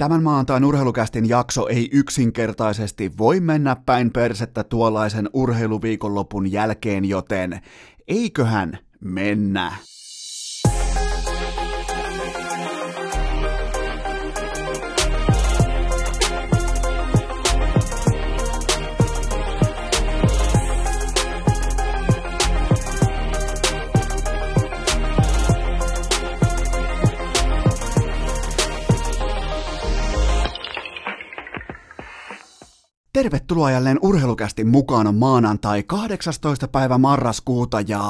Tämän maantain urheilukästin jakso ei yksinkertaisesti voi mennä päin persettä tuollaisen urheiluviikonlopun jälkeen, joten eiköhän mennä. Tervetuloa jälleen urheilukästi mukaan maanantai 18. päivä marraskuuta ja...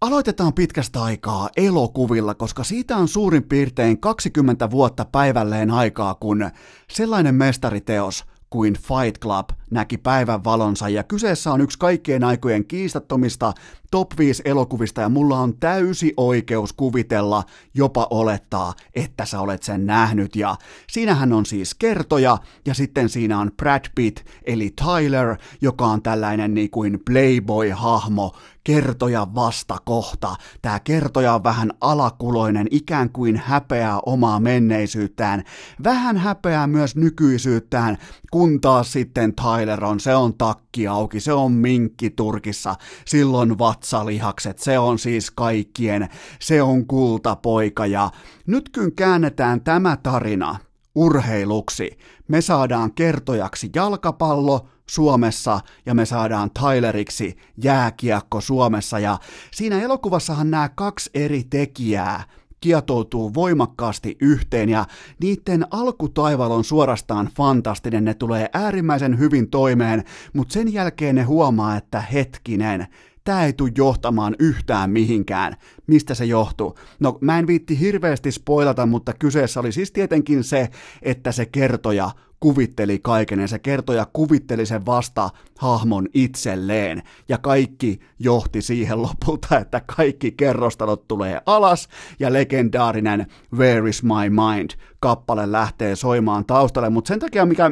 Aloitetaan pitkästä aikaa elokuvilla, koska siitä on suurin piirtein 20 vuotta päivälleen aikaa, kun sellainen mestariteos kuin Fight Club näki päivän valonsa ja kyseessä on yksi kaikkien aikojen kiistattomista top 5 elokuvista ja mulla on täysi oikeus kuvitella, jopa olettaa, että sä olet sen nähnyt. Ja siinähän on siis kertoja ja sitten siinä on Brad Pitt eli Tyler, joka on tällainen niin kuin playboy-hahmo, kertoja vastakohta. Tämä kertoja on vähän alakuloinen, ikään kuin häpeää omaa menneisyyttään, vähän häpeää myös nykyisyyttään, kun taas sitten Tyler on, se on takki auki, se on minkki turkissa, silloin vatsalihakset, se on siis kaikkien, se on kultapoika. Ja nyt kun käännetään tämä tarina urheiluksi, me saadaan kertojaksi jalkapallo, Suomessa ja me saadaan Tyleriksi jääkiekko Suomessa. Ja siinä elokuvassahan nämä kaksi eri tekijää kietoutuu voimakkaasti yhteen ja niiden alkutaival on suorastaan fantastinen, ne tulee äärimmäisen hyvin toimeen, mutta sen jälkeen ne huomaa, että hetkinen, tämä ei tule johtamaan yhtään mihinkään. Mistä se johtuu? No mä en viitti hirveästi spoilata, mutta kyseessä oli siis tietenkin se, että se kertoja kuvitteli kaiken ja se kertoja kuvitteli sen vasta hahmon itselleen. Ja kaikki johti siihen lopulta, että kaikki kerrostalot tulee alas ja legendaarinen Where is my mind kappale lähtee soimaan taustalle, mutta sen takia mikä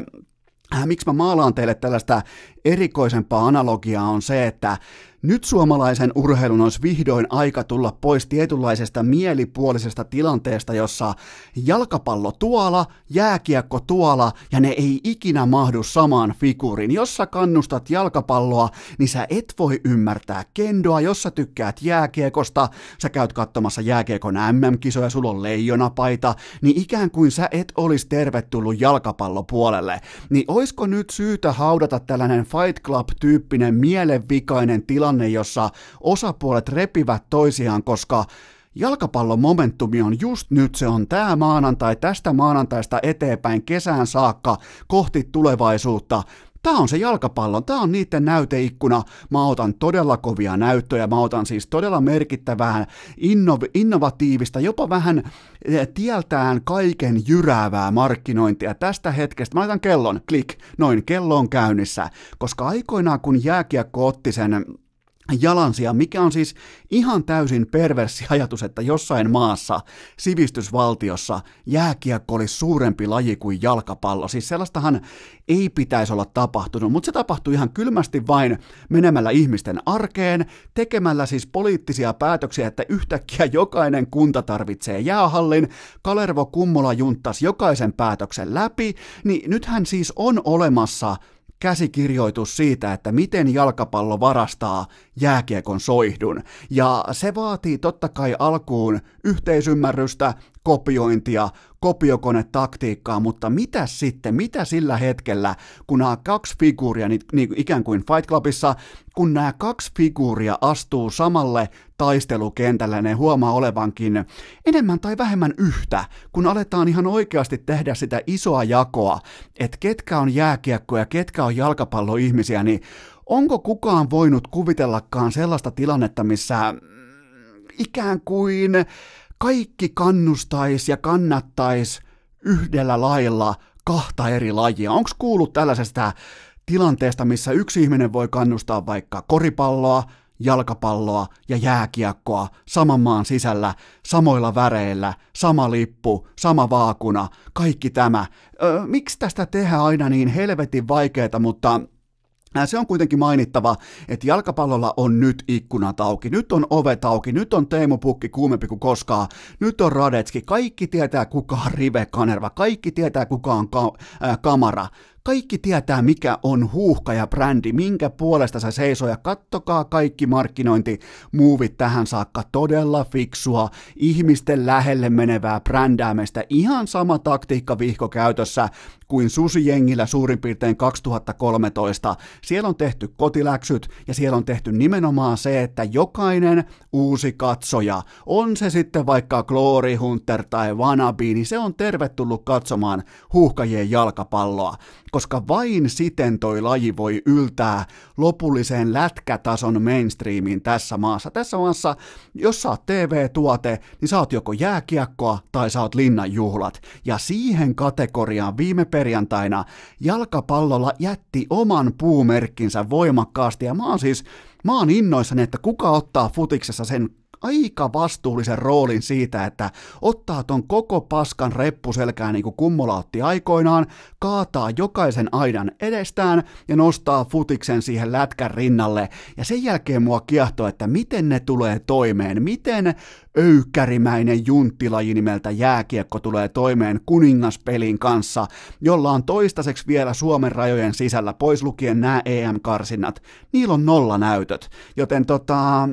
Äh, miksi mä maalaan teille tällaista erikoisempaa analogiaa on se, että nyt suomalaisen urheilun olisi vihdoin aika tulla pois tietynlaisesta mielipuolisesta tilanteesta, jossa jalkapallo tuola, jääkiekko tuola ja ne ei ikinä mahdu samaan figuuriin. Jos sä kannustat jalkapalloa, niin sä et voi ymmärtää kendoa. Jos sä tykkäät jääkiekosta, sä käyt katsomassa jääkiekon MM-kisoja, sulla on leijonapaita, niin ikään kuin sä et olisi tervetullut jalkapallopuolelle. Niin oisko nyt syytä haudata tällainen Fight Club-tyyppinen mielenvikainen tilanne tilanne, jossa osapuolet repivät toisiaan, koska jalkapallon momentumi on just nyt, se on tämä maanantai, tästä maanantaista eteenpäin kesään saakka kohti tulevaisuutta. Tämä on se jalkapallo, tämä on niiden näyteikkuna. Mä otan todella kovia näyttöjä, mä otan siis todella merkittävää, inno- innovatiivista, jopa vähän eh, tieltään kaiken jyräävää markkinointia tästä hetkestä. Mä laitan kellon, klik, noin, kello on käynnissä, koska aikoinaan kun jääkiekko otti sen jalansia, mikä on siis ihan täysin perversi ajatus, että jossain maassa, sivistysvaltiossa, jääkiekko olisi suurempi laji kuin jalkapallo. Siis sellaistahan ei pitäisi olla tapahtunut, mutta se tapahtui ihan kylmästi vain menemällä ihmisten arkeen, tekemällä siis poliittisia päätöksiä, että yhtäkkiä jokainen kunta tarvitsee jäähallin, Kalervo Kummola junttas jokaisen päätöksen läpi, niin nythän siis on olemassa käsikirjoitus siitä, että miten jalkapallo varastaa jääkiekon soihdun. Ja se vaatii totta kai alkuun yhteisymmärrystä, kopiointia, kopiokonetaktiikkaa, mutta mitä sitten, mitä sillä hetkellä, kun nämä kaksi figuuria, niin, niin ikään kuin Fight Clubissa, kun nämä kaksi figuuria astuu samalle taistelukentälle, ne huomaa olevankin enemmän tai vähemmän yhtä, kun aletaan ihan oikeasti tehdä sitä isoa jakoa, että ketkä on jääkiekko ja ketkä on jalkapalloihmisiä, niin onko kukaan voinut kuvitellakaan sellaista tilannetta, missä ikään kuin kaikki kannustais ja kannattais yhdellä lailla kahta eri lajia. Onko kuullut tällaisesta tilanteesta, missä yksi ihminen voi kannustaa vaikka koripalloa, jalkapalloa ja jääkiekkoa saman maan sisällä, samoilla väreillä, sama lippu, sama vaakuna, kaikki tämä. Öö, miksi tästä tehdään aina niin helvetin vaikeaa, mutta se on kuitenkin mainittava, että jalkapallolla on nyt ikkunat auki, nyt on ovet auki, nyt on Teemu Pukki kuumempi kuin koskaan, nyt on Radetski, kaikki tietää kuka on Rive Kanerva, kaikki tietää kuka on ka- äh, Kamara, kaikki tietää, mikä on huuhka ja brändi, minkä puolesta se seisoo, ja kattokaa kaikki markkinointimuuvit tähän saakka, todella fiksua, ihmisten lähelle menevää brändäämistä, ihan sama taktiikka vihko käytössä kuin susijengillä suurin piirtein 2013. Siellä on tehty kotiläksyt, ja siellä on tehty nimenomaan se, että jokainen uusi katsoja, on se sitten vaikka Glory Hunter tai Wannabe, niin se on tervetullut katsomaan huuhkajien jalkapalloa koska vain siten toi laji voi yltää lopulliseen lätkätason mainstreamiin tässä maassa. Tässä maassa, jos sä oot TV-tuote, niin sä oot joko jääkiekkoa tai sä oot linnanjuhlat. Ja siihen kategoriaan viime perjantaina jalkapallolla jätti oman puumerkkinsä voimakkaasti. Ja mä oon siis, mä oon innoissani, että kuka ottaa futiksessa sen aika vastuullisen roolin siitä, että ottaa ton koko paskan reppuselkään niin kuin kummola otti aikoinaan, kaataa jokaisen aidan edestään ja nostaa futiksen siihen lätkän rinnalle. Ja sen jälkeen mua kiehtoo, että miten ne tulee toimeen, miten öykkärimäinen junttilaji nimeltä jääkiekko tulee toimeen kuningaspelin kanssa, jolla on toistaiseksi vielä Suomen rajojen sisällä, pois lukien nämä EM-karsinnat. Niillä on nolla näytöt, joten tota,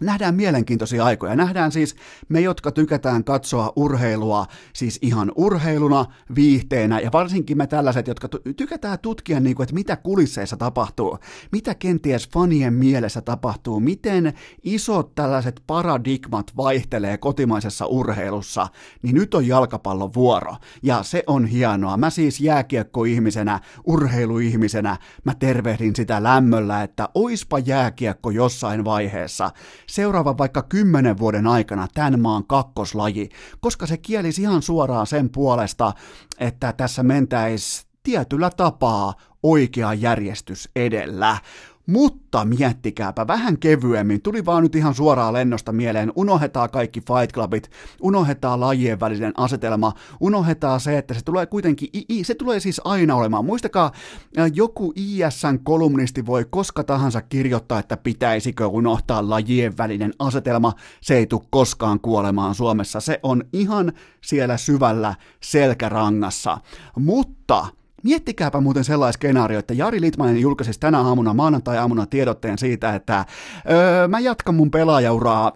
Nähdään mielenkiintoisia aikoja. Nähdään siis me, jotka tykätään katsoa urheilua siis ihan urheiluna, viihteenä ja varsinkin me tällaiset, jotka tykätään tutkia, niin kuin, että mitä kulisseissa tapahtuu, mitä kenties fanien mielessä tapahtuu, miten isot tällaiset paradigmat vaihtelee kotimaisessa urheilussa, niin nyt on jalkapallon vuoro. Ja se on hienoa. Mä siis jääkiekko-ihmisenä, urheiluihmisenä, mä tervehdin sitä lämmöllä, että oispa jääkiekko jossain vaiheessa seuraavan vaikka kymmenen vuoden aikana tämän maan kakkoslaji, koska se kielisi ihan suoraan sen puolesta, että tässä mentäisi tietyllä tapaa oikea järjestys edellä. Mutta miettikääpä vähän kevyemmin, tuli vaan nyt ihan suoraan lennosta mieleen, unohdetaan kaikki Fight Clubit, unohdetaan lajien välinen asetelma, unohdetaan se, että se tulee kuitenkin, se tulee siis aina olemaan. Muistakaa, joku ISN kolumnisti voi koska tahansa kirjoittaa, että pitäisikö unohtaa lajien välinen asetelma, se ei tule koskaan kuolemaan Suomessa, se on ihan siellä syvällä selkärangassa. Mutta Miettikääpä muuten sellainen skenaario, että Jari Litmanen julkaisi tänä aamuna maanantai-aamuna tiedotteen siitä, että öö, mä jatkan mun pelaajauraa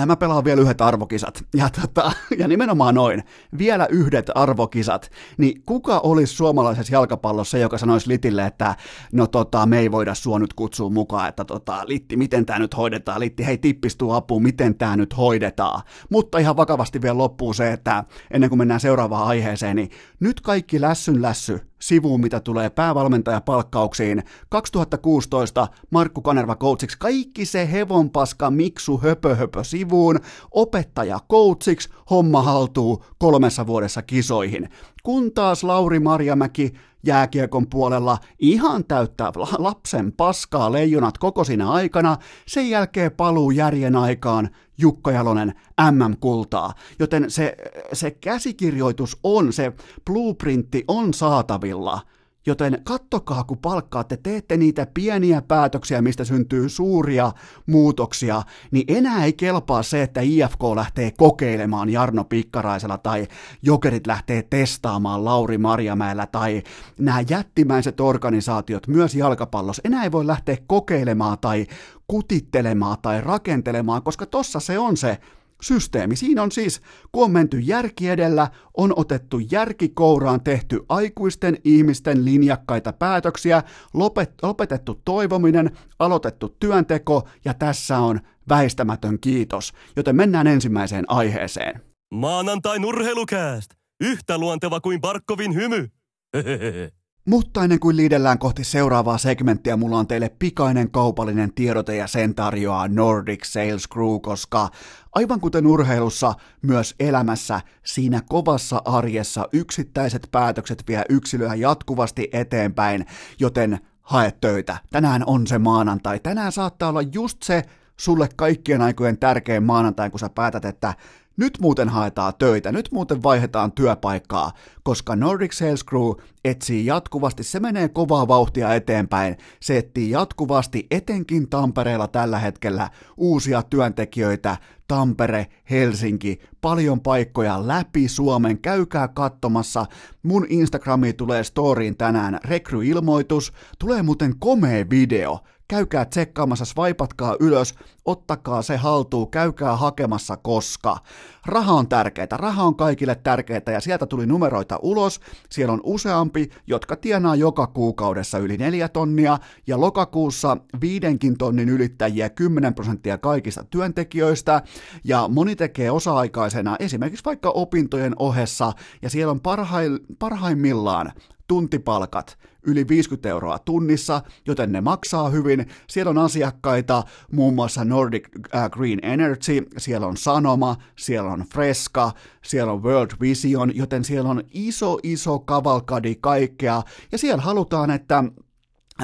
ja mä pelaan vielä yhdet arvokisat. Ja, tota, ja nimenomaan noin, vielä yhdet arvokisat. Niin kuka olisi suomalaisessa jalkapallossa joka sanoisi Litille, että no tota, me ei voida sua nyt kutsua mukaan, että tota, Litti, miten tämä nyt hoidetaan? Litti, hei tippistuu apuun, miten tämä nyt hoidetaan? Mutta ihan vakavasti vielä loppuu se, että ennen kuin mennään seuraavaan aiheeseen, niin nyt kaikki lässyn lässy sivuun, mitä tulee päävalmentajapalkkauksiin. 2016 Markku Kanerva coachiksi, kaikki se hevonpaska miksu höpö höpö sivuun, opettaja coachiksi, homma haltuu kolmessa vuodessa kisoihin. Kun taas Lauri Marjamäki jääkiekon puolella ihan täyttää lapsen paskaa leijonat koko siinä aikana, sen jälkeen paluu järjen aikaan Jukka Jalonen MM-kultaa. Joten se, se käsikirjoitus on, se blueprintti on saatavilla – Joten kattokaa, kun palkkaatte, teette niitä pieniä päätöksiä, mistä syntyy suuria muutoksia, niin enää ei kelpaa se, että IFK lähtee kokeilemaan Jarno Pikkaraisella tai Jokerit lähtee testaamaan Lauri Marjamäellä tai nämä jättimäiset organisaatiot myös jalkapallossa. Enää ei voi lähteä kokeilemaan tai kutittelemaan tai rakentelemaan, koska tossa se on se systeemi. Siinä on siis, kun on menty järki edellä, on otettu järki kouraan, tehty aikuisten ihmisten linjakkaita päätöksiä, lopet, lopetettu toivominen, aloitettu työnteko ja tässä on väistämätön kiitos. Joten mennään ensimmäiseen aiheeseen. Maanantai urheilukääst! Yhtä luonteva kuin Barkovin hymy! Mutta ennen kuin liidellään kohti seuraavaa segmenttiä, mulla on teille pikainen kaupallinen tiedote ja sen tarjoaa Nordic Sales Crew, koska aivan kuten urheilussa, myös elämässä, siinä kovassa arjessa yksittäiset päätökset vie yksilöä jatkuvasti eteenpäin, joten hae töitä. Tänään on se maanantai. Tänään saattaa olla just se sulle kaikkien aikojen tärkein maanantai, kun sä päätät, että nyt muuten haetaan töitä, nyt muuten vaihdetaan työpaikkaa, koska Nordic Sales Crew etsii jatkuvasti, se menee kovaa vauhtia eteenpäin, se etsii jatkuvasti, etenkin Tampereella tällä hetkellä, uusia työntekijöitä, Tampere, Helsinki, paljon paikkoja läpi Suomen, käykää katsomassa, mun Instagramiin tulee storyin tänään rekryilmoitus, tulee muuten komea video, käykää tsekkaamassa, swipatkaa ylös, ottakaa se haltuun, käykää hakemassa, koska. Raha on tärkeää, raha on kaikille tärkeää ja sieltä tuli numeroita ulos, siellä on useampi, jotka tienaa joka kuukaudessa yli neljä tonnia ja lokakuussa viidenkin tonnin ylittäjiä 10 prosenttia kaikista työntekijöistä. Ja moni tekee osa-aikaisena esimerkiksi vaikka opintojen ohessa ja siellä on parhaimmillaan tuntipalkat yli 50 euroa tunnissa, joten ne maksaa hyvin. Siellä on asiakkaita, muun muassa Nordic äh, Green Energy, siellä on Sanoma, siellä on Fresca, siellä on World Vision, joten siellä on iso, iso kavalkadi kaikkea, ja siellä halutaan, että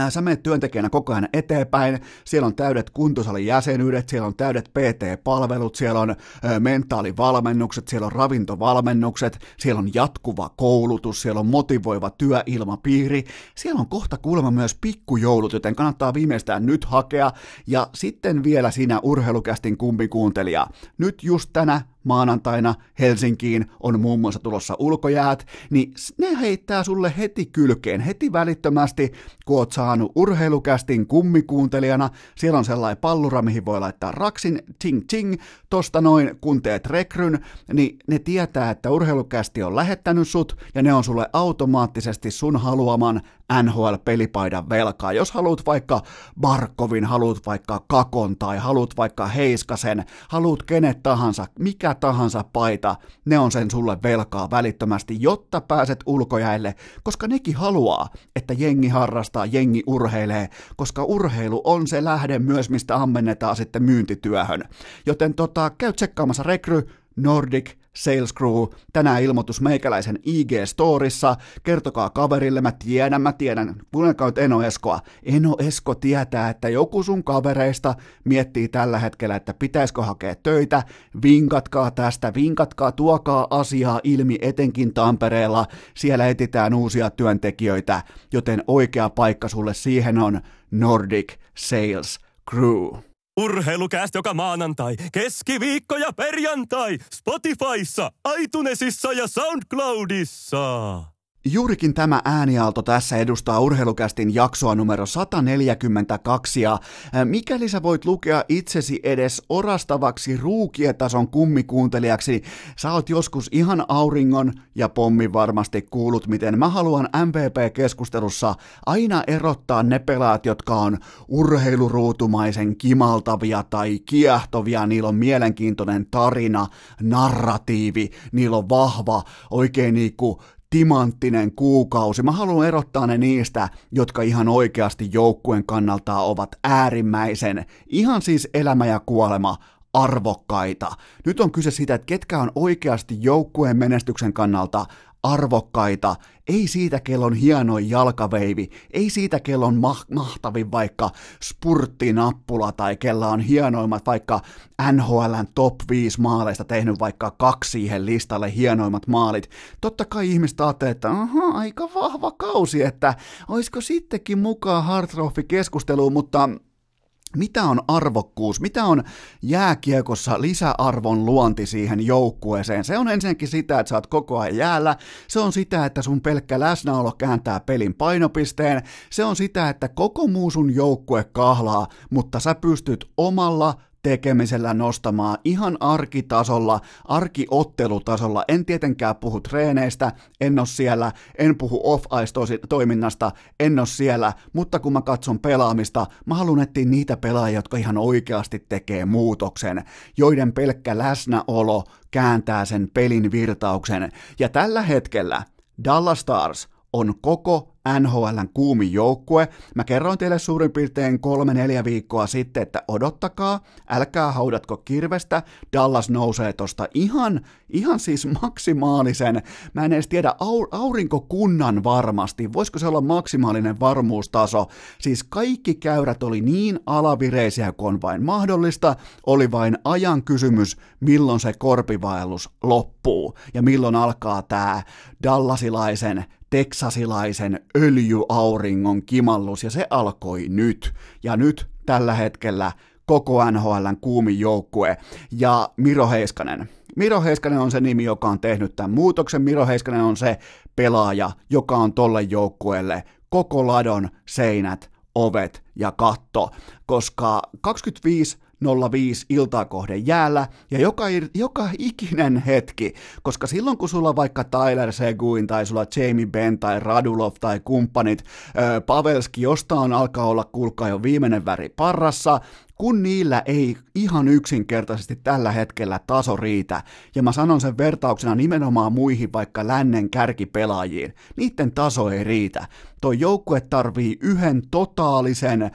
Sä menet työntekijänä koko ajan eteenpäin, siellä on täydet kuntosalin jäsenyydet, siellä on täydet PT-palvelut, siellä on mentaalivalmennukset, siellä on ravintovalmennukset, siellä on jatkuva koulutus, siellä on motivoiva työilmapiiri, siellä on kohta kuulemma myös pikkujoulut, joten kannattaa viimeistään nyt hakea, ja sitten vielä siinä urheilukästin kumpikuuntelija. Nyt just tänä maanantaina Helsinkiin on muun muassa tulossa ulkojäät, niin ne heittää sulle heti kylkeen, heti välittömästi, kun oot saanut urheilukästin kummikuuntelijana, siellä on sellainen pallura, mihin voi laittaa raksin, ting ting, tosta noin, kun teet rekryn, niin ne tietää, että urheilukästi on lähettänyt sut, ja ne on sulle automaattisesti sun haluaman NHL-pelipaidan velkaa. Jos haluat vaikka Barkovin, haluat vaikka Kakon tai haluat vaikka Heiskasen, haluat kenet tahansa, mikä tahansa paita, ne on sen sulle velkaa välittömästi, jotta pääset ulkojäille, koska nekin haluaa, että jengi harrastaa, jengi urheilee, koska urheilu on se lähde myös, mistä ammennetaan sitten myyntityöhön. Joten tota, käy tsekkaamassa rekry, Nordic Sales Crew, tänään ilmoitus meikäläisen IG-storissa, kertokaa kaverille, mä tiedän, mä tiedän, kuunnelkaa Eno Eskoa. Eno Esko tietää, että joku sun kavereista miettii tällä hetkellä, että pitäisikö hakea töitä, vinkatkaa tästä, vinkatkaa, tuokaa asiaa ilmi etenkin Tampereella, siellä etitään uusia työntekijöitä, joten oikea paikka sulle siihen on Nordic Sales Crew. Urheilukääst joka maanantai, keskiviikko ja perjantai Spotifyssa, iTunesissa ja SoundCloudissa. Juurikin tämä äänialto tässä edustaa urheilukästin jaksoa numero 142 ja mikäli sä voit lukea itsesi edes orastavaksi ruukietason kummikuuntelijaksi, sä oot joskus ihan auringon ja pommi varmasti kuulut, miten mä haluan MVP-keskustelussa aina erottaa ne pelaat, jotka on urheiluruutumaisen kimaltavia tai kiehtovia, niillä on mielenkiintoinen tarina, narratiivi, niillä on vahva, oikein niinku timanttinen kuukausi. Mä haluan erottaa ne niistä, jotka ihan oikeasti joukkueen kannalta ovat äärimmäisen, ihan siis elämä ja kuolema, arvokkaita. Nyt on kyse siitä, että ketkä on oikeasti joukkueen menestyksen kannalta arvokkaita, ei siitä kellon hienoin jalkaveivi, ei siitä kellon ma- mahtavin vaikka spurttinappula tai kella on hienoimmat vaikka NHLn top 5 maaleista tehnyt vaikka kaksi siihen listalle hienoimmat maalit. Totta kai ihmiset ajattelee, että aha, aika vahva kausi, että olisiko sittenkin mukaan Hard keskusteluun, mutta mitä on arvokkuus, mitä on jääkiekossa lisäarvon luonti siihen joukkueeseen. Se on ensinnäkin sitä, että sä oot koko ajan jäällä, se on sitä, että sun pelkkä läsnäolo kääntää pelin painopisteen, se on sitä, että koko muu sun joukkue kahlaa, mutta sä pystyt omalla tekemisellä nostamaan ihan arkitasolla, arkiottelutasolla. En tietenkään puhu treeneistä, en ole siellä, en puhu off-ice-toiminnasta, en ole siellä, mutta kun mä katson pelaamista, mä haluan etsiä niitä pelaajia, jotka ihan oikeasti tekee muutoksen, joiden pelkkä läsnäolo kääntää sen pelin virtauksen. Ja tällä hetkellä Dallas Stars on koko NHLn kuumin joukkue. Mä kerroin teille suurin piirtein kolme neljä viikkoa sitten, että odottakaa, älkää haudatko kirvestä, Dallas nousee tosta ihan, ihan siis maksimaalisen, mä en edes tiedä, au, aurinkokunnan varmasti, voisiko se olla maksimaalinen varmuustaso, siis kaikki käyrät oli niin alavireisiä kuin on vain mahdollista, oli vain ajan kysymys, milloin se korpivaellus loppuu ja milloin alkaa tämä dallasilaisen teksasilaisen öljyauringon kimallus, ja se alkoi nyt. Ja nyt tällä hetkellä koko NHLn kuumin joukkue, ja Miro Heiskanen. Miro Heiskanen on se nimi, joka on tehnyt tämän muutoksen. Miro Heiskanen on se pelaaja, joka on tolle joukkueelle koko ladon seinät, ovet ja katto, koska 25 05 iltaa kohden jäällä, ja joka, joka ikinen hetki, koska silloin kun sulla vaikka Tyler Seguin tai sulla Jamie Benn tai Radulov tai kumppanit, Pavelski jostain alkaa olla kulkaa jo viimeinen väri parrassa, kun niillä ei ihan yksinkertaisesti tällä hetkellä taso riitä, ja mä sanon sen vertauksena nimenomaan muihin vaikka lännen kärkipelaajiin, niiden taso ei riitä. Toi joukkue tarvii yhden totaalisen öö,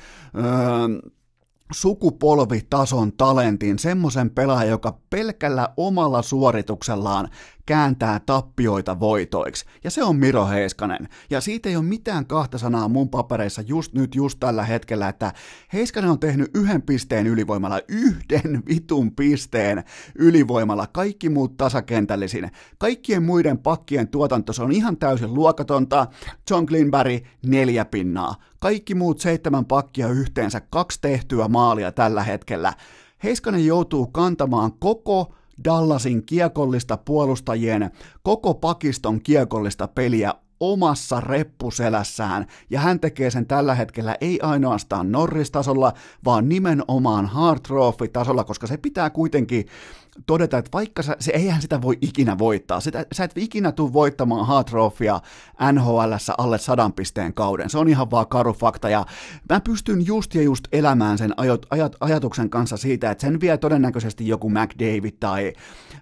sukupolvitason talentin, semmoisen pelaajan, joka pelkällä omalla suorituksellaan kääntää tappioita voitoiksi. Ja se on Miro Heiskanen. Ja siitä ei ole mitään kahta sanaa mun papereissa just nyt, just tällä hetkellä, että Heiskanen on tehnyt yhden pisteen ylivoimalla, yhden vitun pisteen ylivoimalla, kaikki muut tasakentällisin. Kaikkien muiden pakkien tuotanto, se on ihan täysin luokatonta. John Glinberry, neljä pinnaa. Kaikki muut seitsemän pakkia yhteensä, kaksi tehtyä maalia tällä hetkellä. Heiskanen joutuu kantamaan koko Dallasin kiekollista puolustajien, koko pakiston kiekollista peliä omassa reppuselässään, ja hän tekee sen tällä hetkellä ei ainoastaan Norris-tasolla, vaan nimenomaan Hard Trophy-tasolla, koska se pitää kuitenkin todeta, että vaikka sä, se, eihän sitä voi ikinä voittaa, sitä, sä et ikinä tule voittamaan Hard Trophya NHLssä alle sadan pisteen kauden, se on ihan vaan karu fakta, ja mä pystyn just ja just elämään sen ajat, ajat, ajatuksen kanssa siitä, että sen vie todennäköisesti joku McDavid, tai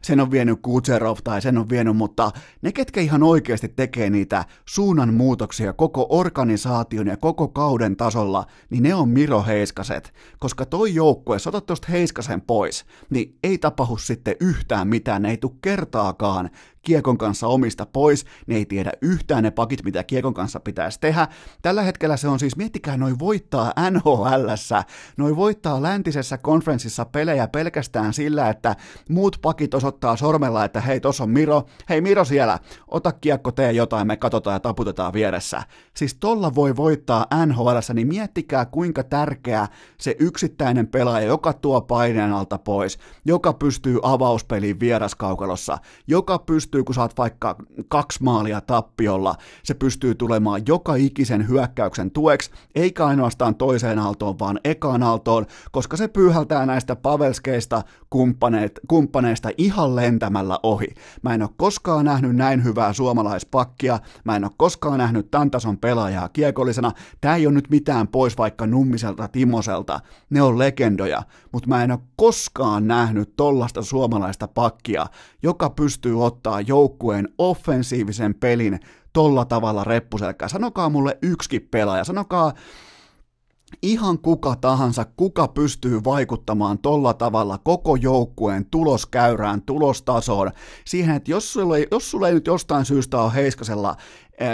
sen on vienyt Kutserov, tai sen on vienyt, mutta ne, ketkä ihan oikeasti tekee niitä suunnanmuutoksia koko organisaation ja koko kauden tasolla, niin ne on Miro Heiskaset, koska toi joukkue, jos otat tuosta Heiskasen pois, niin ei tapahdu sitten yhtään mitään, ne ei tule kertaakaan kiekon kanssa omista pois, ne ei tiedä yhtään ne pakit, mitä kiekon kanssa pitäisi tehdä. Tällä hetkellä se on siis, miettikää, noin voittaa NHLssä, noin voittaa läntisessä konferenssissa pelejä pelkästään sillä, että muut pakit osoittaa sormella, että hei, tossa on Miro, hei Miro siellä, ota kiekko, tee jotain, me katsotaan ja taputetaan vieressä. Siis tolla voi voittaa NHLssä, niin miettikää kuinka tärkeä se yksittäinen pelaaja, joka tuo paineen alta pois, joka pystyy avauspeliin vieraskaukalossa, joka pystyy pystyy, kun saat vaikka kaksi maalia tappiolla, se pystyy tulemaan joka ikisen hyökkäyksen tueksi, eikä ainoastaan toiseen aaltoon, vaan ekaan aaltoon, koska se pyyhältää näistä pavelskeista kumppaneista ihan lentämällä ohi. Mä en ole koskaan nähnyt näin hyvää suomalaispakkia, mä en ole koskaan nähnyt tämän tason pelaajaa kiekollisena, tää ei ole nyt mitään pois vaikka Nummiselta Timoselta, ne on legendoja, mutta mä en ole koskaan nähnyt tollasta suomalaista pakkia, joka pystyy ottaa joukkueen offensiivisen pelin tolla tavalla reppuselkää. Sanokaa mulle yksikin pelaaja, sanokaa ihan kuka tahansa, kuka pystyy vaikuttamaan tolla tavalla koko joukkueen tuloskäyrään, tulostasoon, siihen, että jos sulla, ei, jos sulla ei nyt jostain syystä ole Heiskasella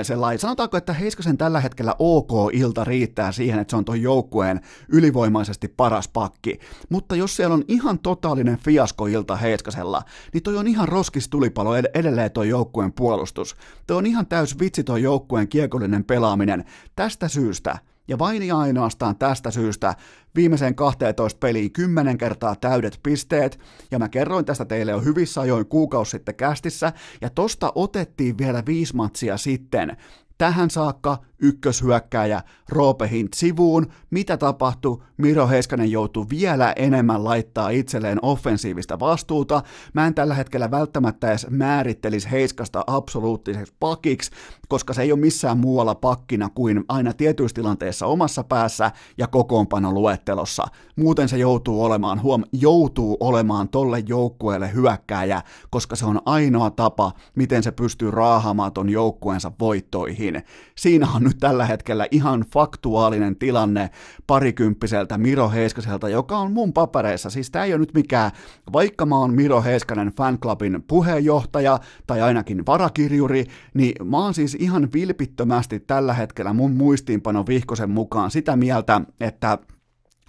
sellainen, sanotaanko, että Heiskasen tällä hetkellä OK-ilta riittää siihen, että se on tuon joukkueen ylivoimaisesti paras pakki, mutta jos siellä on ihan totaalinen fiaskoilta Heiskasella, niin toi on ihan roskistulipalo edelleen tuo joukkueen puolustus. Toi on ihan täys vitsi tuo joukkueen kiekollinen pelaaminen. Tästä syystä ja vain ja ainoastaan tästä syystä viimeiseen 12 peliin 10 kertaa täydet pisteet, ja mä kerroin tästä teille jo hyvissä ajoin kuukausi sitten kästissä, ja tosta otettiin vielä viisi matsia sitten. Tähän saakka ykköshyökkääjä Roope Hint sivuun. Mitä tapahtui? Miro Heiskanen joutui vielä enemmän laittaa itselleen offensiivista vastuuta. Mä en tällä hetkellä välttämättä edes määrittelisi Heiskasta absoluuttiseksi pakiksi, koska se ei ole missään muualla pakkina kuin aina tietyissä tilanteissa omassa päässä ja kokoonpano luettelossa. Muuten se joutuu olemaan, huom, joutuu olemaan tolle joukkueelle hyökkääjä, koska se on ainoa tapa, miten se pystyy raahaamaan ton joukkueensa voittoihin. Siinä on nyt tällä hetkellä ihan faktuaalinen tilanne parikymppiseltä Miro Heiskaselta, joka on mun papereissa. Siis tää ei ole nyt mikään, vaikka mä oon Miro Heiskanen fanclubin puheenjohtaja tai ainakin varakirjuri, niin mä oon siis ihan vilpittömästi tällä hetkellä mun muistiinpano vihkosen mukaan sitä mieltä, että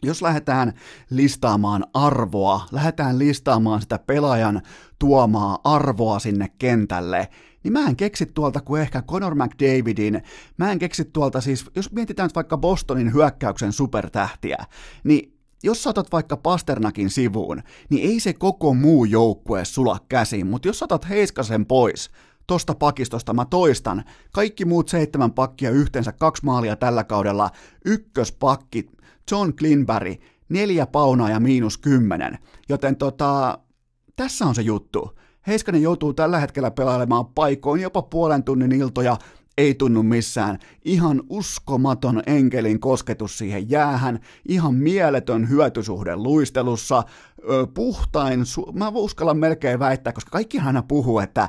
jos lähdetään listaamaan arvoa, lähdetään listaamaan sitä pelaajan tuomaa arvoa sinne kentälle, niin mä en keksi tuolta kuin ehkä Conor McDavidin, mä en keksi tuolta siis, jos mietitään vaikka Bostonin hyökkäyksen supertähtiä, niin jos saatat vaikka Pasternakin sivuun, niin ei se koko muu joukkue sula käsiin, mutta jos saatat Heiskasen pois, tosta pakistosta mä toistan, kaikki muut seitsemän pakkia yhteensä kaksi maalia tällä kaudella, ykköspakki John Klinberry, neljä paunaa ja miinus kymmenen. Joten tota, tässä on se juttu. Heiskanen joutuu tällä hetkellä pelailemaan paikoin jopa puolen tunnin iltoja, ei tunnu missään. Ihan uskomaton enkelin kosketus siihen jäähän, ihan mieletön hyötysuhde luistelussa, puhtain, su- mä uskallan melkein väittää, koska kaikki aina puhuu, että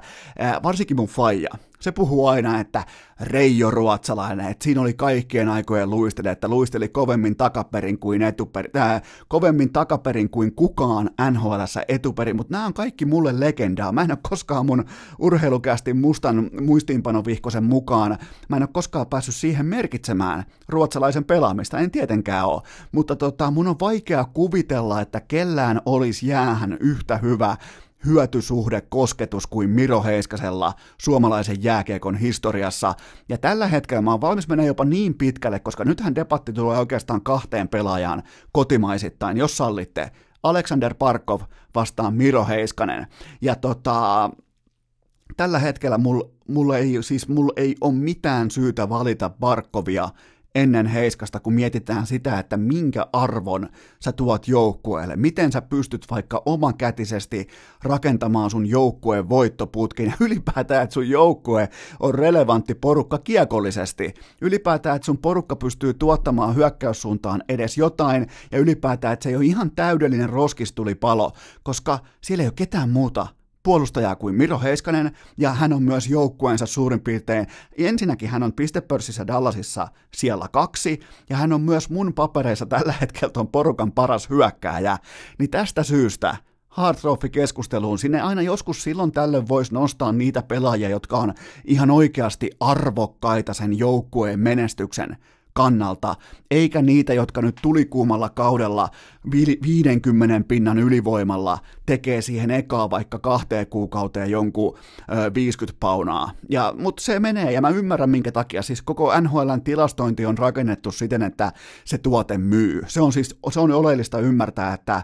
varsinkin mun faija, se puhuu aina, että Reijo Ruotsalainen, että siinä oli kaikkien aikojen luistele, että luisteli kovemmin takaperin kuin etuperin, äh, kovemmin takaperin kuin kukaan NHL etuperin, mutta nämä on kaikki mulle legendaa. Mä en ole koskaan mun urheilukästi mustan muistiinpanovihkosen mukaan, mä en ole koskaan päässyt siihen merkitsemään ruotsalaisen pelaamista, en tietenkään ole, mutta tota, mun on vaikea kuvitella, että kellään olisi jäähän yhtä hyvä hyötysuhde kosketus kuin Miro Heiskasella suomalaisen jääkiekon historiassa. Ja tällä hetkellä mä oon valmis mennä jopa niin pitkälle, koska nythän debatti tulee oikeastaan kahteen pelaajaan kotimaisittain, jos sallitte. Alexander Parkov vastaan Miro Heiskanen. Ja tota, tällä hetkellä mulla mul ei, siis mul ei ole mitään syytä valita Barkovia ennen Heiskasta, kun mietitään sitä, että minkä arvon sä tuot joukkueelle, miten sä pystyt vaikka omakätisesti rakentamaan sun joukkueen voittoputkin? Ylipäätään, että sun joukkue on relevantti porukka kiekollisesti, ylipäätään, että sun porukka pystyy tuottamaan hyökkäyssuuntaan edes jotain. Ja ylipäätään, että se ei ole ihan täydellinen roskistulipalo, koska siellä ei ole ketään muuta puolustajaa kuin Miro Heiskanen, ja hän on myös joukkueensa suurin piirtein, ensinnäkin hän on pistepörssissä Dallasissa siellä kaksi, ja hän on myös mun papereissa tällä hetkellä ton porukan paras hyökkääjä, niin tästä syystä Hard Trophy-keskusteluun. Sinne aina joskus silloin tällöin voisi nostaa niitä pelaajia, jotka on ihan oikeasti arvokkaita sen joukkueen menestyksen kannalta, eikä niitä, jotka nyt tulikuumalla kaudella 50 pinnan ylivoimalla tekee siihen ekaa vaikka kahteen kuukauteen jonkun ö, 50 paunaa. Ja, mutta se menee, ja mä ymmärrän minkä takia. Siis koko NHLn tilastointi on rakennettu siten, että se tuote myy. Se on siis se on oleellista ymmärtää, että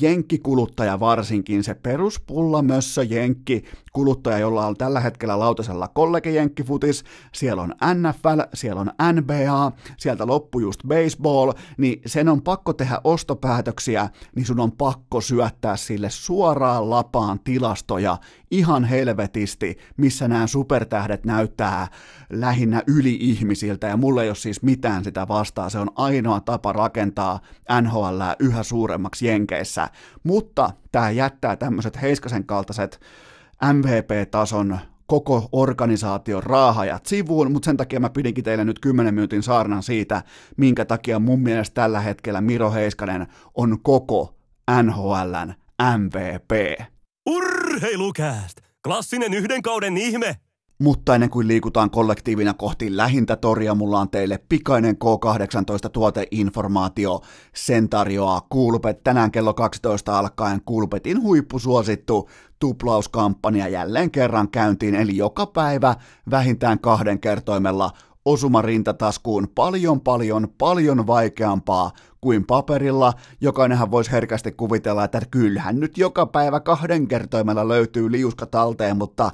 jenkkikuluttaja varsinkin, se peruspulla mössö jenkki kuluttaja, jolla on tällä hetkellä lautasella kollege jenkkifutis, siellä on NFL, siellä on NBA, sieltä loppu just baseball, niin sen on pakko tehdä ostopäätöksiä, niin sun on pakko syöttää sille suoraan lapaan tilastoja ihan helvetisti, missä nämä supertähdet näyttää lähinnä yli-ihmisiltä, ja mulle ei ole siis mitään sitä vastaa, se on ainoa tapa rakentaa NHL yhä suuremmaksi Jenkeissä, mutta tämä jättää tämmöiset Heiskasen kaltaiset MVP-tason koko organisaation raahajat sivuun, mutta sen takia mä pidinkin teille nyt 10 minuutin saarnan siitä, minkä takia mun mielestä tällä hetkellä Miro Heiskanen on koko NHLn MVP. Urheilukääst! Klassinen yhden kauden ihme! Mutta ennen kuin liikutaan kollektiivina kohti lähintä toria, mulla on teille pikainen K18 tuoteinformaatio. Sen tarjoaa Kulpet tänään kello 12 alkaen Kulpetin huippusuosittu tuplauskampanja jälleen kerran käyntiin, eli joka päivä vähintään kahden kertoimella osuma rintataskuun paljon paljon paljon vaikeampaa kuin paperilla. Jokainenhan voisi herkästi kuvitella, että kyllähän nyt joka päivä kahden kertoimella löytyy liuska talteen, mutta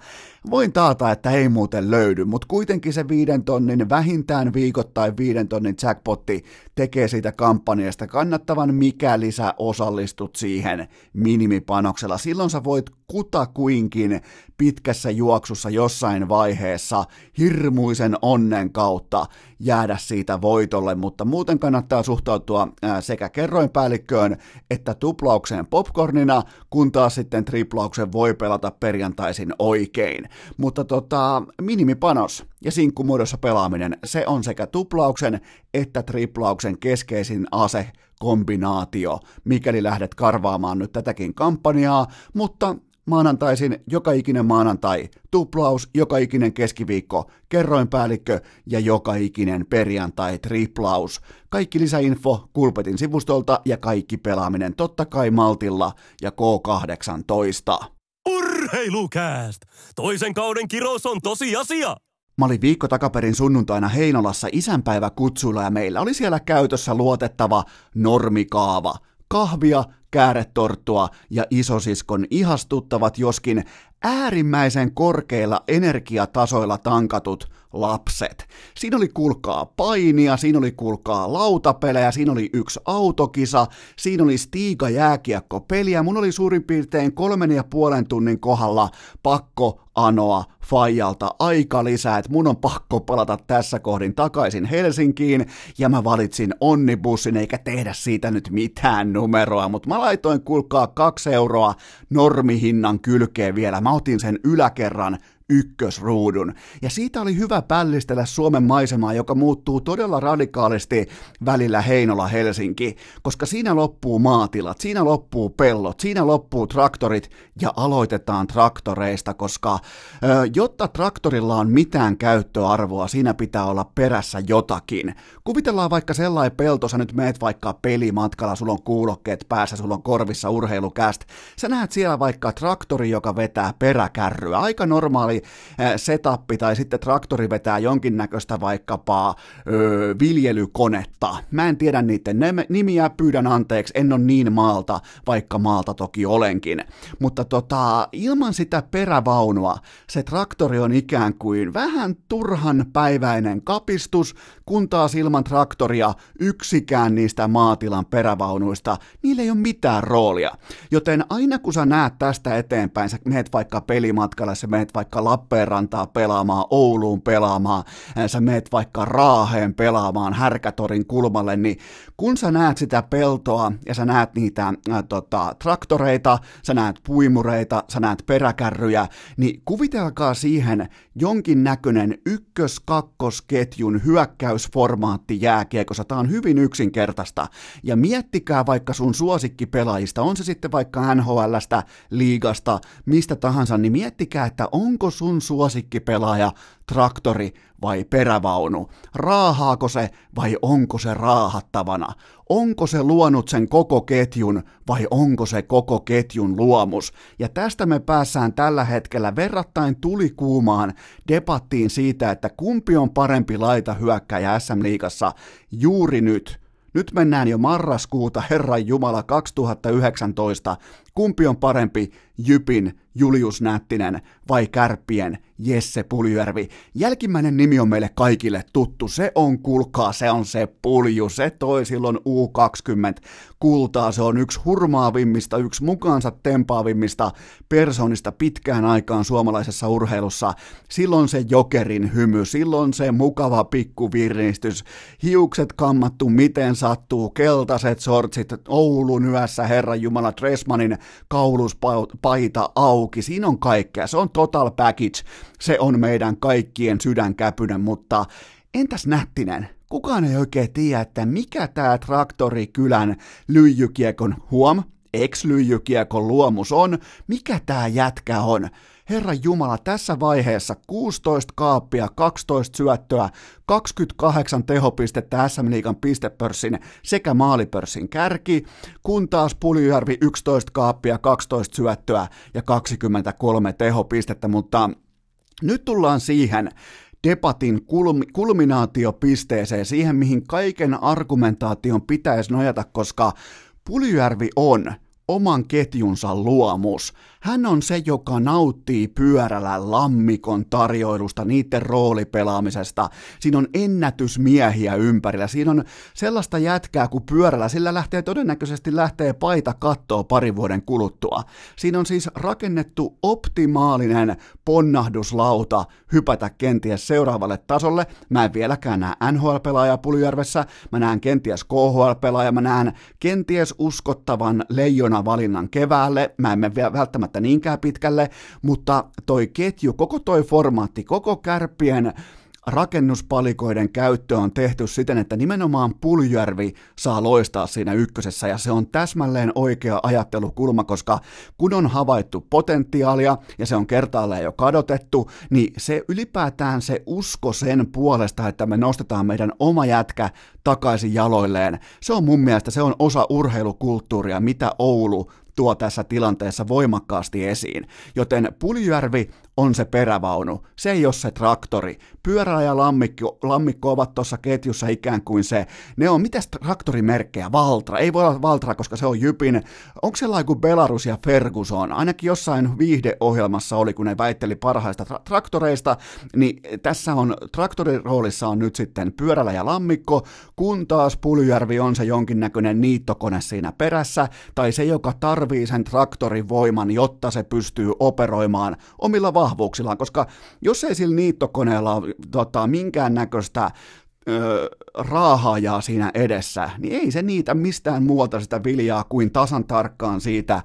voin taata, että ei muuten löydy. Mutta kuitenkin se viiden tonnin, vähintään viikoittain viiden tonnin jackpotti tekee siitä kampanjasta kannattavan, mikäli sä osallistut siihen minimipanoksella. Silloin sä voit kutakuinkin pitkässä juoksussa jossain vaiheessa hirmuisen onnen kautta jäädä siitä voitolle, mutta muuten kannattaa suhtautua sekä kerroinpäällikköön että tuplaukseen popcornina, kun taas sitten triplauksen voi pelata perjantaisin oikein. Mutta tota, minimipanos ja sinkkumuodossa pelaaminen, se on sekä tuplauksen että triplauksen keskeisin ase kombinaatio, mikäli lähdet karvaamaan nyt tätäkin kampanjaa, mutta maanantaisin joka ikinen maanantai, tuplaus joka ikinen keskiviikko, kerroinpäällikkö ja joka ikinen perjantai triplaus. Kaikki lisäinfo Kulpetin sivustolta ja kaikki pelaaminen totta kai Maltilla ja K18. Urheilukääst! Toisen kauden kirous on tosi asia! Mä olin viikko takaperin sunnuntaina Heinolassa isänpäiväkutsuilla ja meillä oli siellä käytössä luotettava normikaava. Kahvia, kääretorttua ja isosiskon ihastuttavat, joskin äärimmäisen korkeilla energiatasoilla tankatut lapset. Siinä oli kulkaa painia, siinä oli kulkaa lautapelejä, siinä oli yksi autokisa, siinä oli Stiga jääkiekko peliä. Mun oli suurin piirtein kolmen ja puolen tunnin kohdalla pakko anoa Fajalta aika lisää, että mun on pakko palata tässä kohdin takaisin Helsinkiin, ja mä valitsin onnibussin, eikä tehdä siitä nyt mitään numeroa, mutta mä laitoin kulkaa kaksi euroa normihinnan kylkeen vielä, mä otin sen yläkerran ykkösruudun. Ja siitä oli hyvä pällistellä Suomen maisemaa, joka muuttuu todella radikaalisti välillä Heinola-Helsinki, koska siinä loppuu maatilat, siinä loppuu pellot, siinä loppuu traktorit ja aloitetaan traktoreista, koska ö, jotta traktorilla on mitään käyttöarvoa, siinä pitää olla perässä jotakin. Kuvitellaan vaikka sellainen pelto, sä nyt meet vaikka pelimatkalla, sulla on kuulokkeet päässä, sulla on korvissa urheilukäst, sä näet siellä vaikka traktori, joka vetää peräkärryä, aika normaali normaali setup tai sitten traktori vetää jonkinnäköistä vaikkapa ö, viljelykonetta. Mä en tiedä niiden nimiä, pyydän anteeksi, en ole niin maalta, vaikka maalta toki olenkin. Mutta tota, ilman sitä perävaunua se traktori on ikään kuin vähän turhan päiväinen kapistus, kun taas ilman traktoria yksikään niistä maatilan perävaunuista, niillä ei ole mitään roolia. Joten aina kun sä näet tästä eteenpäin, sä meet vaikka pelimatkalle, sä meet vaikka Lappeenrantaa pelaamaan, Ouluun pelaamaan, sä meet vaikka Raaheen pelaamaan Härkätorin kulmalle, niin kun sä näet sitä peltoa ja sä näet niitä äh, tota, traktoreita, sä näet puimureita, sä näet peräkärryjä, niin kuvitelkaa siihen jonkin näköinen ykkös-kakkosketjun hyökkäysformaatti jääkiekossa. Tämä on hyvin yksinkertaista. Ja miettikää vaikka sun suosikkipelaajista, on se sitten vaikka NHLstä, liigasta, mistä tahansa, niin miettikää, että onko sun suosikkipelaaja traktori vai perävaunu? Raahaako se vai onko se raahattavana? Onko se luonut sen koko ketjun vai onko se koko ketjun luomus? Ja tästä me päässään tällä hetkellä verrattain tulikuumaan debattiin siitä, että kumpi on parempi laita hyökkäjä SM-liigassa juuri nyt – nyt mennään jo marraskuuta, Herran Jumala 2019. Kumpi on parempi, Jypin Julius Nättinen vai Kärppien Jesse Puljärvi? Jälkimmäinen nimi on meille kaikille tuttu. Se on, kulkaa, se on se pulju. Se toi silloin U20 kultaa. Se on yksi hurmaavimmista, yksi mukaansa tempaavimmista persoonista pitkään aikaan suomalaisessa urheilussa. Silloin se jokerin hymy, silloin se mukava pikkuvirnistys, hiukset kammattu miten sattuu, keltaiset sortsit, Oulun yössä Herran Jumala Tresmanin kauluspaita auki, siinä on kaikkea, se on total package, se on meidän kaikkien sydänkäpynen, mutta entäs Nättinen? Kukaan ei oikein tiedä, että mikä tämä traktorikylän lyijykiekon huom, ex-lyijykiekon luomus on, mikä tämä jätkä on. Herra Jumala, tässä vaiheessa 16 kaappia, 12 syöttöä, 28 tehopistettä SM Liigan pistepörssin sekä maalipörssin kärki, kun taas Puljujärvi 11 kaappia, 12 syöttöä ja 23 tehopistettä, mutta nyt tullaan siihen, debatin kulmi- kulminaatiopisteeseen, siihen mihin kaiken argumentaation pitäisi nojata, koska Puljujärvi on oman ketjunsa luomus. Hän on se, joka nauttii pyörällä lammikon tarjoilusta, niiden roolipelaamisesta. Siinä on ennätysmiehiä ympärillä. Siinä on sellaista jätkää kuin pyörällä. Sillä lähtee todennäköisesti lähtee paita kattoa pari vuoden kuluttua. Siinä on siis rakennettu optimaalinen ponnahduslauta hypätä kenties seuraavalle tasolle. Mä en vieläkään näe NHL-pelaajaa Puljärvessä, mä näen kenties KHL-pelaaja, mä näen kenties uskottavan leijona valinnan keväälle, mä en mene välttämättä niinkään pitkälle, mutta toi ketju, koko toi formaatti, koko kärppien rakennuspalikoiden käyttö on tehty siten, että nimenomaan Puljärvi saa loistaa siinä ykkösessä ja se on täsmälleen oikea ajattelukulma, koska kun on havaittu potentiaalia ja se on kertaalleen jo kadotettu, niin se ylipäätään se usko sen puolesta, että me nostetaan meidän oma jätkä takaisin jaloilleen, se on mun mielestä se on osa urheilukulttuuria, mitä Oulu tuo tässä tilanteessa voimakkaasti esiin. Joten Puljärvi on se perävaunu, se ei ole se traktori. Pyörä ja lammikko, lammikko ovat tuossa ketjussa ikään kuin se, ne on, mitäs traktorimerkkejä? Valtra, ei voi olla Valtra, koska se on Jypin. Onko sellainen kuin Belarus ja Ferguson? Ainakin jossain viihdeohjelmassa oli, kun ne väitteli parhaista tra- traktoreista, niin tässä on, traktoriroolissa on nyt sitten pyörällä ja lammikko, kun taas Puljärvi on se jonkinnäköinen niittokone siinä perässä, tai se, joka tarvii sen traktorin voiman, jotta se pystyy operoimaan omilla vahvuuksillaan, koska jos ei sillä niittokoneella ole tota, minkäännäköistä öö, raahaajaa siinä edessä, niin ei se niitä mistään muualta sitä viljaa kuin tasan tarkkaan siitä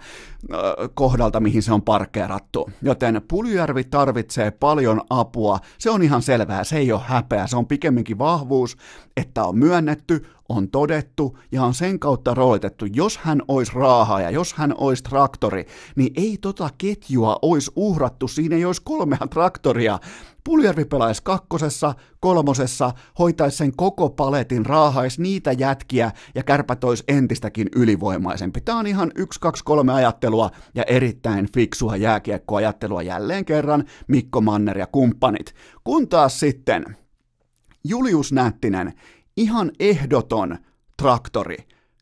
kohdalta, mihin se on parkkeerattu. Joten Puljärvi tarvitsee paljon apua, se on ihan selvää, se ei ole häpeä, se on pikemminkin vahvuus, että on myönnetty, on todettu ja on sen kautta roolitettu, jos hän olisi raahaaja, jos hän olisi traktori, niin ei tota ketjua olisi uhrattu, siinä ei olisi kolmea traktoria. Puljärvi pelaisi kakkosessa, kolmosessa, hoitaisi sen koko paletin, raahaisi niitä jätkiä ja kärpät olisi entistäkin ylivoimaisempi. Tämä on ihan 1, 2, 3 ajattelua ja erittäin fiksua jääkiekkoajattelua jälleen kerran Mikko Manner ja kumppanit. Kun taas sitten Julius Nättinen, ihan ehdoton traktori.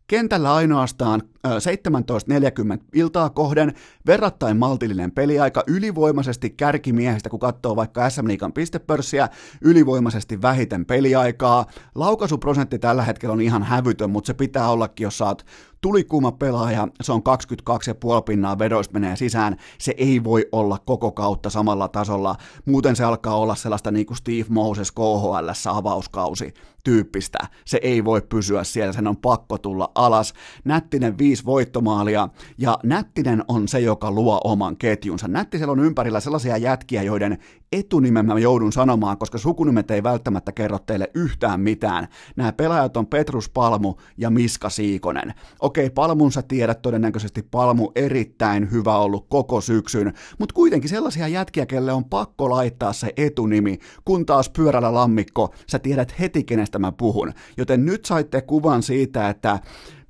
Kentällä ainoastaan 17.40 iltaa kohden, verrattain maltillinen peliaika, ylivoimaisesti kärkimiehistä, kun katsoo vaikka SM Liikan pistepörssiä, ylivoimaisesti vähiten peliaikaa. Laukaisuprosentti tällä hetkellä on ihan hävytön, mutta se pitää ollakin, jos saat tulikuuma pelaaja, se on 22,5 pinnaa vedoista menee sisään, se ei voi olla koko kautta samalla tasolla, muuten se alkaa olla sellaista niin kuin Steve Moses KHL avauskausi tyyppistä, se ei voi pysyä siellä, sen on pakko tulla alas. Nättinen viisi voittomaalia, ja Nättinen on se, joka luo oman ketjunsa. Nättisellä on ympärillä sellaisia jätkiä, joiden etunimen mä joudun sanomaan, koska sukunimet ei välttämättä kerro teille yhtään mitään. Nämä pelaajat on Petrus Palmu ja Miska Siikonen. Okei, Palmun sä tiedät todennäköisesti Palmu erittäin hyvä ollut koko syksyn, mutta kuitenkin sellaisia jätkiä, kelle on pakko laittaa se etunimi, kun taas pyörällä lammikko, sä tiedät heti kenestä mä puhun. Joten nyt saitte kuvan siitä, että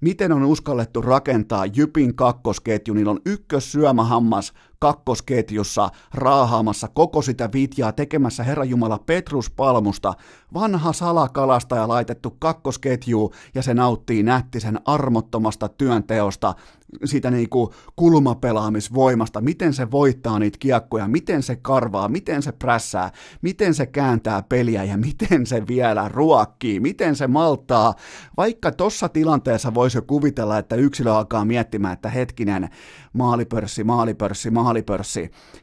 miten on uskallettu rakentaa Jypin kakkosketju, niillä on ykkössyömähammas kakkosketjussa raahaamassa koko sitä vitjaa tekemässä Herra Jumala Petrus Palmusta, vanha salakalastaja laitettu kakkosketju ja se nauttii nättisen armottomasta työnteosta, siitä niinku kulmapelaamisvoimasta, miten se voittaa niitä kiekkoja, miten se karvaa, miten se prässää, miten se kääntää peliä? Ja miten se vielä ruokkii, miten se maltaa. Vaikka tuossa tilanteessa voisi jo kuvitella, että yksilö alkaa miettimään, että hetkinen, maalipörssi, maalipörssi, maalipörssi,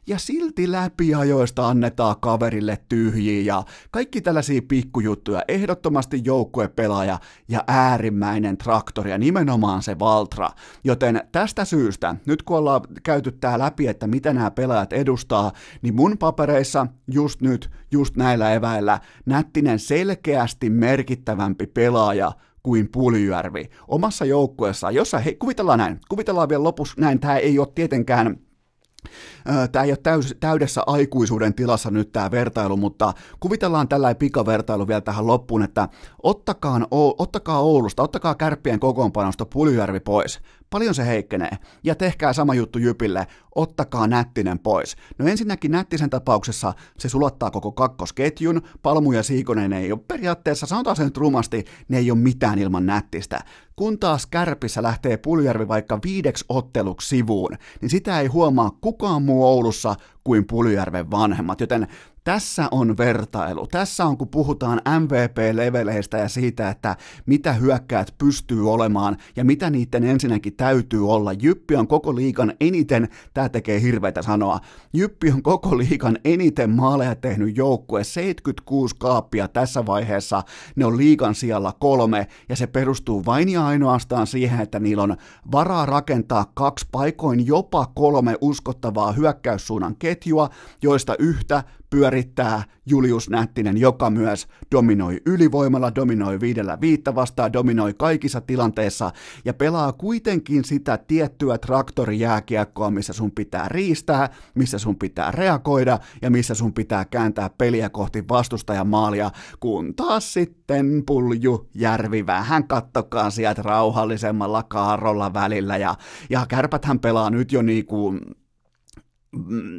ja silti läpiajoista annetaan kaverille tyhjiä ja kaikki tällaisia pikkujuttuja, ehdottomasti joukkuepelaaja ja äärimmäinen traktori ja nimenomaan se Valtra, joten tästä syystä, nyt kun ollaan käyty tää läpi, että mitä nämä pelaajat edustaa, niin mun papereissa just nyt, just näillä eväillä, Nättinen selkeästi merkittävämpi pelaaja kuin Puljärvi omassa joukkueessaan, jossa, hei, kuvitellaan näin, kuvitellaan vielä lopussa näin, tämä ei ole tietenkään Tämä ei ole täys, täydessä aikuisuuden tilassa nyt tämä vertailu, mutta kuvitellaan tällä pikavertailu vielä tähän loppuun, että ottakaa, ottakaa Oulusta, ottakaa kärppien kokoonpanosta Puljärvi pois. Paljon se heikkenee. Ja tehkää sama juttu Jypille, ottakaa Nättinen pois. No ensinnäkin Nättisen tapauksessa se sulattaa koko kakkosketjun, Palmu ja Siikonen ei ole periaatteessa, sanotaan sen trumasti, ne ei ole mitään ilman Nättistä. Kun taas Kärpissä lähtee Puljärvi vaikka viideksi otteluksi sivuun, niin sitä ei huomaa kukaan muu Oulussa kuin Puljärven vanhemmat, joten tässä on vertailu. Tässä on, kun puhutaan MVP-leveleistä ja siitä, että mitä hyökkäät pystyy olemaan ja mitä niiden ensinnäkin täytyy olla. Jyppi on koko liikan eniten, tämä tekee hirveitä sanoa, Jyppi on koko liikan eniten maaleja tehnyt joukkue, 76 kaappia tässä vaiheessa, ne on liikan sijalla kolme ja se perustuu vain ja ainoastaan siihen, että niillä on varaa rakentaa kaksi paikoin jopa kolme uskottavaa hyökkäyssuunnan ketjua, joista yhtä pyörittää Julius Nättinen, joka myös dominoi ylivoimalla, dominoi viidellä viittä vastaan, dominoi kaikissa tilanteissa ja pelaa kuitenkin sitä tiettyä traktorijääkiekkoa, missä sun pitää riistää, missä sun pitää reagoida ja missä sun pitää kääntää peliä kohti vastustajan maalia, kun taas sitten Pulju Järvi vähän kattokaa sieltä rauhallisemmalla kaarrolla välillä ja, ja kärpäthän pelaa nyt jo niinku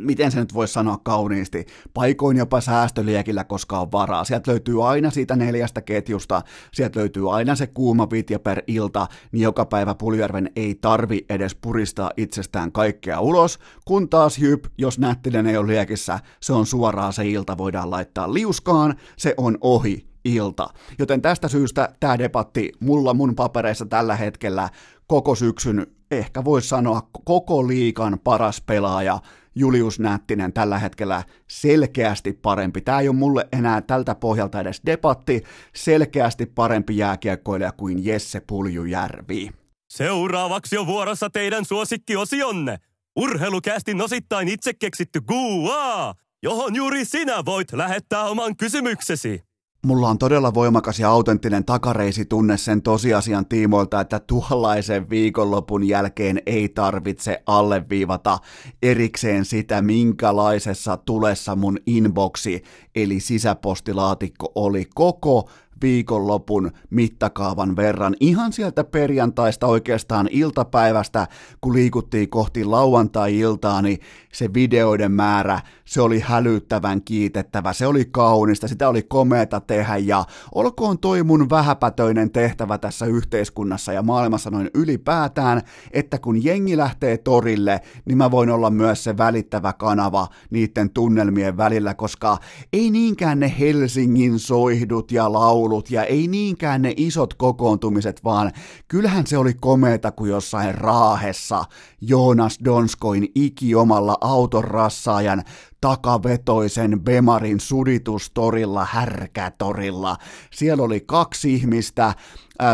miten se nyt voisi sanoa kauniisti, paikoin jopa säästöliekillä, koska on varaa. Sieltä löytyy aina siitä neljästä ketjusta, sieltä löytyy aina se kuuma vitja per ilta, niin joka päivä Puljärven ei tarvi edes puristaa itsestään kaikkea ulos, kun taas Jyp, jos Nättinen ei ole liekissä, se on suoraan se ilta, voidaan laittaa liuskaan, se on ohi ilta. Joten tästä syystä tämä debatti mulla mun papereissa tällä hetkellä koko syksyn, ehkä voisi sanoa koko liikan paras pelaaja, Julius Nättinen tällä hetkellä selkeästi parempi. Tämä ei ole mulle enää tältä pohjalta edes debatti, selkeästi parempi jääkiekkoilija kuin Jesse Puljujärvi. Seuraavaksi on vuorossa teidän suosikkiosionne. Urheilukästin osittain itse keksitty Guaa, johon juuri sinä voit lähettää oman kysymyksesi. Mulla on todella voimakas ja autenttinen takareisitunne sen tosiasian tiimoilta, että tuollaisen viikonlopun jälkeen ei tarvitse alleviivata erikseen sitä, minkälaisessa tulessa mun inboxi eli sisäpostilaatikko oli koko viikonlopun mittakaavan verran. Ihan sieltä perjantaista oikeastaan iltapäivästä, kun liikuttiin kohti lauantai-iltaa, niin se videoiden määrä, se oli hälyttävän kiitettävä, se oli kaunista, sitä oli komeeta tehdä. Ja olkoon toi mun vähäpätöinen tehtävä tässä yhteiskunnassa ja maailmassa noin ylipäätään, että kun jengi lähtee torille, niin mä voin olla myös se välittävä kanava niiden tunnelmien välillä, koska ei niinkään ne Helsingin soihdut ja laulut ja ei niinkään ne isot kokoontumiset, vaan kyllähän se oli komeeta kuin jossain raahessa Joonas Donskoin ikiomalla autorassaajan takavetoisen Bemarin suditustorilla, härkätorilla. Siellä oli kaksi ihmistä,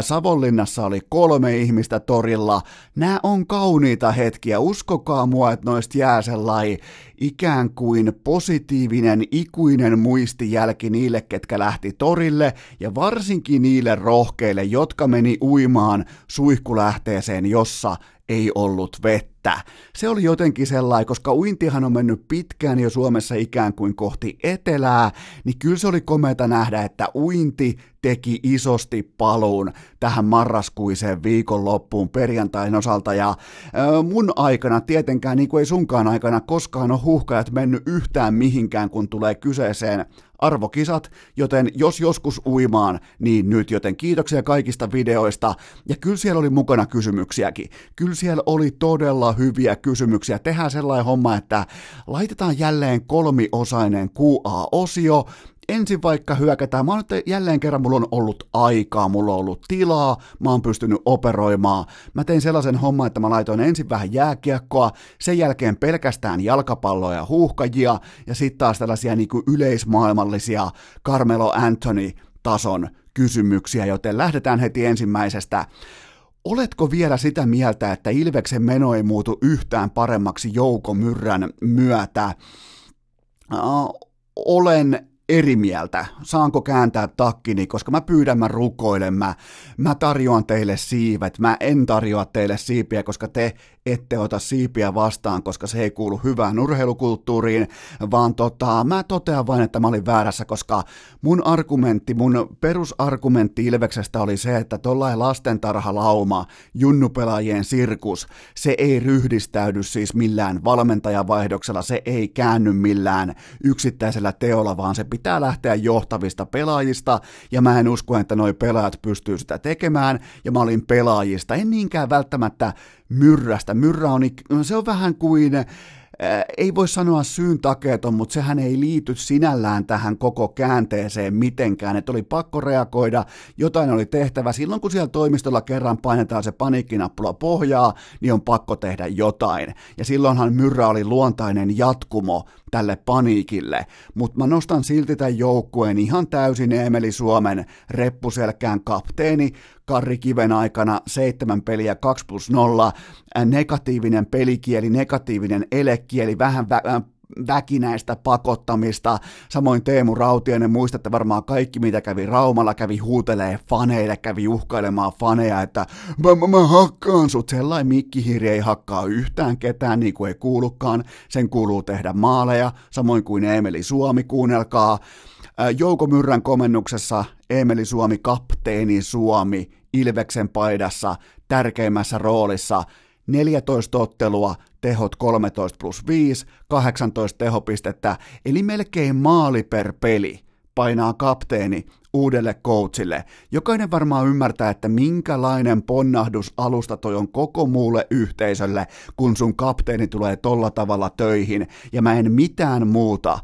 Savonlinnassa oli kolme ihmistä torilla. Nämä on kauniita hetkiä, uskokaa mua, että noista jää sellainen ikään kuin positiivinen, ikuinen muistijälki niille, ketkä lähti torille, ja varsinkin niille rohkeille, jotka meni uimaan suihkulähteeseen, jossa ei ollut vettä. Se oli jotenkin sellainen, koska uintihan on mennyt pitkään jo Suomessa ikään kuin kohti etelää, niin kyllä se oli komeata nähdä, että uinti teki isosti paluun tähän marraskuiseen viikonloppuun perjantain osalta ja mun aikana tietenkään, niin kuin ei sunkaan aikana, koskaan ole huhkajat mennyt yhtään mihinkään, kun tulee kyseeseen arvokisat, joten jos joskus uimaan, niin nyt, joten kiitoksia kaikista videoista, ja kyllä siellä oli mukana kysymyksiäkin, kyllä siellä oli todella hyviä kysymyksiä, tehdään sellainen homma, että laitetaan jälleen kolmiosainen QA-osio, ensin vaikka hyökätään, mä oon nyt jälleen kerran, mulla on ollut aikaa, mulla on ollut tilaa, mä oon pystynyt operoimaan. Mä tein sellaisen homman, että mä laitoin ensin vähän jääkiekkoa, sen jälkeen pelkästään jalkapalloa ja huuhkajia, ja sitten taas tällaisia niin kuin yleismaailmallisia Carmelo Anthony tason kysymyksiä, joten lähdetään heti ensimmäisestä. Oletko vielä sitä mieltä, että Ilveksen meno ei muutu yhtään paremmaksi Jouko Myrrän myötä? Olen eri mieltä, saanko kääntää takkini, koska mä pyydän, mä rukoilen, mä, mä tarjoan teille siivet, mä en tarjoa teille siipiä, koska te ette ota siipiä vastaan, koska se ei kuulu hyvään urheilukulttuuriin, vaan tota, mä totean vain, että mä olin väärässä, koska mun argumentti, mun perusargumentti Ilveksestä oli se, että tollain lastentarhalauma, junnupelaajien sirkus, se ei ryhdistäydy siis millään valmentajavaihdoksella, se ei käänny millään yksittäisellä teolla, vaan se pitää lähteä johtavista pelaajista, ja mä en usko, että noi pelaajat pystyy sitä tekemään, ja mä olin pelaajista, en niinkään välttämättä myrrästä. Myrrä on, se on vähän kuin ei voi sanoa syyn takeeton, mutta sehän ei liity sinällään tähän koko käänteeseen mitenkään, että oli pakko reagoida, jotain oli tehtävä. Silloin kun siellä toimistolla kerran painetaan se paniikkinappula pohjaa, niin on pakko tehdä jotain. Ja silloinhan myrrä oli luontainen jatkumo tälle paniikille, mutta mä nostan silti tämän joukkueen ihan täysin Emeli Suomen reppuselkään kapteeni, Karri Kiven aikana seitsemän peliä 2 plus 0, negatiivinen pelikieli, negatiivinen elekieli, vähän vä- väkinäistä pakottamista. Samoin Teemu Rautiainen, muistatte varmaan kaikki, mitä kävi Raumalla, kävi huutelee faneille, kävi uhkailemaan faneja, että mä, mä, mä hakkaan sut. Sellainen mikkihiri ei hakkaa yhtään ketään, niin kuin ei kuulukaan. Sen kuuluu tehdä maaleja, samoin kuin Emeli Suomi, kuunnelkaa. Jouko Myrrän komennuksessa Emeli Suomi, kapteeni Suomi, Ilveksen paidassa, tärkeimmässä roolissa, 14 ottelua, tehot 13 plus 5, 18 tehopistettä, eli melkein maali per peli painaa kapteeni uudelle coachille. Jokainen varmaan ymmärtää, että minkälainen ponnahdus alusta toi on koko muulle yhteisölle, kun sun kapteeni tulee tolla tavalla töihin, ja mä en mitään muuta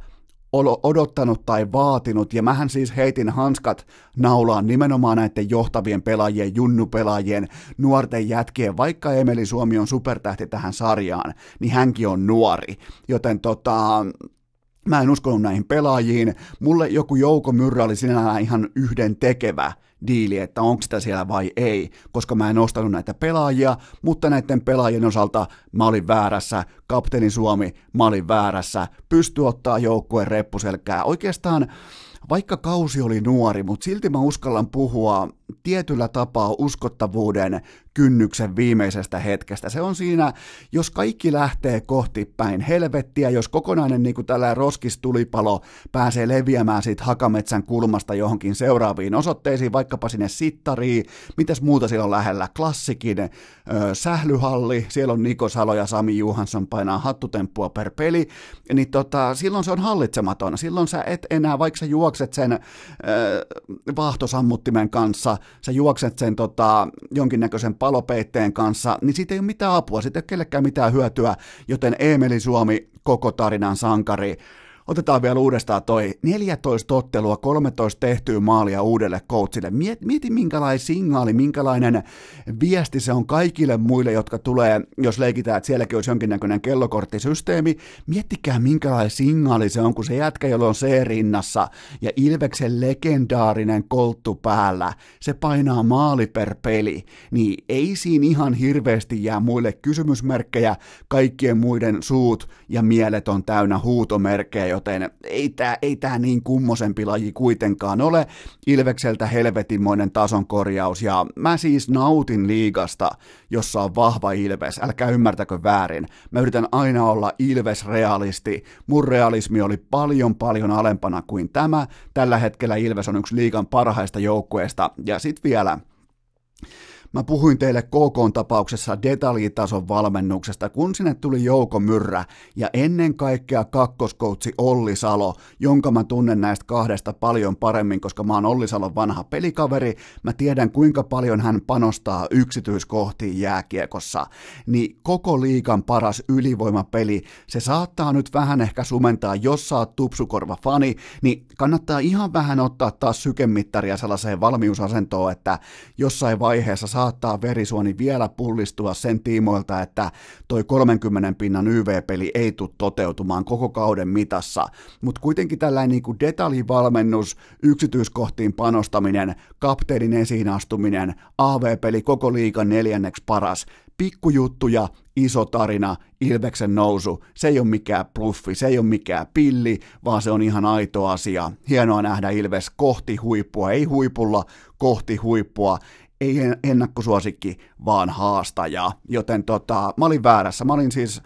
odottanut tai vaatinut, ja mähän siis heitin hanskat naulaan nimenomaan näiden johtavien pelaajien, junnupelaajien, nuorten jätkien, vaikka Emeli Suomi on supertähti tähän sarjaan, niin hänkin on nuori, joten tota, Mä en uskonut näihin pelaajiin. Mulle joku Jouko Myrrä oli sinällään ihan yhden tekevä diili, että onko sitä siellä vai ei, koska mä en ostanut näitä pelaajia, mutta näiden pelaajien osalta mä olin väärässä, kapteeni Suomi, mä olin väärässä, pysty ottaa joukkueen reppuselkää. Oikeastaan vaikka kausi oli nuori, mutta silti mä uskallan puhua tietyllä tapaa uskottavuuden kynnyksen viimeisestä hetkestä. Se on siinä, jos kaikki lähtee kohti päin helvettiä, jos kokonainen niin kuin tällä roskistulipalo pääsee leviämään siitä Hakametsän kulmasta johonkin seuraaviin osoitteisiin, vaikkapa sinne Sittariin, mitäs muuta siellä on lähellä, klassikin, ö, sählyhalli, siellä on Niko Salo ja Sami Juhansson painaa hattutemppua per peli, niin tota, silloin se on hallitsematon, silloin sä et enää, vaikka sä juokset sen ö, vahtosammuttimen kanssa, sä juokset sen tota, jonkinnäköisen palopeitteen kanssa, niin siitä ei ole mitään apua, siitä ei ole kellekään mitään hyötyä, joten Emeli Suomi, koko tarinan sankari, Otetaan vielä uudestaan toi 14 ottelua, 13 tehtyä maalia uudelle coachille. Mieti, mieti minkälainen signaali, minkälainen viesti se on kaikille muille, jotka tulee, jos leikitään, että sielläkin olisi jonkinnäköinen kellokorttisysteemi. Miettikää minkälainen signaali se on, kun se jätkä, jolla on C-rinnassa ja Ilveksen legendaarinen kolttu päällä, se painaa maali per peli, niin ei siinä ihan hirveästi jää muille kysymysmerkkejä, kaikkien muiden suut ja mielet on täynnä huutomerkkejä, joten ei tämä ei tää niin kummosempi laji kuitenkaan ole. Ilvekseltä helvetinmoinen tason korjaus, ja mä siis nautin liigasta, jossa on vahva Ilves, älkää ymmärtäkö väärin. Mä yritän aina olla Ilves-realisti. Mun realismi oli paljon paljon alempana kuin tämä. Tällä hetkellä Ilves on yksi liigan parhaista joukkueista, ja sit vielä Mä puhuin teille KK-tapauksessa detaljitason valmennuksesta, kun sinne tuli Jouko Myrrä ja ennen kaikkea kakkoskoutsi Olli Salo, jonka mä tunnen näistä kahdesta paljon paremmin, koska mä oon Olli Salon vanha pelikaveri, mä tiedän kuinka paljon hän panostaa yksityiskohtiin jääkiekossa, niin koko liikan paras ylivoimapeli, se saattaa nyt vähän ehkä sumentaa, jos sä oot tupsukorva fani, niin kannattaa ihan vähän ottaa taas sykemittaria sellaiseen valmiusasentoon, että jossain vaiheessa saattaa verisuoni vielä pullistua sen tiimoilta, että toi 30 pinnan YV-peli ei tule toteutumaan koko kauden mitassa, mutta kuitenkin tällainen niin kuin detaljivalmennus, yksityiskohtiin panostaminen, kapteenin esiin astuminen, AV-peli koko liikan neljänneksi paras, pikkujuttuja, iso tarina, Ilveksen nousu, se ei ole mikään bluffi, se ei ole mikään pilli, vaan se on ihan aito asia. Hienoa nähdä Ilves kohti huippua, ei huipulla, kohti huippua ei ennakkosuosikki, vaan haastaja. Joten tota, mä olin väärässä. Mä olin siis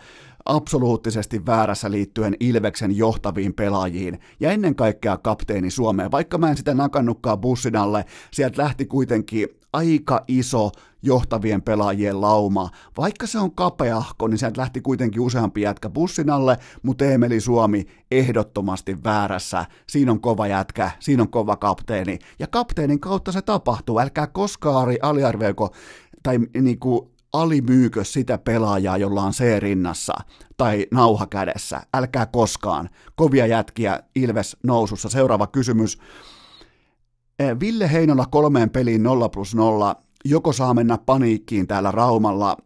absoluuttisesti väärässä liittyen Ilveksen johtaviin pelaajiin ja ennen kaikkea kapteeni Suomeen. Vaikka mä en sitä nakannutkaan bussin alle, sieltä lähti kuitenkin aika iso johtavien pelaajien lauma. Vaikka se on kapeahko, niin sieltä lähti kuitenkin useampi jätkä bussin alle, mutta Emeli Suomi ehdottomasti väärässä. Siinä on kova jätkä, siinä on kova kapteeni, ja kapteenin kautta se tapahtuu. Älkää koskaan aliarvioiko tai niinku alimyykö sitä pelaajaa, jolla on C rinnassa tai nauha kädessä. Älkää koskaan. Kovia jätkiä Ilves nousussa. Seuraava kysymys. Eh, Ville Heinola kolmeen peliin 0 plus 0. Joko saa mennä paniikkiin täällä Raumalla?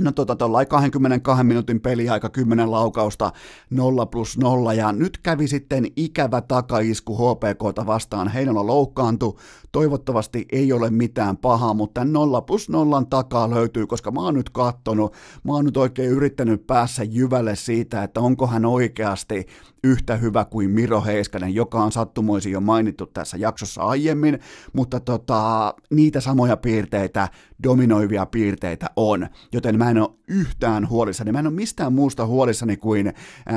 No tota, tuolla 22 minuutin aika 10 laukausta, 0 plus 0, ja nyt kävi sitten ikävä takaisku HPKta vastaan, Heinola loukkaantui, toivottavasti ei ole mitään pahaa, mutta 0 plus 0 takaa löytyy, koska mä oon nyt kattonut, mä oon nyt oikein yrittänyt päässä jyvälle siitä, että onko hän oikeasti yhtä hyvä kuin Miro Heiskanen, joka on sattumoisin jo mainittu tässä jaksossa aiemmin, mutta tota, niitä samoja piirteitä, dominoivia piirteitä on, joten mä en ole yhtään huolissani. Mä en ole mistään muusta huolissani kuin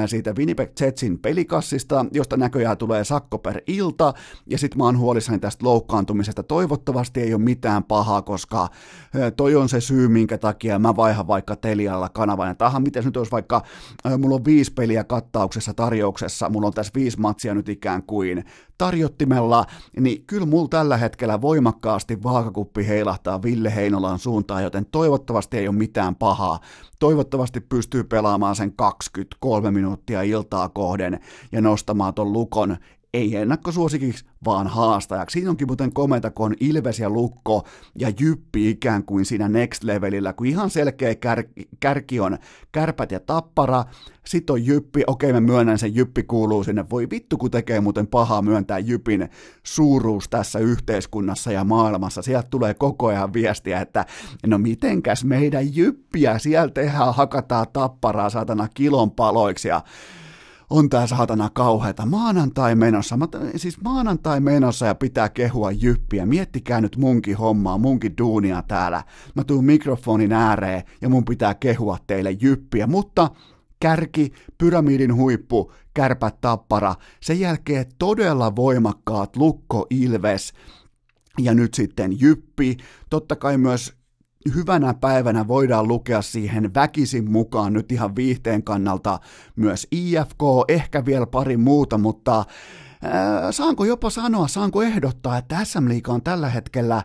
siitä Winnipeg Jetsin pelikassista, josta näköjään tulee sakko per ilta, ja sit mä oon huolissani tästä loukkaantumisesta. Toivottavasti ei ole mitään pahaa, koska toi on se syy, minkä takia mä vaihan vaikka Telialla kanavan. Että aha, miten nyt olisi vaikka, mulla on viisi peliä kattauksessa tarjouksessa, mulla on tässä viisi matsia nyt ikään kuin tarjottimella, niin kyllä mulla tällä hetkellä voimakkaasti vaakakuppi heilahtaa Ville Heinolan suuntaan, joten toivottavasti ei ole mitään pahaa. Toivottavasti pystyy pelaamaan sen 23 minuuttia iltaa kohden ja nostamaan ton lukon ei ennakkosuosikiksi, vaan haastajaksi. Siinä onkin muuten komenta, kun on Ilves ja Lukko ja Jyppi ikään kuin siinä next levelillä, kun ihan selkeä kär, kärki on kärpät ja tappara, sitten on Jyppi, okei mä myönnän sen, Jyppi kuuluu sinne, voi vittu kun tekee muuten pahaa myöntää Jypin suuruus tässä yhteiskunnassa ja maailmassa, sieltä tulee koko ajan viestiä, että no mitenkäs meidän Jyppiä, sieltä tehdään, hakataan tapparaa saatana kilon paloiksi ja on tää saatana kauheata. Maanantai menossa, mä, siis maanantai menossa ja pitää kehua jyppiä. Miettikää nyt munkin hommaa, munkin duunia täällä. Mä tuun mikrofonin ääreen ja mun pitää kehua teille jyppiä, mutta kärki, pyramidin huippu, kärpät tappara, sen jälkeen todella voimakkaat lukko Ilves, ja nyt sitten Jyppi, totta kai myös hyvänä päivänä voidaan lukea siihen väkisin mukaan nyt ihan viihteen kannalta myös IFK, ehkä vielä pari muuta, mutta äh, saanko jopa sanoa, saanko ehdottaa, että SM Liiga on tällä hetkellä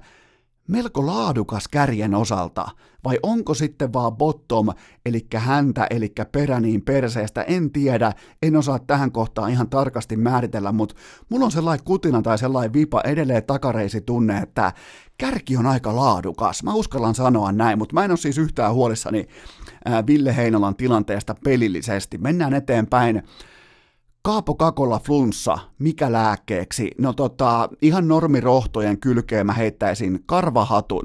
melko laadukas kärjen osalta, vai onko sitten vaan bottom, eli häntä, eli peräniin perseestä, en tiedä, en osaa tähän kohtaan ihan tarkasti määritellä, mutta mulla on sellainen kutina tai sellainen vipa edelleen takareisi tunne, että kärki on aika laadukas, mä uskallan sanoa näin, mutta mä en ole siis yhtään huolissani Ville Heinolan tilanteesta pelillisesti, mennään eteenpäin, Kaapo Kakolla flunssa, mikä lääkkeeksi? No tota, ihan normirohtojen kylkeen mä heittäisin karvahatun.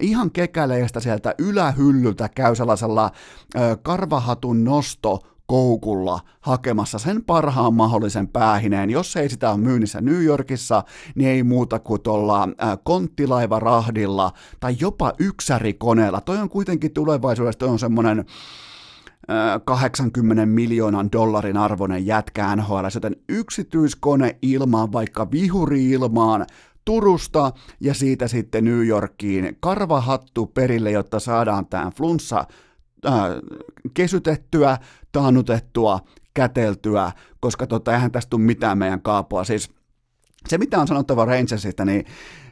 Ihan kekäleestä sieltä ylähyllyltä käy sellaisella ö, karvahatun nosto koukulla hakemassa sen parhaan mahdollisen päähineen. Jos ei sitä ole myynnissä New Yorkissa, niin ei muuta kuin tuolla konttilaivarahdilla tai jopa yksärikoneella. Toi on kuitenkin tulevaisuudessa, toi on semmoinen 80 miljoonan dollarin arvoinen jätkä NHL, joten yksityiskone ilmaan, vaikka vihuri ilmaan, Turusta ja siitä sitten New Yorkiin karvahattu perille, jotta saadaan tämä flunssa äh, kesytettyä, taannutettua, käteltyä, koska tota, eihän tästä tule mitään meidän kaapua. Siis se, mitä on sanottava Rangersista, niin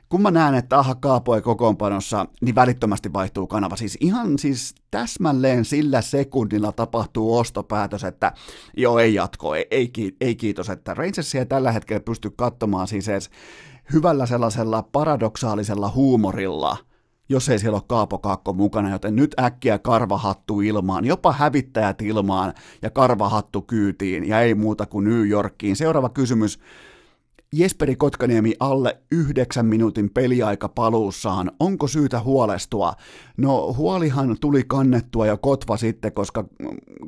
kun mä näen, että aha kaapoi kokoonpanossa, niin välittömästi vaihtuu kanava. Siis ihan siis täsmälleen sillä sekunnilla tapahtuu ostopäätös, että joo, ei jatko, ei, ei, ei kiitos, että Rangers ei tällä hetkellä pysty katsomaan siis edes hyvällä sellaisella paradoksaalisella huumorilla, jos ei siellä ole Kaapo Kakko mukana, joten nyt äkkiä karvahattu ilmaan, jopa hävittäjät ilmaan ja karvahattu kyytiin ja ei muuta kuin New Yorkiin. Seuraava kysymys. Jesperi Kotkaniemi alle yhdeksän minuutin peliaika paluussaan. Onko syytä huolestua? No huolihan tuli kannettua jo Kotva sitten, koska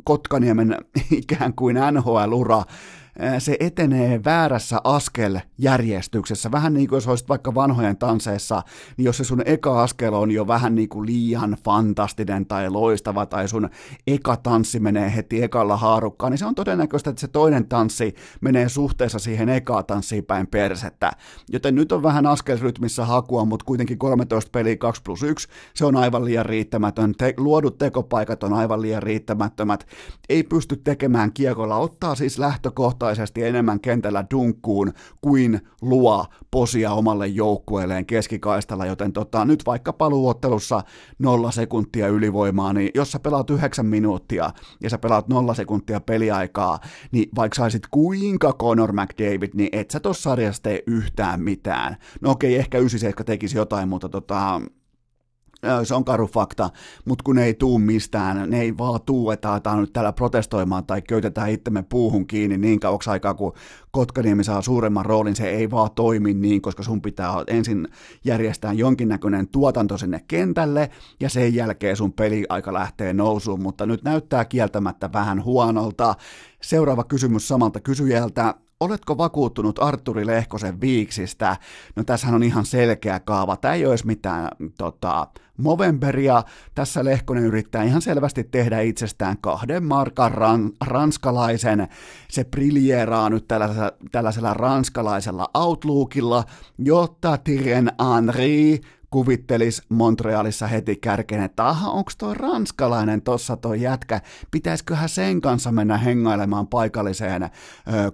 Kotkaniemen ikään kuin NHL-ura se etenee väärässä askeljärjestyksessä. Vähän niin kuin jos olisit vaikka vanhojen tanseissa, niin jos se sun eka askel on jo vähän niin kuin liian fantastinen tai loistava, tai sun eka tanssi menee heti ekalla haarukkaan, niin se on todennäköistä, että se toinen tanssi menee suhteessa siihen ekaa tanssiin päin persettä. Joten nyt on vähän askelrytmissä hakua, mutta kuitenkin 13 peliä 2 plus 1, se on aivan liian riittämätön. Te- luodut tekopaikat on aivan liian riittämättömät. Ei pysty tekemään kiekolla, ottaa siis lähtökohtaisesti enemmän kentällä dunkkuun kuin luo posia omalle joukkueelleen keskikaistalla, joten tota, nyt vaikka paluuottelussa nolla sekuntia ylivoimaa, niin jos sä pelaat yhdeksän minuuttia ja sä pelaat nolla sekuntia peliaikaa, niin vaikka saisit kuinka Conor McDavid, niin et sä tossa sarjassa tee yhtään mitään. No okei, ehkä 97 tekisi jotain, mutta tota, se on karu fakta, mutta kun ne ei tuu mistään, ne ei vaan tuu, että aletaan nyt täällä protestoimaan tai köytetään itsemme puuhun kiinni niin kauaksi aikaa, kun Kotkaniemi saa suuremman roolin, se ei vaan toimi niin, koska sun pitää ensin järjestää jonkinnäköinen tuotanto sinne kentälle, ja sen jälkeen sun peliaika lähtee nousuun, mutta nyt näyttää kieltämättä vähän huonolta. Seuraava kysymys samalta kysyjältä, oletko vakuuttunut Arturi Lehkosen viiksistä? No tässähän on ihan selkeä kaava. Tämä ei olisi mitään tota, Movemberia. Tässä Lehkonen yrittää ihan selvästi tehdä itsestään kahden markan ran, ranskalaisen. Se briljeeraa nyt tällaisella, tällaisella ranskalaisella outlookilla, jotta Thierry Henry kuvittelis Montrealissa heti kärkeen, että aha, onko toi ranskalainen tossa toi jätkä, pitäisiköhän sen kanssa mennä hengailemaan paikalliseen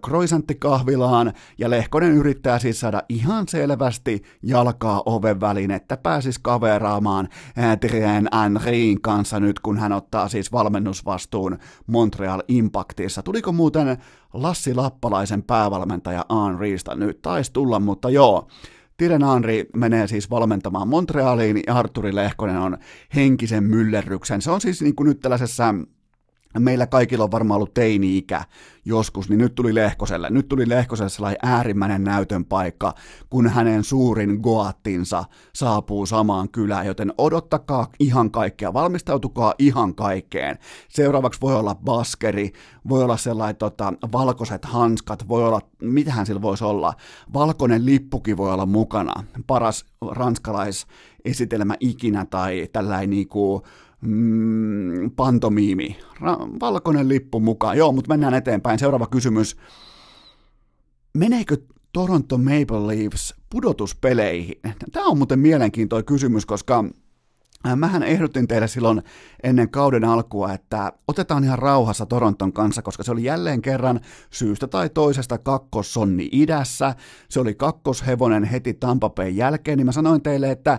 kroisanttikahvilaan, ja Lehkonen yrittää siis saada ihan selvästi jalkaa oven väliin, että pääsis kaveraamaan Adrien Henryin kanssa nyt, kun hän ottaa siis valmennusvastuun Montreal Impactissa. Tuliko muuten Lassi Lappalaisen päävalmentaja Henrystä nyt? Taisi tulla, mutta joo, Tiren Henry menee siis valmentamaan Montrealiin ja Arturi Lehkonen on henkisen myllerryksen. Se on siis niin kuin nyt tällaisessa meillä kaikilla on varmaan ollut teini-ikä joskus, niin nyt tuli Lehkoselle. Nyt tuli Lehkoselle sellainen äärimmäinen näytön paikka, kun hänen suurin goattinsa saapuu samaan kylään, joten odottakaa ihan kaikkea, valmistautukaa ihan kaikkeen. Seuraavaksi voi olla baskeri, voi olla sellainen tota, valkoiset hanskat, voi olla, mitähän sillä voisi olla, valkoinen lippukin voi olla mukana, paras ranskalaisesitelmä ikinä tai tällainen niinku, mm, pantomiimi. Ra- valkoinen lippu mukaan. Joo, mutta mennään eteenpäin. Seuraava kysymys. Meneekö Toronto Maple Leafs pudotuspeleihin? Tämä on muuten mielenkiintoinen kysymys, koska äh, Mähän ehdotin teille silloin ennen kauden alkua, että otetaan ihan rauhassa Toronton kanssa, koska se oli jälleen kerran syystä tai toisesta kakkossonni idässä. Se oli kakkoshevonen heti Tampapeen jälkeen, niin mä sanoin teille, että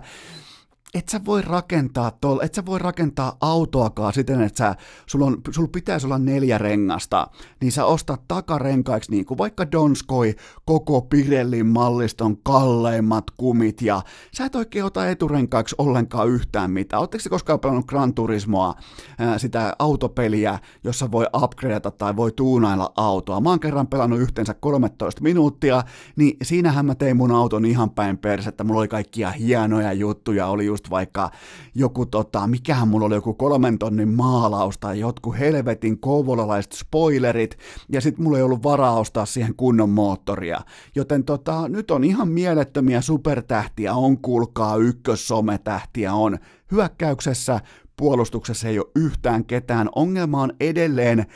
et sä voi rakentaa tol, et sä voi rakentaa autoakaan siten, että sä, sulla, on, sulla pitäisi olla neljä rengasta, niin sä ostat takarenkaiksi niin kuin vaikka Donskoi koko Pirellin malliston kalleimmat kumit ja sä et oikein ota eturenkaiksi ollenkaan yhtään mitään. Oletteko se koskaan pelannut Gran Turismoa, sitä autopeliä, jossa voi upgradeata tai voi tuunailla autoa? Mä oon kerran pelannut yhteensä 13 minuuttia, niin siinähän mä tein mun auton ihan päin persettä. Mulla oli kaikkia hienoja juttuja, oli just vaikka joku, tota, mikähän mulla oli joku kolmen tonnin maalaus tai jotkut helvetin kouvolalaiset spoilerit, ja sitten mulla ei ollut varaa ostaa siihen kunnon moottoria. Joten tota, nyt on ihan mielettömiä supertähtiä, on kuulkaa ykkössometähtiä, on hyökkäyksessä, puolustuksessa ei ole yhtään ketään. Ongelma on edelleen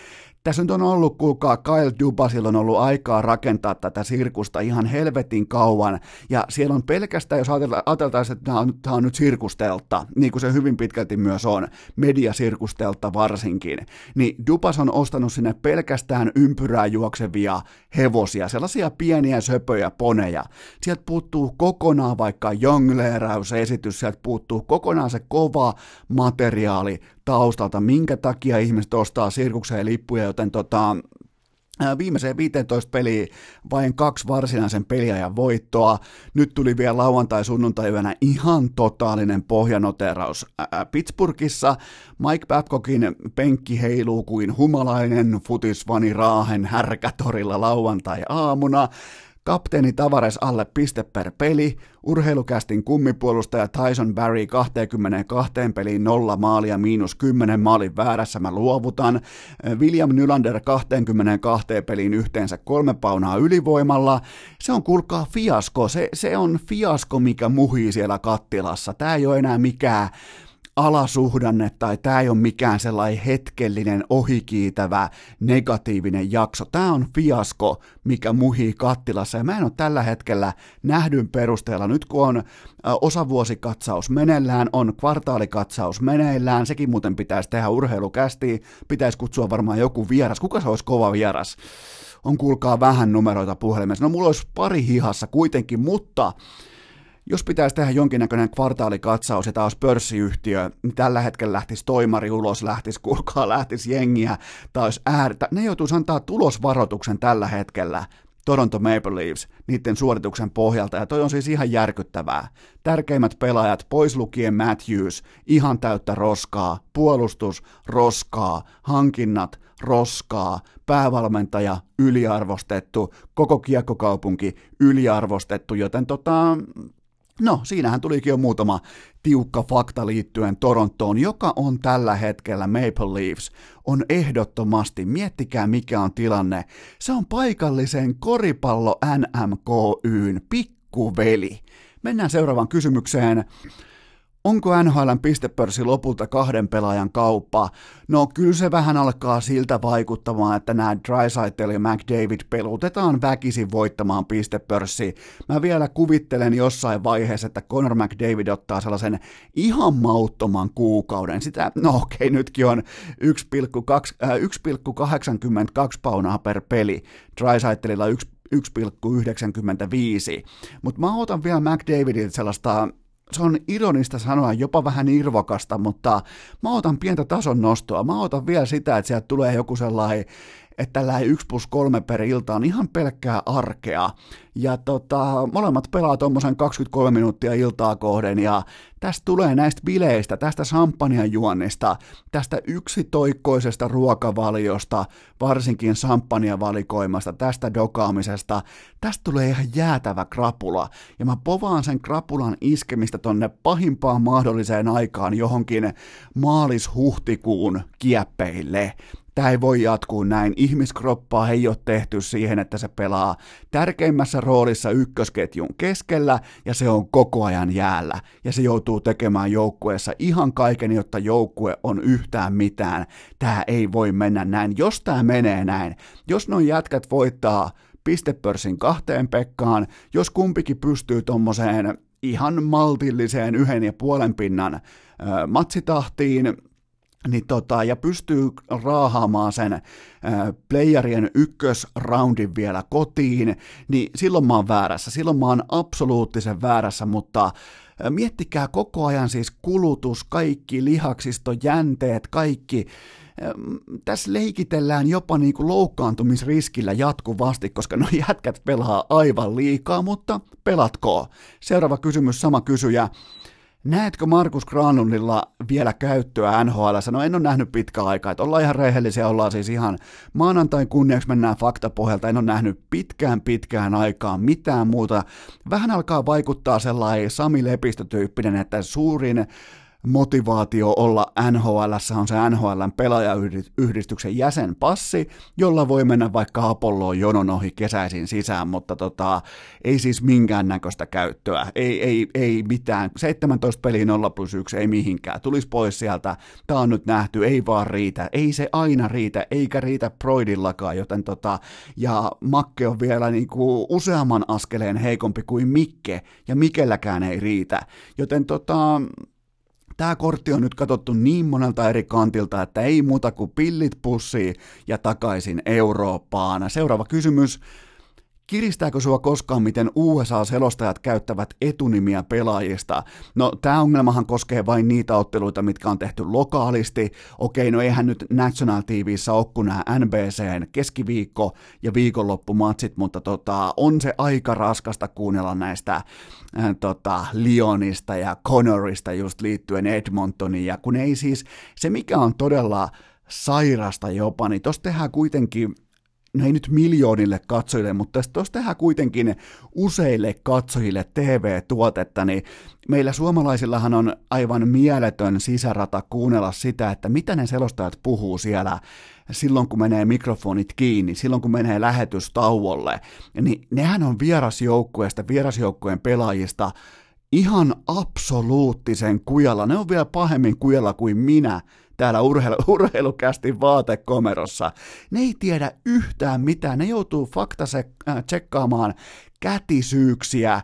tässä nyt on ollut, kuulkaa, Kyle Dubasilla on ollut aikaa rakentaa tätä sirkusta ihan helvetin kauan, ja siellä on pelkästään, jos ajateltaisiin, että tämä on, tämä on nyt sirkustelta, niin kuin se hyvin pitkälti myös on, mediasirkustelta varsinkin, niin Dubas on ostanut sinne pelkästään ympyrää juoksevia hevosia, sellaisia pieniä söpöjä poneja. Sieltä puuttuu kokonaan vaikka jongleerausesitys, sieltä puuttuu kokonaan se kova materiaali, taustalta, minkä takia ihmiset ostaa sirkukseen lippuja, joten tota, Viimeiseen 15 peliin vain kaksi varsinaisen peliajan voittoa. Nyt tuli vielä lauantai sunnuntai ihan totaalinen pohjanoteraus Pittsburghissa. Mike Babcockin penkki heiluu kuin humalainen futisvani Raahen härkätorilla lauantai-aamuna. Kapteeni Tavares alle piste per peli, urheilukästin kummipuolustaja Tyson Barry 22 peliin nolla maalia miinus 10 maalin väärässä mä luovutan, William Nylander 22 peliin yhteensä kolme paunaa ylivoimalla, se on kuulkaa fiasko, se, se on fiasko mikä muhii siellä kattilassa, tää ei ole enää mikään alasuhdanne tai tämä ei ole mikään sellainen hetkellinen ohikiitävä negatiivinen jakso. Tämä on fiasko, mikä muhii kattilassa ja mä en ole tällä hetkellä nähdyn perusteella. Nyt kun on osavuosikatsaus meneillään, on kvartaalikatsaus meneillään, sekin muuten pitäisi tehdä urheilukästi, pitäisi kutsua varmaan joku vieras. Kuka se olisi kova vieras? On kuulkaa vähän numeroita puhelimessa. No mulla olisi pari hihassa kuitenkin, mutta jos pitäisi tehdä jonkinnäköinen kvartaalikatsaus ja taas pörssiyhtiö, niin tällä hetkellä lähtisi toimari ulos, lähtisi kulkaa, lähtisi jengiä, olisi äärtä. Ne joutuisi antaa tulosvaroituksen tällä hetkellä. Toronto Maple Leafs niiden suorituksen pohjalta, ja toi on siis ihan järkyttävää. Tärkeimmät pelaajat, pois lukien Matthews, ihan täyttä roskaa, puolustus, roskaa, hankinnat, roskaa, päävalmentaja yliarvostettu, koko kiekkokaupunki yliarvostettu, joten tota, No, siinähän tulikin jo muutama tiukka fakta liittyen Torontoon, joka on tällä hetkellä Maple Leafs, on ehdottomasti, miettikää mikä on tilanne, se on paikallisen koripallo NMKYn pikkuveli. Mennään seuraavaan kysymykseen. Onko NHLn pistepörssi lopulta kahden pelaajan kauppa? No kyllä se vähän alkaa siltä vaikuttamaan, että nämä Drysaitel ja McDavid pelutetaan väkisin voittamaan pistepörssi. Mä vielä kuvittelen jossain vaiheessa, että Conor McDavid ottaa sellaisen ihan mauttoman kuukauden. Sitä, no okei, nytkin on 1,82 äh, paunaa per peli. Drysaitelilla 1,95. Mutta mä otan vielä McDavidilta sellaista se on ironista sanoa, jopa vähän irvokasta, mutta mä otan pientä tason nostoa. Mä otan vielä sitä, että sieltä tulee joku sellainen että tällä 1 plus 3 per ilta on ihan pelkkää arkea. Ja tota, molemmat pelaa tuommoisen 23 minuuttia iltaa kohden ja tästä tulee näistä bileistä, tästä samppanjan juonnista, tästä yksitoikkoisesta ruokavaliosta, varsinkin valikoimasta, tästä dokaamisesta, tästä tulee ihan jäätävä krapula. Ja mä povaan sen krapulan iskemistä tonne pahimpaan mahdolliseen aikaan johonkin maalis-huhtikuun kieppeille. Tämä ei voi jatkuu näin. Ihmiskroppaa ei ole tehty siihen, että se pelaa tärkeimmässä roolissa ykkösketjun keskellä ja se on koko ajan jäällä. Ja se joutuu tekemään joukkueessa ihan kaiken, jotta joukkue on yhtään mitään. Tämä ei voi mennä näin. Jos tämä menee näin, jos noin jätkät voittaa pistepörssin kahteen Pekkaan, jos kumpikin pystyy tuommoiseen ihan maltilliseen yhden ja puolen pinnan matsitahtiin, niin tota, ja pystyy raahaamaan sen äh, playerien ykkösroundin vielä kotiin, niin silloin mä oon väärässä. Silloin mä oon absoluuttisen väärässä, mutta äh, miettikää koko ajan siis kulutus, kaikki lihaksisto, jänteet, kaikki. Äh, tässä leikitellään jopa niin kuin loukkaantumisriskillä jatkuvasti, koska no jätkät pelaa aivan liikaa, mutta pelatko? Seuraava kysymys, sama kysyjä. Näetkö Markus Granlundilla vielä käyttöä NHL? No en ole nähnyt pitkä aikaa, että ollaan ihan rehellisiä, ollaan siis ihan maanantain kunniaksi mennään faktapohjalta, en ole nähnyt pitkään pitkään aikaan mitään muuta. Vähän alkaa vaikuttaa sellainen Sami Lepistö-tyyppinen, että suurin motivaatio olla NHL on se NHLn pelaajayhdistyksen jäsenpassi, jolla voi mennä vaikka Apolloon jonon ohi kesäisin sisään, mutta tota, ei siis minkäännäköistä käyttöä, ei, ei, ei mitään, 17 peliä 0 plus 1, ei mihinkään, tulisi pois sieltä, tämä on nyt nähty, ei vaan riitä, ei se aina riitä, eikä riitä Broidillakaan, joten tota, ja Makke on vielä niinku useamman askeleen heikompi kuin Mikke, ja Mikelläkään ei riitä, joten tota, tämä kortti on nyt katsottu niin monelta eri kantilta, että ei muuta kuin pillit pussiin ja takaisin Eurooppaan. Seuraava kysymys. Kiristääkö sua koskaan, miten USA-selostajat käyttävät etunimiä pelaajista? No, tämä ongelmahan koskee vain niitä otteluita, mitkä on tehty lokaalisti. Okei, no eihän nyt National TVissä ole kuin nämä NBCn keskiviikko- ja viikonloppumatsit, mutta tota, on se aika raskasta kuunnella näistä äh, tota, Lionista ja Connorista just liittyen Edmontoniin, ja kun ei siis, se mikä on todella sairasta jopa, niin tuossa tehdään kuitenkin no ei nyt miljoonille katsojille, mutta jos tehdään kuitenkin useille katsojille TV-tuotetta, niin meillä suomalaisillahan on aivan mieletön sisärata kuunnella sitä, että mitä ne selostajat puhuu siellä silloin, kun menee mikrofonit kiinni, silloin, kun menee lähetystauolle, niin nehän on vierasjoukkueesta, vierasjoukkueen pelaajista ihan absoluuttisen kujalla. Ne on vielä pahemmin kujalla kuin minä täällä urheilu, urheilukästi vaatekomerossa. Ne ei tiedä yhtään mitään, ne joutuu faktase äh, tsekkaamaan kätisyyksiä,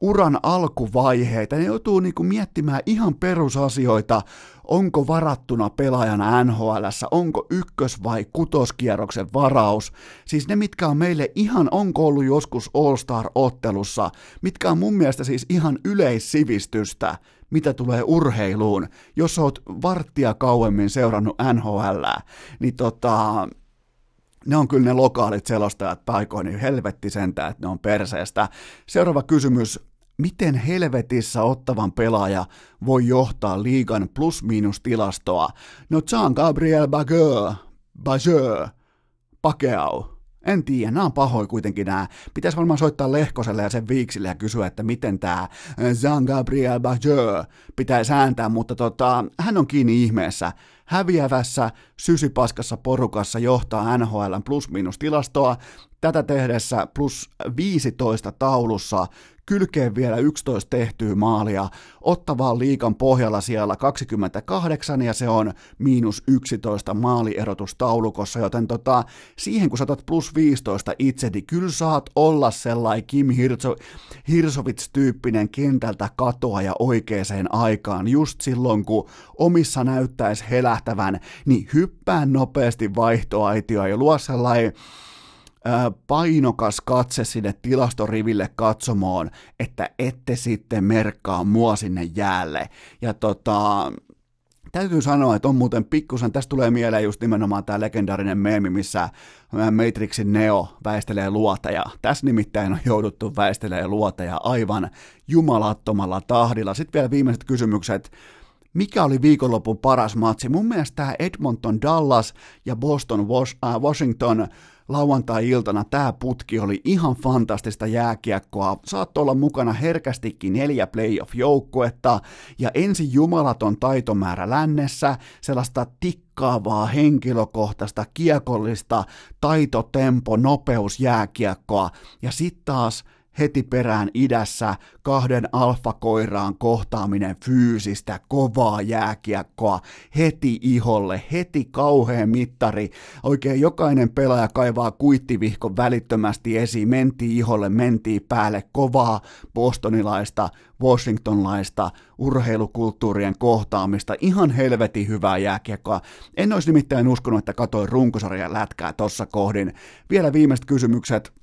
uran alkuvaiheita, ne joutuu niinku miettimään ihan perusasioita, onko varattuna pelaajana NHL, onko ykkös- vai kutoskierroksen varaus, siis ne mitkä on meille ihan, onko ollut joskus All-Star-ottelussa, mitkä on mun mielestä siis ihan yleissivistystä, mitä tulee urheiluun, jos oot varttia kauemmin seurannut NHL, niin tota, ne on kyllä ne lokaalit selostajat paikoin, niin helvetti sentään, että ne on perseestä. Seuraava kysymys. Miten helvetissä ottavan pelaaja voi johtaa liigan plus-miinus tilastoa? No Jean-Gabriel Bageur, Bageur, Pakeau, en tiedä, nämä on pahoin kuitenkin nämä. Pitäisi varmaan soittaa Lehkoselle ja sen Viiksille ja kysyä, että miten tämä Jean-Gabriel Bajeux pitää sääntää, mutta tota, hän on kiinni ihmeessä. Häviävässä, sysipaskassa porukassa johtaa NHL plus-minus tilastoa. Tätä tehdessä plus 15 taulussa kylkeen vielä 11 tehtyä maalia, ottavaa liikan pohjalla siellä 28 ja se on miinus 11 maalierotustaulukossa, joten tota, siihen kun saatat plus 15 itse, niin kyllä saat olla sellainen Kim Hirso, Hirsovits-tyyppinen kentältä katoa ja oikeaan aikaan, just silloin kun omissa näyttäisi helähtävän, niin hyppää nopeasti vaihtoaitioa ja luo sellainen painokas katse sinne tilastoriville katsomoon, että ette sitten merkkaa mua sinne jäälle. Ja tota, täytyy sanoa, että on muuten pikkusen, tästä tulee mieleen just nimenomaan tämä legendaarinen meemi, missä Matrixin Neo väistelee luoteja. Tässä nimittäin on jouduttu väistelee luoteja aivan jumalattomalla tahdilla. Sitten vielä viimeiset kysymykset. Mikä oli viikonlopun paras matsi? Mun mielestä tämä Edmonton Dallas ja Boston Washington lauantai-iltana tämä putki oli ihan fantastista jääkiekkoa. Saattoi olla mukana herkästikin neljä playoff-joukkuetta ja ensin jumalaton taitomäärä lännessä, sellaista tikkaavaa henkilökohtaista kiekollista taitotempo nopeusjääkiekkoa ja sitten taas – heti perään idässä kahden alfakoiraan kohtaaminen fyysistä, kovaa jääkiekkoa, heti iholle, heti kauhean mittari. Oikein jokainen pelaaja kaivaa kuittivihkon välittömästi esiin, mentiin iholle, mentiin päälle, kovaa bostonilaista, washingtonlaista urheilukulttuurien kohtaamista, ihan helvetin hyvää jääkiekkoa. En olisi nimittäin uskonut, että katoin runkosarjan lätkää tossa kohdin. Vielä viimeiset kysymykset.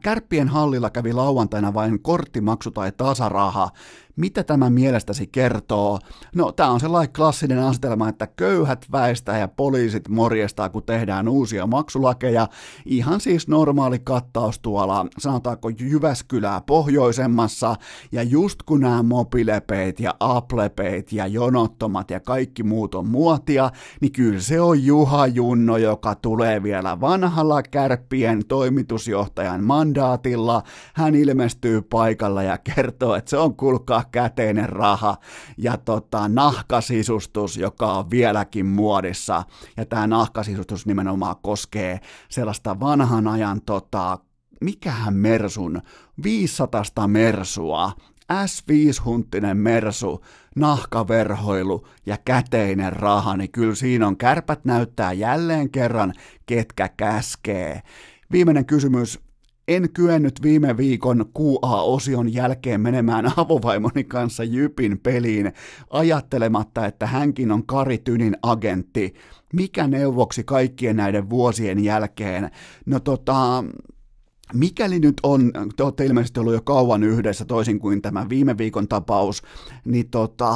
Kärppien hallilla kävi lauantaina vain korttimaksu tai tasaraha. Mitä tämä mielestäsi kertoo? No, tämä on sellainen klassinen asetelma, että köyhät väistää ja poliisit morjestaa, kun tehdään uusia maksulakeja. Ihan siis normaali kattaus tuolla, sanotaanko Jyväskylää pohjoisemmassa. Ja just kun nämä mobilepeit ja applepeit ja jonottomat ja kaikki muut on muotia, niin kyllä se on Juha Junno, joka tulee vielä vanhalla kärppien toimitusjohtajan mandaatilla. Hän ilmestyy paikalla ja kertoo, että se on kulkaa käteinen raha ja tota, nahkasisustus, joka on vieläkin muodissa. Ja tämä nahkasisustus nimenomaan koskee sellaista vanhan ajan, tota, mikähän Mersun, 500 Mersua, S5-hunttinen mersu, nahkaverhoilu ja käteinen raha, niin kyllä siinä on kärpät näyttää jälleen kerran, ketkä käskee. Viimeinen kysymys, en kyennyt viime viikon QA-osion jälkeen menemään avovaimoni kanssa Jypin peliin ajattelematta, että hänkin on Kari Tynin agentti. Mikä neuvoksi kaikkien näiden vuosien jälkeen? No tota, mikäli nyt on, te olette ilmeisesti ollut jo kauan yhdessä toisin kuin tämä viime viikon tapaus, niin tota,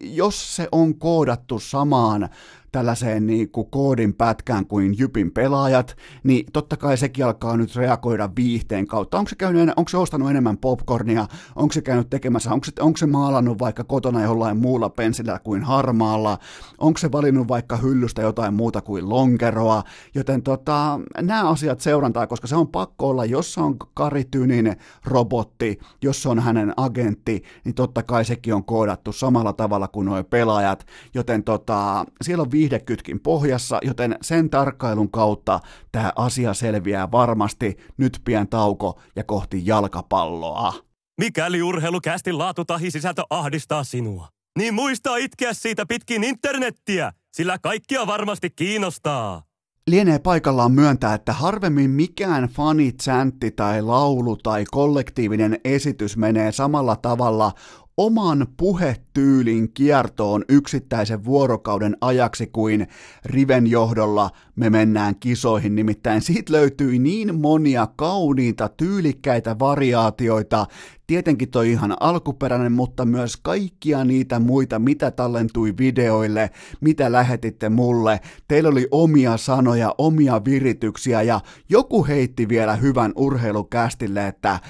jos se on koodattu samaan tällaiseen niin kuin koodin pätkään kuin Jypin pelaajat, niin totta kai sekin alkaa nyt reagoida viihteen kautta. Onko se, käynyt, onko se ostanut enemmän popcornia, onko se käynyt tekemässä, onko se, onko se maalannut vaikka kotona jollain muulla pensillä kuin harmaalla, onko se valinnut vaikka hyllystä jotain muuta kuin lonkeroa, joten tota, nämä asiat seurantaa, koska se on pakko olla, jos se on Kari Tynin robotti, jos se on hänen agentti, niin totta kai sekin on koodattu samalla tavalla kuin nuo pelaajat, joten tota, siellä on viihdekytkin pohjassa, joten sen tarkkailun kautta tämä asia selviää varmasti. Nyt pian tauko ja kohti jalkapalloa. Mikäli urheilukästin laatu tahi sisältö ahdistaa sinua, niin muista itkeä siitä pitkin internettiä, sillä kaikkia varmasti kiinnostaa. Lienee paikallaan myöntää, että harvemmin mikään fanitsäntti tai laulu tai kollektiivinen esitys menee samalla tavalla oman puhetyylin kiertoon yksittäisen vuorokauden ajaksi kuin Riven johdolla me mennään kisoihin. Nimittäin siitä löytyi niin monia kauniita, tyylikkäitä variaatioita. Tietenkin toi ihan alkuperäinen, mutta myös kaikkia niitä muita, mitä tallentui videoille, mitä lähetitte mulle. Teillä oli omia sanoja, omia virityksiä ja joku heitti vielä hyvän urheilukästille, että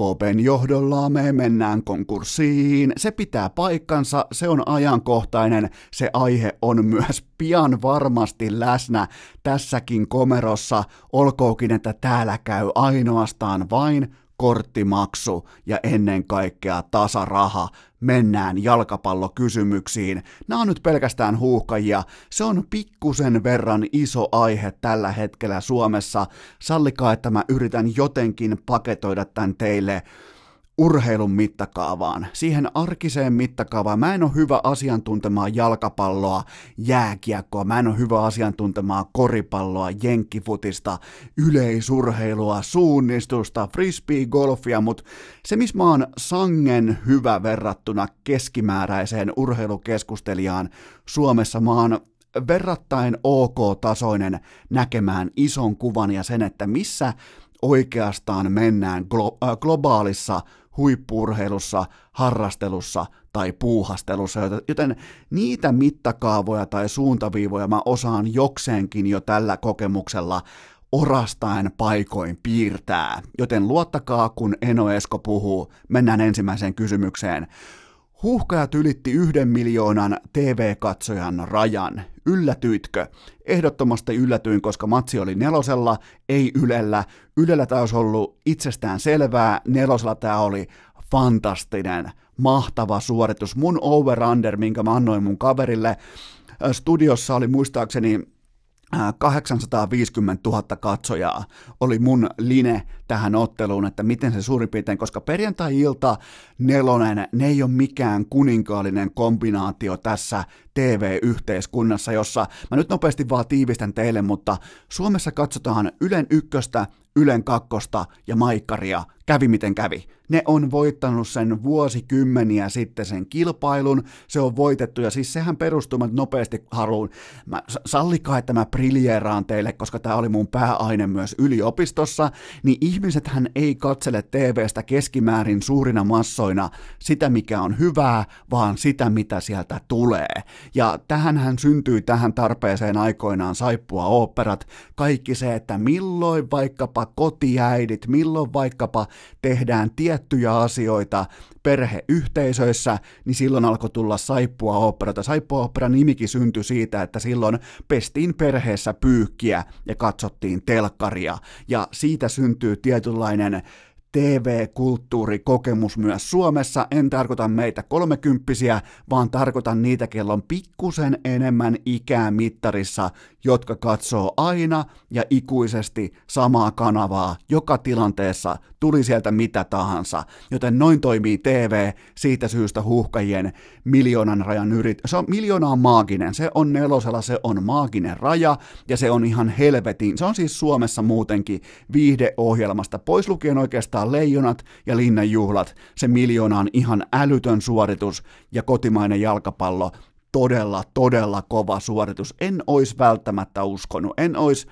KPn johdolla me mennään konkurssiin. Se pitää paikkansa, se on ajankohtainen, se aihe on myös pian varmasti läsnä tässäkin komerossa, olkookin, että täällä käy ainoastaan vain korttimaksu ja ennen kaikkea tasaraha. Mennään jalkapallokysymyksiin. Nämä on nyt pelkästään huuhkajia. Se on pikkusen verran iso aihe tällä hetkellä Suomessa. Sallikaa, että mä yritän jotenkin paketoida tämän teille urheilun mittakaavaan, siihen arkiseen mittakaavaan. Mä en ole hyvä asiantuntemaan jalkapalloa, jääkiekkoa, mä en ole hyvä asiantuntemaan koripalloa, jenkkifutista, yleisurheilua, suunnistusta, frisbee-golfia, mutta se, missä mä oon sangen hyvä verrattuna keskimääräiseen urheilukeskustelijaan Suomessa, mä oon verrattain ok-tasoinen näkemään ison kuvan ja sen, että missä oikeastaan mennään glo- äh, globaalissa huippurheilussa, harrastelussa tai puuhastelussa, joten niitä mittakaavoja tai suuntaviivoja mä osaan jokseenkin jo tällä kokemuksella orastaen paikoin piirtää. Joten luottakaa, kun Eno Esko puhuu. Mennään ensimmäiseen kysymykseen. Huuhkajat ylitti yhden miljoonan TV-katsojan rajan. Yllätyitkö? Ehdottomasti yllätyin, koska matsi oli nelosella, ei Ylellä. Ylellä tämä olisi ollut itsestään selvää, nelosella tämä oli fantastinen, mahtava suoritus. Mun over-under, minkä mä annoin mun kaverille, studiossa oli muistaakseni 850 000 katsojaa oli mun line tähän otteluun, että miten se suurin piirtein, koska perjantai-ilta nelonen, ne ei ole mikään kuninkaallinen kombinaatio tässä TV-yhteiskunnassa, jossa mä nyt nopeasti vaan tiivistän teille, mutta Suomessa katsotaan Ylen ykköstä, Ylen kakkosta ja Maikkaria, kävi miten kävi. Ne on voittanut sen vuosikymmeniä sitten sen kilpailun, se on voitettu ja siis sehän perustuu, mä nopeasti haluan, mä, sallikaa, että mä briljeeraan teille, koska tämä oli mun pääaine myös yliopistossa, niin ihmisethän ei katsele TVstä keskimäärin suurina massoina sitä, mikä on hyvää, vaan sitä, mitä sieltä tulee. Ja tähänhän syntyi tähän tarpeeseen aikoinaan saippua oopperat, kaikki se, että milloin vaikkapa kotiäidit, milloin vaikkapa tehdään tiettyjä asioita perheyhteisöissä, niin silloin alkoi tulla saippua oopperata. Saippua opera nimikin syntyi siitä, että silloin pestiin perheessä pyykkiä ja katsottiin telkkaria. Ja siitä syntyy tietynlainen TV-kulttuurikokemus myös Suomessa. En tarkoita meitä kolmekymppisiä, vaan tarkoitan niitä, kello on pikkusen enemmän ikää mittarissa, jotka katsoo aina ja ikuisesti samaa kanavaa joka tilanteessa, tuli sieltä mitä tahansa. Joten noin toimii TV siitä syystä huuhkajien miljoonan rajan yrit. Se on, miljoona on maaginen, se on nelosella, se on maaginen raja ja se on ihan helvetin. Se on siis Suomessa muutenkin viihdeohjelmasta, pois lukien oikeastaan leijonat ja linnanjuhlat. Se miljoona on ihan älytön suoritus ja kotimainen jalkapallo todella, todella kova suoritus. En olisi välttämättä uskonut, en olisi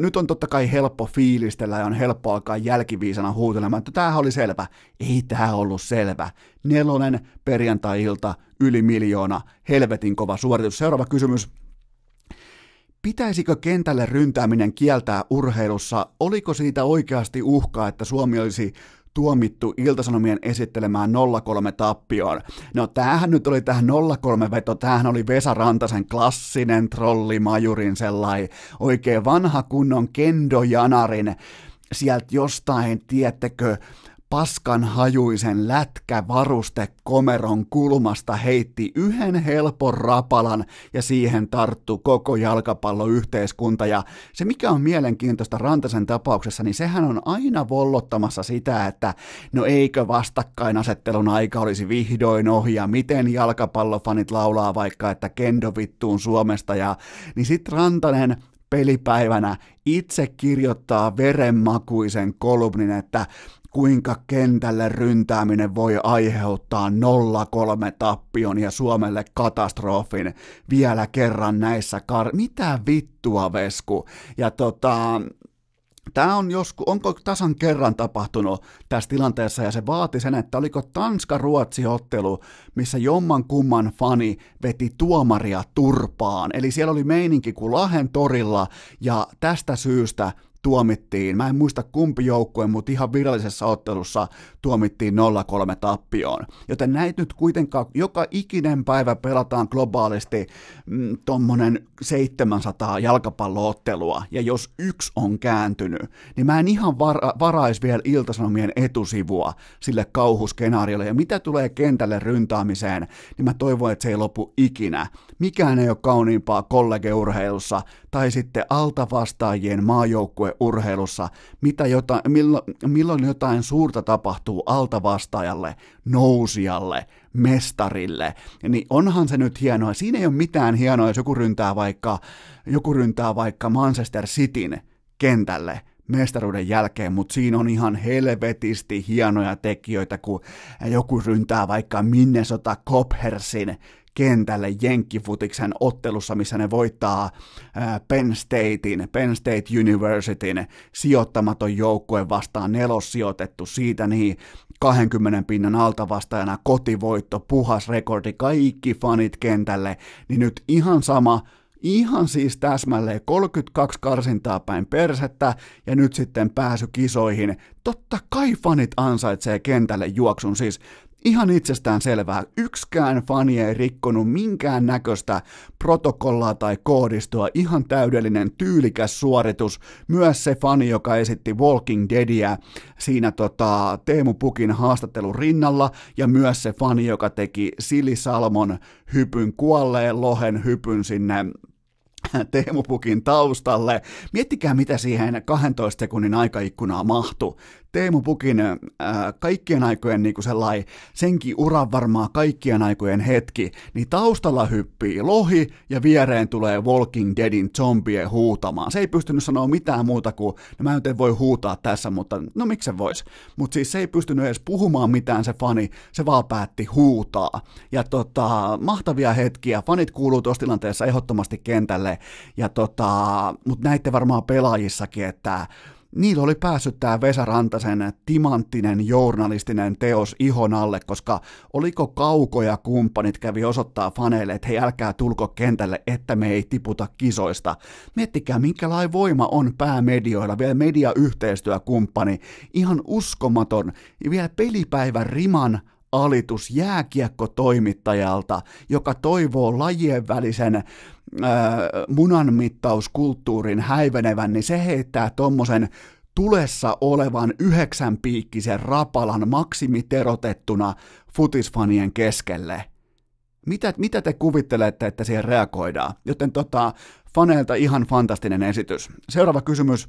nyt on totta kai helppo fiilistellä ja on helppo alkaa jälkiviisana huutelemaan, että tämähän oli selvä. Ei tämä ollut selvä. Nelonen perjantai-ilta, yli miljoona, helvetin kova suoritus. Seuraava kysymys. Pitäisikö kentälle ryntääminen kieltää urheilussa? Oliko siitä oikeasti uhkaa, että Suomi olisi tuomittu Iltasanomien esittelemään 0-3 tappioon. No tämähän nyt oli tähän 0-3 veto, tämähän oli Vesa Rantasen klassinen trollimajurin sellainen oikein vanha kunnon Kendo Janarin sieltä jostain, tiettekö, paskan hajuisen lätkävaruste komeron kulmasta heitti yhden helpon rapalan ja siihen tarttu koko jalkapalloyhteiskunta. Ja se mikä on mielenkiintoista Rantasen tapauksessa, niin sehän on aina vollottamassa sitä, että no eikö vastakkainasettelun aika olisi vihdoin ohi ja miten jalkapallofanit laulaa vaikka, että kendo vittuun Suomesta ja niin sit Rantanen pelipäivänä itse kirjoittaa verenmakuisen kolumnin, että kuinka kentälle ryntääminen voi aiheuttaa 0-3 tappion ja Suomelle katastrofin vielä kerran näissä kar... Mitä vittua, Vesku? Ja tota, Tämä on joskus, onko tasan kerran tapahtunut tässä tilanteessa ja se vaati sen, että oliko Tanska-Ruotsi-ottelu, missä jomman kumman fani veti tuomaria turpaan. Eli siellä oli meininki kuin Lahen torilla ja tästä syystä tuomittiin, mä en muista kumpi joukkue, mutta ihan virallisessa ottelussa tuomittiin 0-3 tappioon. Joten näitä nyt kuitenkaan joka ikinen päivä pelataan globaalisti mm, tommonen 700 jalkapalloottelua, ja jos yksi on kääntynyt, niin mä en ihan var- varais vielä iltasanomien etusivua sille kauhuskenaariolle, ja mitä tulee kentälle ryntaamiseen, niin mä toivon, että se ei lopu ikinä. Mikään ei ole kauniimpaa kollegeurheilussa tai sitten altavastaajien maajoukkueurheilussa, mitä jotain, milloin, milloin jotain suurta tapahtuu altavastaajalle, nousijalle, mestarille, niin onhan se nyt hienoa. Siinä ei ole mitään hienoa, jos joku ryntää vaikka, joku ryntää vaikka Manchester Cityn kentälle, mestaruuden jälkeen, mutta siinä on ihan helvetisti hienoja tekijöitä, kun joku ryntää vaikka Minnesota Cophersin kentälle Jenkkifutiksen ottelussa, missä ne voittaa Penn Statein, Penn State Universityn sijoittamaton joukkue vastaan nelossijoitettu siitä niin 20 pinnan altavastaajana kotivoitto, puhas rekordi, kaikki fanit kentälle, niin nyt ihan sama, ihan siis täsmälleen 32 karsintaa päin persettä ja nyt sitten pääsy kisoihin. Totta kai fanit ansaitsee kentälle juoksun, siis Ihan itsestään selvää, yksikään fani ei rikkonut minkään näköistä protokollaa tai koodistoa, ihan täydellinen tyylikäs suoritus. Myös se fani, joka esitti Walking Deadia siinä tota, Teemu Pukin haastattelun rinnalla, ja myös se fani, joka teki Sili Salmon hypyn, kuolleen lohen hypyn sinne Teemu Pukin taustalle. Miettikää, mitä siihen 12 sekunnin aikaikkunaa mahtui. Teemu Pukin äh, kaikkien aikojen niin sellainen, senkin uran varmaa kaikkien aikojen hetki, niin taustalla hyppii lohi ja viereen tulee Walking Deadin zombie huutamaan. Se ei pystynyt sanoa mitään muuta kuin, no mä nyt en voi huutaa tässä, mutta no miksi se vois? Mutta siis se ei pystynyt edes puhumaan mitään se fani, se vaan päätti huutaa. Ja tota, mahtavia hetkiä, fanit kuuluu tuossa tilanteessa ehdottomasti kentälle, ja tota, mutta näitte varmaan pelaajissakin, että niillä oli päässyt tämä Vesa Rantasen timanttinen journalistinen teos ihon alle, koska oliko kaukoja kumppanit kävi osoittaa faneille, että hei älkää tulko kentälle, että me ei tiputa kisoista. Miettikää, minkälainen voima on päämedioilla, vielä mediayhteistyökumppani, ihan uskomaton, ja vielä pelipäivän riman alitus jääkiekko-toimittajalta, joka toivoo lajien välisen munanmittauskulttuurin häivenevän, niin se heittää tommosen tulessa olevan yhdeksänpiikkisen rapalan maksimiterotettuna futisfanien keskelle. Mitä, mitä te kuvittelette, että siihen reagoidaan? Joten tota, faneilta ihan fantastinen esitys. Seuraava kysymys.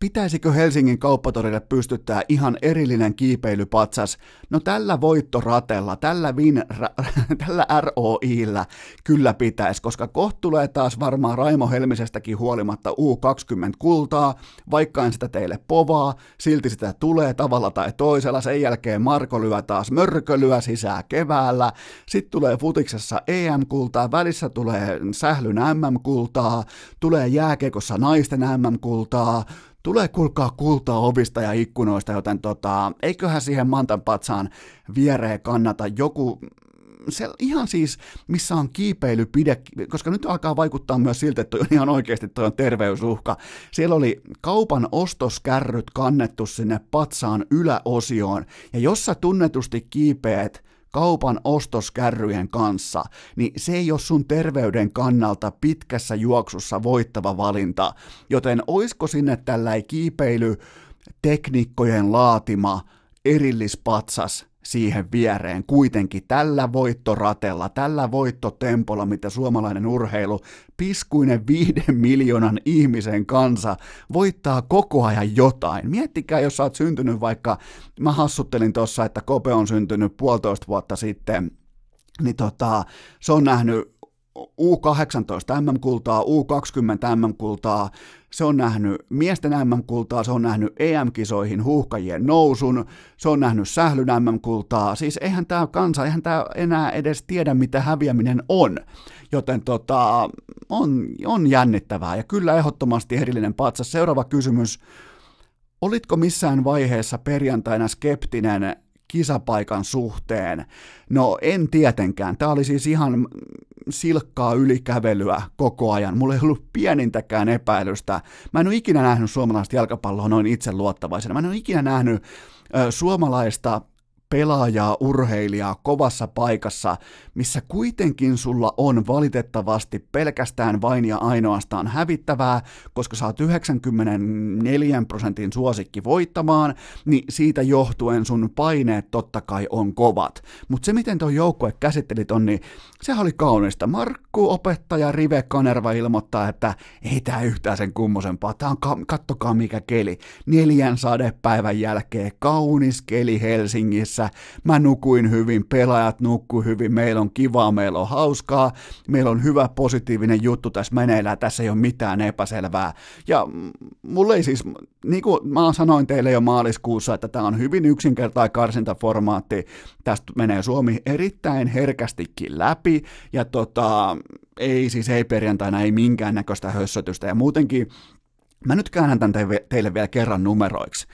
Pitäisikö Helsingin kauppatorille pystyttää ihan erillinen kiipeilypatsas? No tällä voittoratella, tällä, win, ra, tällä ROIllä kyllä pitäisi, koska kohta tulee taas varmaan Raimo Helmisestäkin huolimatta U20 kultaa, vaikka en sitä teille povaa, silti sitä tulee tavalla tai toisella, sen jälkeen Marko lyö taas mörkölyä sisään keväällä, sitten tulee futiksessa EM-kultaa, välissä tulee sählyn MM-kultaa, tulee jääkekossa naisten MM-kultaa, Tulee kulkaa kultaa ovista ja ikkunoista, joten tota, eiköhän siihen Mantan patsaan viereen kannata joku se, ihan siis, missä on kiipeilypide, koska nyt alkaa vaikuttaa myös siltä, että toi on ihan oikeasti toi on terveysuhka. Siellä oli kaupan ostoskärryt kannettu sinne patsaan yläosioon, ja jos sä tunnetusti kiipeät kaupan ostoskärryjen kanssa, niin se ei ole sun terveyden kannalta pitkässä juoksussa voittava valinta. Joten oisko sinne tällä kiipeily teknikkojen laatima erillispatsas siihen viereen kuitenkin tällä voittoratella, tällä voittotempolla, mitä suomalainen urheilu, piskuinen viiden miljoonan ihmisen kansa, voittaa koko ajan jotain. Miettikää, jos sä oot syntynyt vaikka, mä hassuttelin tuossa, että Kope on syntynyt puolitoista vuotta sitten, niin tota, se on nähnyt U18 MM-kultaa, U20 MM-kultaa, se on nähnyt miesten MM-kultaa, se on nähnyt EM-kisoihin huuhkajien nousun, se on nähnyt sählyn MM-kultaa, siis eihän tämä kansa, eihän tämä enää edes tiedä, mitä häviäminen on, joten tota, on, on jännittävää ja kyllä ehdottomasti erillinen patsas. Seuraava kysymys, olitko missään vaiheessa perjantaina skeptinen kisapaikan suhteen? No en tietenkään. Tämä oli siis ihan silkkaa ylikävelyä koko ajan. Mulla ei ollut pienintäkään epäilystä. Mä en ole ikinä nähnyt suomalaista jalkapalloa noin itseluottavaisena. Mä en ole ikinä nähnyt suomalaista pelaajaa, urheilijaa kovassa paikassa, missä kuitenkin sulla on valitettavasti pelkästään vain ja ainoastaan hävittävää, koska sä oot 94 prosentin suosikki voittamaan, niin siitä johtuen sun paineet totta kai on kovat. Mutta se, miten tuo joukkue käsitteli ton, niin se oli kaunista. Markku, opettaja Rive Kanerva ilmoittaa, että ei tää yhtään sen kummosempaa. Tää on, ka- kattokaa mikä keli. Neljän sadepäivän jälkeen kaunis keli Helsingissä töissä, mä nukuin hyvin, pelaajat nukkuu hyvin, meillä on kivaa, meillä on hauskaa, meillä on hyvä positiivinen juttu tässä meneillään, tässä ei ole mitään epäselvää. Ja mulle ei siis, niin kuin mä sanoin teille jo maaliskuussa, että tämä on hyvin yksinkertainen karsintaformaatti, tästä menee Suomi erittäin herkästikin läpi, ja tota, ei siis ei perjantaina, ei minkäännäköistä hössötystä, ja muutenkin Mä nyt käännän tämän teille vielä kerran numeroiksi.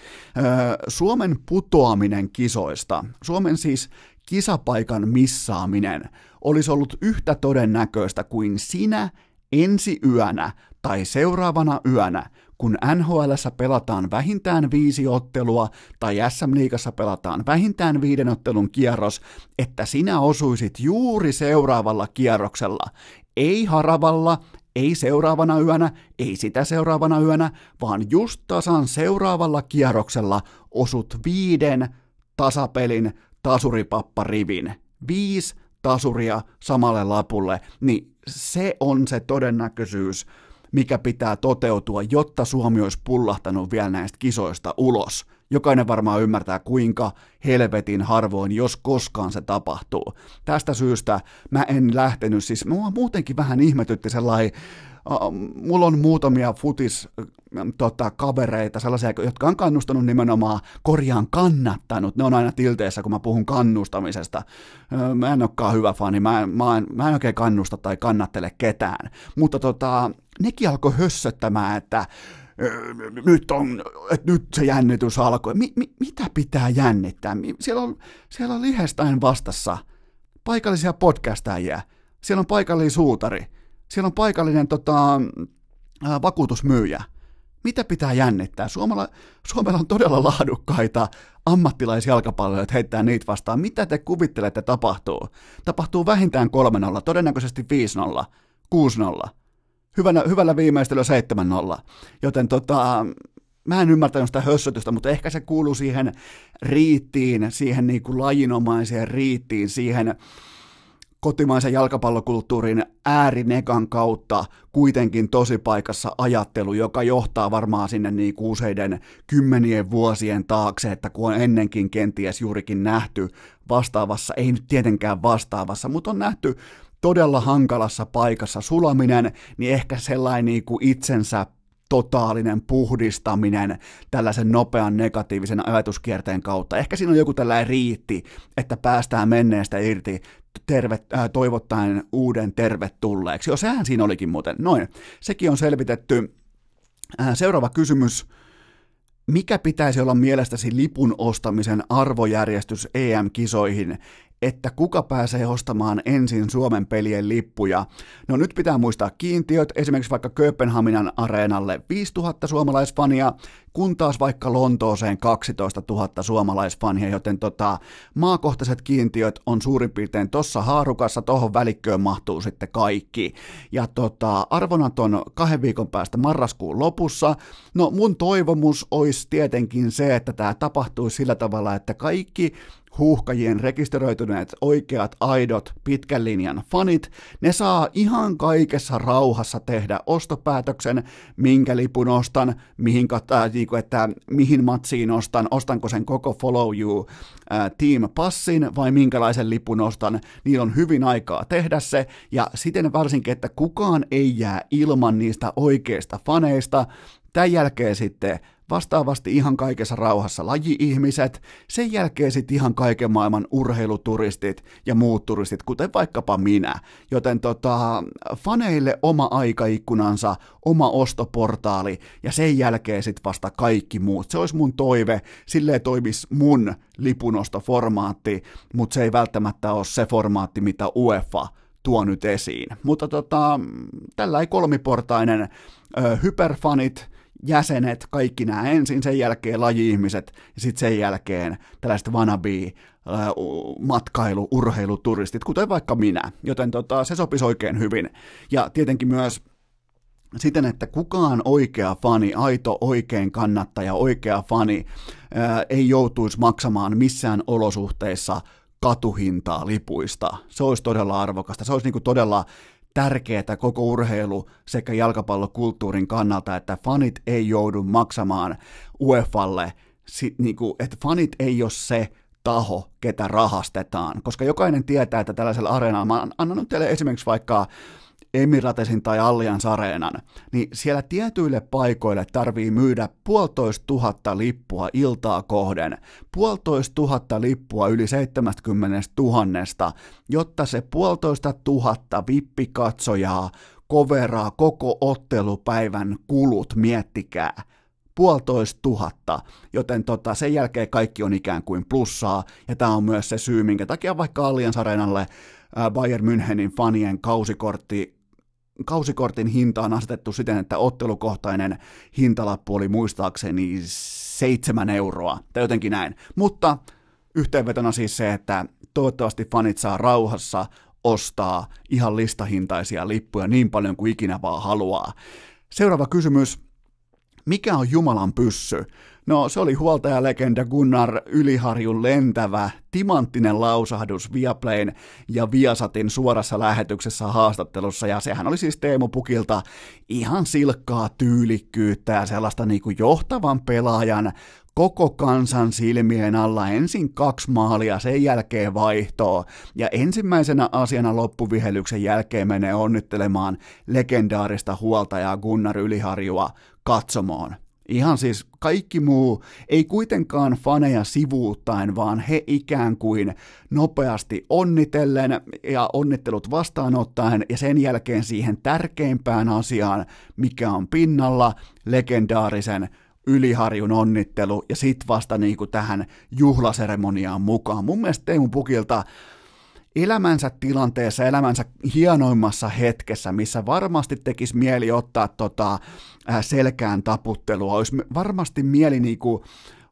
Suomen putoaminen kisoista, Suomen siis kisapaikan missaaminen, olisi ollut yhtä todennäköistä kuin sinä ensi yönä tai seuraavana yönä, kun nhl pelataan vähintään viisi ottelua tai SM-liigassa pelataan vähintään viiden ottelun kierros, että sinä osuisit juuri seuraavalla kierroksella, ei haravalla, ei seuraavana yönä, ei sitä seuraavana yönä, vaan just tasan seuraavalla kierroksella osut viiden tasapelin tasuripappariivin. Viisi tasuria samalle lapulle, niin se on se todennäköisyys, mikä pitää toteutua, jotta Suomi olisi pullahtanut vielä näistä kisoista ulos. Jokainen varmaan ymmärtää, kuinka helvetin harvoin, jos koskaan se tapahtuu. Tästä syystä mä en lähtenyt, siis mua muutenkin vähän ihmetytti sellainen, uh, mulla on muutamia futis tota, kavereita, sellaisia, jotka on kannustanut nimenomaan, korjaan kannattanut, ne on aina tilteessä, kun mä puhun kannustamisesta. Mä en olekaan hyvä fani, mä, en, mä, en, mä en oikein kannusta tai kannattele ketään, mutta tota, nekin alkoi hössöttämään, että nyt, on, että nyt se jännitys alkoi. Mi, mi, mitä pitää jännittää? Siellä on, siellä on Lihestein vastassa paikallisia podcastajia, siellä on paikallinen suutari, siellä on paikallinen tota, vakuutusmyyjä. Mitä pitää jännittää? Suomella, Suomella on todella laadukkaita ammattilaisjalkapalloja, heittää niitä vastaan. Mitä te kuvittelette tapahtuu? Tapahtuu vähintään 3-0, todennäköisesti 5-0, 6-0 hyvällä, hyvällä viimeistelyllä 7-0. Joten tota, mä en ymmärtänyt sitä hössötystä, mutta ehkä se kuuluu siihen riittiin, siihen niin kuin lajinomaiseen riittiin, siihen kotimaisen jalkapallokulttuurin äärinekan kautta kuitenkin tosipaikassa ajattelu, joka johtaa varmaan sinne niin useiden kymmenien vuosien taakse, että kun on ennenkin kenties juurikin nähty vastaavassa, ei nyt tietenkään vastaavassa, mutta on nähty todella hankalassa paikassa sulaminen, niin ehkä sellainen niin kuin itsensä totaalinen puhdistaminen tällaisen nopean negatiivisen ajatuskierteen kautta. Ehkä siinä on joku tällainen riitti, että päästään menneestä irti terve, äh, toivottaen uuden tervetulleeksi. Jo sehän siinä olikin muuten. Noin, sekin on selvitetty. Äh, seuraava kysymys. Mikä pitäisi olla mielestäsi lipun ostamisen arvojärjestys EM-kisoihin? Että kuka pääsee ostamaan ensin Suomen pelien lippuja. No nyt pitää muistaa kiintiöt, esimerkiksi vaikka Kööpenhaminan areenalle 5000 suomalaisfania, kun taas vaikka Lontooseen 12 000 suomalaisfania, joten tota, maakohtaiset kiintiöt on suurin piirtein tuossa haarukassa, tuohon välikköön mahtuu sitten kaikki. Ja tota, arvonat on kahden viikon päästä marraskuun lopussa. No mun toivomus olisi tietenkin se, että tämä tapahtuisi sillä tavalla, että kaikki huuhkajien rekisteröityneet oikeat, aidot, pitkän linjan fanit, ne saa ihan kaikessa rauhassa tehdä ostopäätöksen, minkä lipun ostan, mihin, äh, niinku, että mihin matsiin ostan, ostanko sen koko Follow You äh, Team Passin vai minkälaisen lipun ostan, niillä on hyvin aikaa tehdä se, ja siten varsinkin, että kukaan ei jää ilman niistä oikeista faneista, Tämän jälkeen sitten vastaavasti ihan kaikessa rauhassa laji-ihmiset, sen jälkeen sitten ihan kaiken maailman urheiluturistit ja muut turistit, kuten vaikkapa minä. Joten tota, faneille oma aikaikkunansa, oma ostoportaali ja sen jälkeen sitten vasta kaikki muut. Se olisi mun toive, silleen toimisi mun lipunostoformaatti, mutta se ei välttämättä ole se formaatti, mitä UEFA tuo nyt esiin. Mutta tota, tällä ei kolmiportainen ö, hyperfanit, jäsenet, kaikki nämä ensin, sen jälkeen laji-ihmiset ja sitten sen jälkeen tällaiset wannabe matkailu, urheiluturistit, kuten vaikka minä, joten tota, se sopisi oikein hyvin. Ja tietenkin myös siten, että kukaan oikea fani, aito oikein kannattaja, oikea fani ää, ei joutuisi maksamaan missään olosuhteissa katuhintaa lipuista. Se olisi todella arvokasta. Se olisi niin todella tärkeää koko urheilu sekä jalkapallokulttuurin kannalta, että fanit ei joudu maksamaan UEFalle, niin kuin, että fanit ei ole se taho, ketä rahastetaan, koska jokainen tietää, että tällaisella areenalla, mä annan nyt teille esimerkiksi vaikka Emiratesin tai Allianz Areenan, niin siellä tietyille paikoille tarvii myydä puolitoista tuhatta lippua iltaa kohden, puolitoista tuhatta lippua yli 70 tuhannesta, jotta se puolitoista tuhatta vippikatsojaa koveraa koko ottelupäivän kulut, miettikää. Puolitoista tuhatta, joten tota, sen jälkeen kaikki on ikään kuin plussaa, ja tämä on myös se syy, minkä takia vaikka Allianz Areenalle Bayern Münchenin fanien kausikortti kausikortin hinta on asetettu siten, että ottelukohtainen hintalappu oli muistaakseni seitsemän euroa, tai jotenkin näin. Mutta yhteenvetona siis se, että toivottavasti fanit saa rauhassa ostaa ihan listahintaisia lippuja niin paljon kuin ikinä vaan haluaa. Seuraava kysymys. Mikä on Jumalan pyssy? No se oli huoltajalegenda Gunnar Yliharjun lentävä, timanttinen lausahdus Viaplayn ja Viasatin suorassa lähetyksessä haastattelussa, ja sehän oli siis Teemu Pukilta ihan silkkaa tyylikkyyttä ja sellaista niin kuin johtavan pelaajan koko kansan silmien alla. Ensin kaksi maalia, sen jälkeen vaihtoa, ja ensimmäisenä asiana loppuvihelyksen jälkeen menee onnittelemaan legendaarista huoltajaa Gunnar Yliharjua katsomoon. Ihan siis kaikki muu, ei kuitenkaan faneja sivuuttaen, vaan he ikään kuin nopeasti onnitellen ja onnittelut vastaanottaen ja sen jälkeen siihen tärkeimpään asiaan, mikä on pinnalla, legendaarisen yliharjun onnittelu ja sit vasta niin kuin tähän juhlaseremoniaan mukaan. Mun mielestä Teemu Pukilta elämänsä tilanteessa, elämänsä hienoimmassa hetkessä, missä varmasti tekisi mieli ottaa tota, selkään taputtelua, olisi varmasti mieli niinku,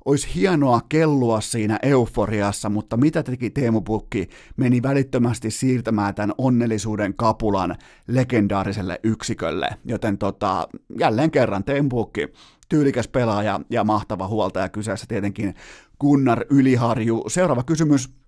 olisi hienoa kellua siinä euforiassa, mutta mitä teki Teemu Pukki? Meni välittömästi siirtämään tämän onnellisuuden kapulan legendaariselle yksikölle. Joten tota, jälleen kerran Teemu Pukki, tyylikäs pelaaja ja mahtava huoltaja kyseessä tietenkin Gunnar Yliharju. Seuraava kysymys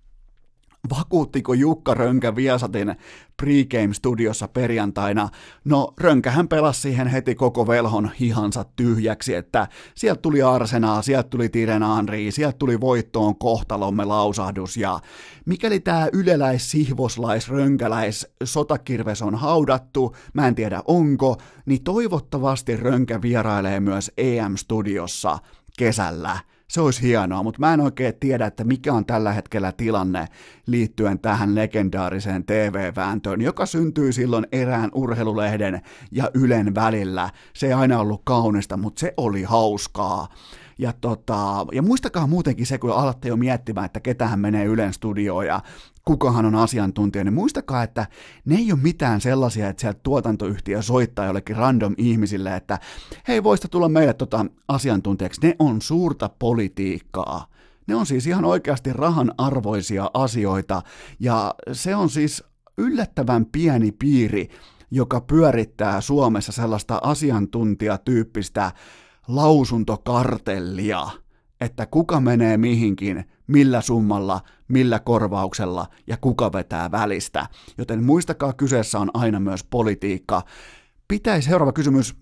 Vakuuttiko Jukka Rönkä Viasatin pregame-studiossa perjantaina? No, Rönkähän pelasi siihen heti koko velhon hihansa tyhjäksi, että sieltä tuli Arsenaa, sieltä tuli Tiren Anri, sieltä tuli voittoon kohtalomme lausahdus, ja mikäli tämä yleläis, sihvoslais, rönkäläis, sotakirves on haudattu, mä en tiedä onko, niin toivottavasti Rönkä vierailee myös EM-studiossa kesällä se olisi hienoa, mutta mä en oikein tiedä, että mikä on tällä hetkellä tilanne liittyen tähän legendaariseen TV-vääntöön, joka syntyi silloin erään urheilulehden ja Ylen välillä. Se ei aina ollut kaunista, mutta se oli hauskaa. Ja, tota, ja muistakaa muutenkin se, kun alatte jo miettimään, että ketähän menee Ylen studioon ja kukahan on asiantuntija, niin muistakaa, että ne ei ole mitään sellaisia, että sieltä tuotantoyhtiö soittaa jollekin random ihmisille, että hei, voista tulla meille tota asiantuntijaksi. Ne on suurta politiikkaa. Ne on siis ihan oikeasti rahan arvoisia asioita, ja se on siis yllättävän pieni piiri, joka pyörittää Suomessa sellaista asiantuntijatyyppistä lausuntokartellia, että kuka menee mihinkin, millä summalla, millä korvauksella ja kuka vetää välistä. Joten muistakaa, kyseessä on aina myös politiikka. Pitäisi, seuraava kysymys,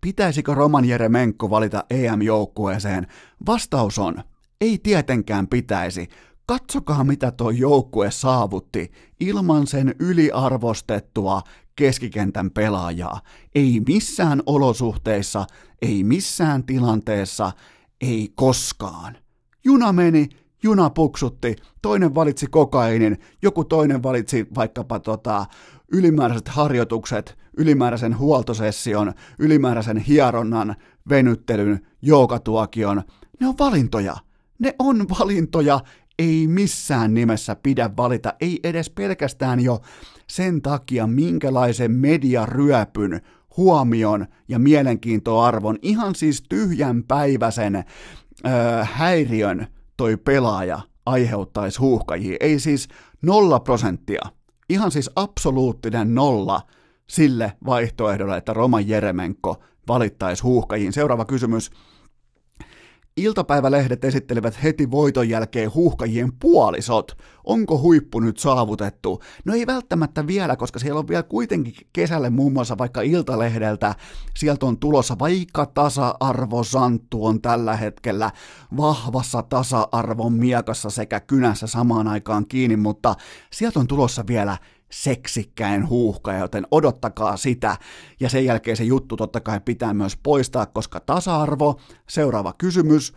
pitäisikö Roman Jeremenko valita EM-joukkueeseen? Vastaus on, ei tietenkään pitäisi. Katsokaa, mitä tuo joukkue saavutti ilman sen yliarvostettua keskikentän pelaajaa. Ei missään olosuhteissa, ei missään tilanteessa, ei koskaan. Juna meni, juna puksutti, toinen valitsi kokainin, joku toinen valitsi vaikkapa tota, ylimääräiset harjoitukset, ylimääräisen huoltosession, ylimääräisen hieronnan, venyttelyn, joukatuokion. Ne on valintoja. Ne on valintoja, ei missään nimessä pidä valita, ei edes pelkästään jo sen takia, minkälaisen mediaryöpyn, huomion ja mielenkiintoarvon, ihan siis tyhjän päiväisen ö, häiriön toi pelaaja aiheuttaisi huuhkajia. Ei siis nolla prosenttia, ihan siis absoluuttinen nolla sille vaihtoehdolle, että Roman Jeremenko valittaisi huuhkajiin. Seuraava kysymys. Iltapäivälehdet esittelivät heti voiton jälkeen huuhkajien puolisot. Onko huippu nyt saavutettu? No ei välttämättä vielä, koska siellä on vielä kuitenkin kesälle muun muassa vaikka Iltalehdeltä. Sieltä on tulossa vaikka tasa-arvo Santtu on tällä hetkellä vahvassa tasa-arvon miekassa sekä kynässä samaan aikaan kiinni, mutta sieltä on tulossa vielä seksikkäin huuhka, joten odottakaa sitä. Ja sen jälkeen se juttu totta kai pitää myös poistaa, koska tasa-arvo, seuraava kysymys,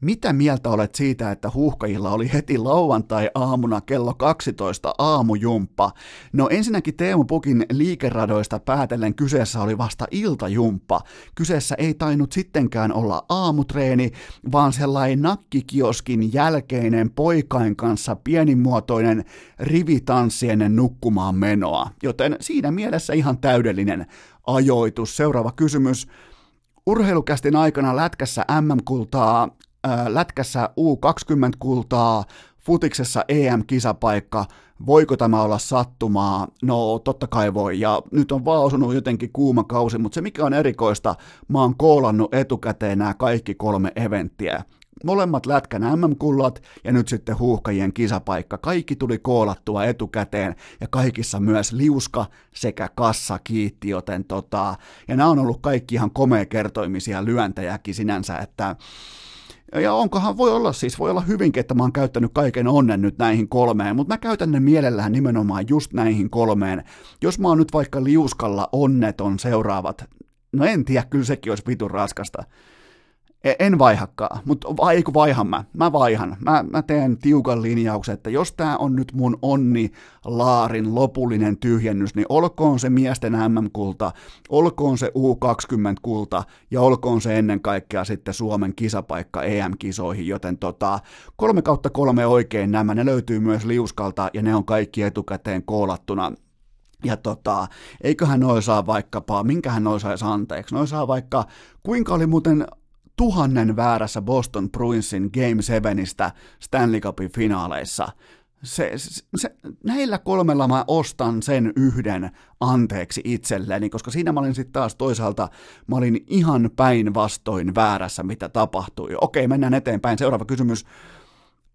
mitä mieltä olet siitä, että huuhkajilla oli heti lauantai-aamuna kello 12 aamujumppa? No ensinnäkin Teemu Pukin liikeradoista päätellen kyseessä oli vasta iltajumppa. Kyseessä ei tainnut sittenkään olla aamutreeni, vaan sellainen nakkikioskin jälkeinen poikain kanssa pienimuotoinen rivitanssi ennen nukkumaan menoa. Joten siinä mielessä ihan täydellinen ajoitus. Seuraava kysymys. Urheilukästin aikana lätkässä MM-kultaa lätkässä U20-kultaa, futiksessa EM-kisapaikka, voiko tämä olla sattumaa? No totta kai voi, ja nyt on vaan osunut jotenkin kuuma kausi, mutta se mikä on erikoista, mä oon koolannut etukäteen nämä kaikki kolme eventtiä. Molemmat lätkän MM-kullat ja nyt sitten huuhkajien kisapaikka. Kaikki tuli koolattua etukäteen ja kaikissa myös liuska sekä kassa kiitti, joten tota, ja nämä on ollut kaikki ihan komea kertoimisia lyöntejäkin sinänsä, että ja onkohan, voi olla siis, voi olla hyvinkin, että mä oon käyttänyt kaiken onnen nyt näihin kolmeen, mutta mä käytän ne mielellään nimenomaan just näihin kolmeen. Jos mä oon nyt vaikka liuskalla onneton seuraavat, no en tiedä, kyllä sekin olisi vitun raskasta. E, en vaihakaan, mutta vai, kun vaihan mä, mä vaihan. Mä, mä teen tiukan linjauksen, että jos tää on nyt mun onni laarin lopullinen tyhjennys, niin olkoon se miesten MM-kulta, olkoon se U20-kulta ja olkoon se ennen kaikkea sitten Suomen kisapaikka EM-kisoihin, joten tota, kolme kautta kolme oikein nämä, ne löytyy myös liuskalta ja ne on kaikki etukäteen koolattuna ja tota, eiköhän noi saa vaikkapa, minkähän noi saisi anteeksi, noi saa vaikka, kuinka oli muuten tuhannen väärässä Boston Bruinsin Game 7 Stanley Cupin finaaleissa. Se, se, se, näillä kolmella mä ostan sen yhden anteeksi itselleni, koska siinä mä olin sitten taas toisaalta, mä olin ihan päinvastoin väärässä, mitä tapahtui. Okei, mennään eteenpäin. Seuraava kysymys.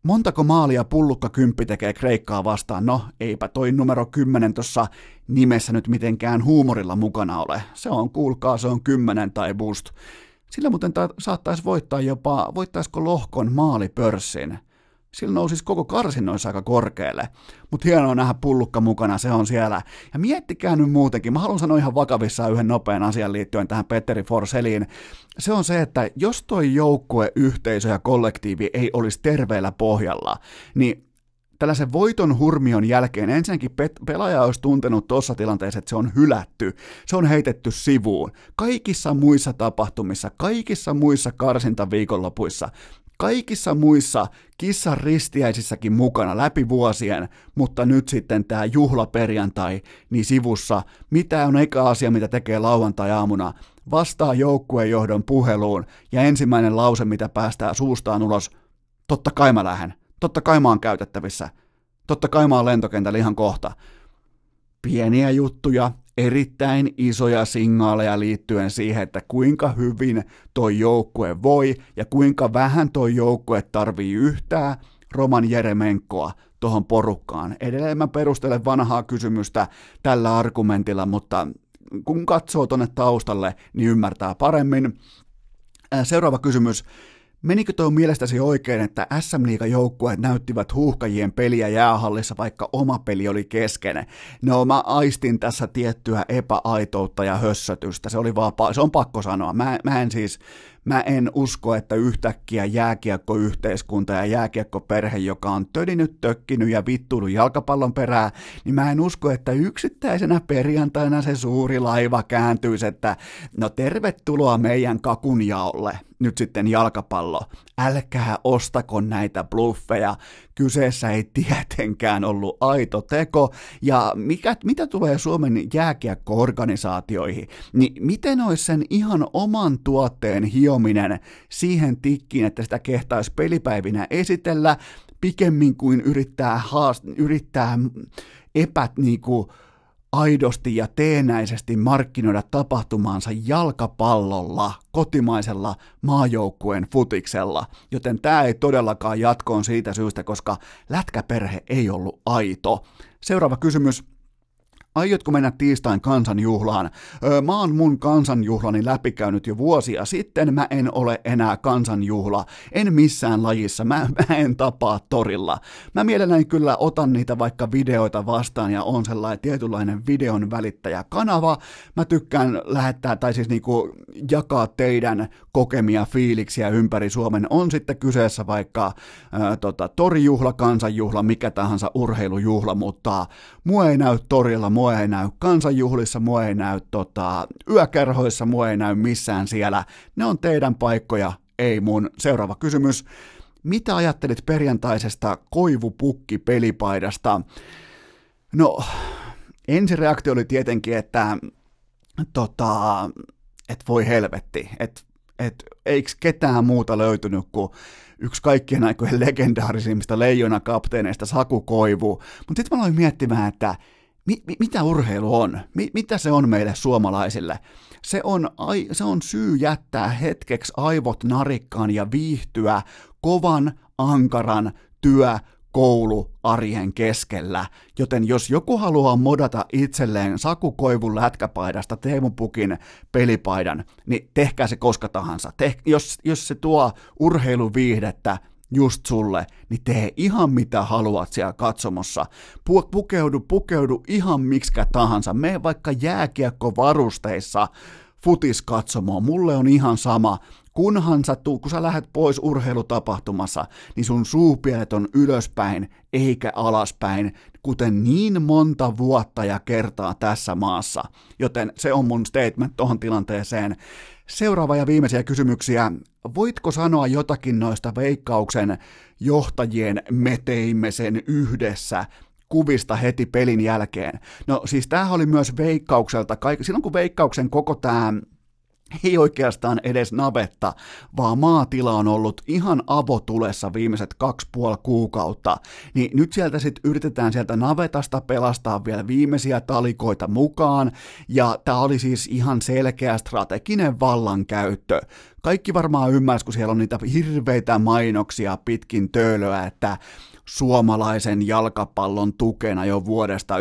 Montako maalia pullukka kymppi tekee Kreikkaa vastaan? No, eipä toi numero 10 tuossa nimessä nyt mitenkään huumorilla mukana ole. Se on, kuulkaa, se on 10 tai boost. Sillä muuten ta- saattaisi voittaa jopa, voittaisiko lohkon maalipörssin. Sillä nousisi koko karsinnoissa aika korkealle. Mutta hienoa nähdä pullukka mukana, se on siellä. Ja miettikää nyt muutenkin, mä haluan sanoa ihan vakavissaan yhden nopean asian liittyen tähän Petteri Forseliin. Se on se, että jos toi joukkue, yhteisö ja kollektiivi ei olisi terveellä pohjalla, niin tällaisen voiton hurmion jälkeen ensinnäkin pelaaja olisi tuntenut tuossa tilanteessa, että se on hylätty, se on heitetty sivuun. Kaikissa muissa tapahtumissa, kaikissa muissa karsintaviikonlopuissa, kaikissa muissa kissan ristiäisissäkin mukana läpi vuosien, mutta nyt sitten tämä juhlaperjantai niin sivussa, mitä on eka asia, mitä tekee lauantai-aamuna, vastaa joukkuejohdon puheluun ja ensimmäinen lause, mitä päästää suustaan ulos, totta kai mä lähden, totta kai mä oon käytettävissä, totta kai mä oon lentokentällä ihan kohta. Pieniä juttuja, erittäin isoja signaaleja liittyen siihen, että kuinka hyvin toi joukkue voi ja kuinka vähän toi joukkue tarvii yhtään Roman Jeremenkoa tuohon porukkaan. Edelleen mä perustelen vanhaa kysymystä tällä argumentilla, mutta kun katsoo tuonne taustalle, niin ymmärtää paremmin. Seuraava kysymys. Menikö tuo mielestäsi oikein, että SM joukkueet näyttivät huuhkajien peliä jäähallissa, vaikka oma peli oli kesken? No mä aistin tässä tiettyä epäaitoutta ja hössötystä, se, oli vaan, se on pakko sanoa. Mä, mä en siis, Mä en usko, että yhtäkkiä jääkiekkoyhteiskunta ja jääkiekkoperhe, joka on tödinyt, tökkinyt ja vittunut jalkapallon perää, niin mä en usko, että yksittäisenä perjantaina se suuri laiva kääntyisi, että no tervetuloa meidän kakunjaolle nyt sitten jalkapallo. Älkää ostako näitä bluffeja. Kyseessä ei tietenkään ollut aito teko. Ja mikä, mitä tulee Suomen jääkiekko-organisaatioihin, niin miten olisi sen ihan oman tuotteen hiominen siihen tikkiin, että sitä kehtaisi pelipäivinä esitellä, pikemmin kuin yrittää, haast, yrittää epät niinku, aidosti ja teenäisesti markkinoida tapahtumaansa jalkapallolla, kotimaisella maajoukkueen futiksella, joten tämä ei todellakaan jatkoon siitä syystä, koska lätkäperhe ei ollut aito. Seuraava kysymys. Aiotko mennä tiistain kansanjuhlaan? Öö, mä oon mun kansanjuhlani läpikäynyt jo vuosia sitten, mä en ole enää kansanjuhla, en missään lajissa, mä, mä en tapaa torilla. Mä mielelläni kyllä otan niitä vaikka videoita vastaan ja on sellainen tietynlainen videon välittäjä kanava. Mä tykkään lähettää tai siis niinku jakaa teidän kokemia fiiliksiä ympäri Suomen. On sitten kyseessä vaikka ää, tota, torijuhla, kansanjuhla, mikä tahansa urheilujuhla, mutta mua ei näy torilla, mua ei näy kansanjuhlissa, mua ei näy tota, yökerhoissa, mua ei näy missään siellä. Ne on teidän paikkoja, ei mun. Seuraava kysymys. Mitä ajattelit perjantaisesta koivupukki pelipaidasta? No, ensireaktio oli tietenkin, että tota, et voi helvetti, että et, eikö ketään muuta löytynyt kuin yksi kaikkien aikojen legendaarisimmista leijona kapteeneista Saku Koivu. Mutta sitten mä aloin miettimään, että mi, mi, mitä urheilu on? Mi, mitä se on meille suomalaisille? Se on, ai, se on syy jättää hetkeksi aivot narikkaan ja viihtyä kovan, ankaran työ, koulu arjen keskellä, joten jos joku haluaa modata itselleen Saku Koivun lätkäpaidasta Teemu Pukin pelipaidan, niin tehkää se koska tahansa. Teh, jos, jos se tuo urheiluviihdettä just sulle, niin tee ihan mitä haluat siellä katsomossa. Pu- pukeudu, pukeudu ihan miksikä tahansa. Mene vaikka jääkiekkovarusteissa futiskatsomoon. Mulle on ihan sama, kunhan sä, tuu, kun sä lähdet pois urheilutapahtumassa, niin sun suupielet on ylöspäin eikä alaspäin, kuten niin monta vuotta ja kertaa tässä maassa. Joten se on mun statement tuohon tilanteeseen. Seuraava ja viimeisiä kysymyksiä. Voitko sanoa jotakin noista veikkauksen johtajien me teimme sen yhdessä kuvista heti pelin jälkeen. No siis tämähän oli myös veikkaukselta, silloin kun veikkauksen koko tämä ei oikeastaan edes navetta, vaan maatila on ollut ihan avotulessa viimeiset kaksi puoli kuukautta, niin nyt sieltä sitten yritetään sieltä navetasta pelastaa vielä viimeisiä talikoita mukaan, ja tämä oli siis ihan selkeä strateginen vallankäyttö. Kaikki varmaan ymmärsivät, kun siellä on niitä hirveitä mainoksia pitkin töölöä, että suomalaisen jalkapallon tukena jo vuodesta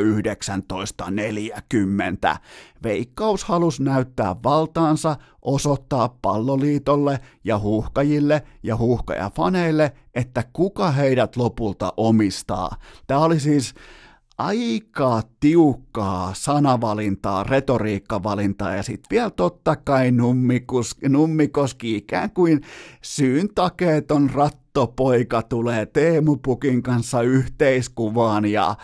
1940. Veikkaus halusi näyttää valtaansa, osoittaa palloliitolle ja huhkajille ja huhkajafaneille, että kuka heidät lopulta omistaa. Tämä oli siis aika tiukkaa sanavalintaa, retoriikkavalintaa ja sitten vielä totta kai nummikos, nummikoski ikään kuin syyn takeeton rattopoika tulee Teemu Pukin kanssa yhteiskuvaan ja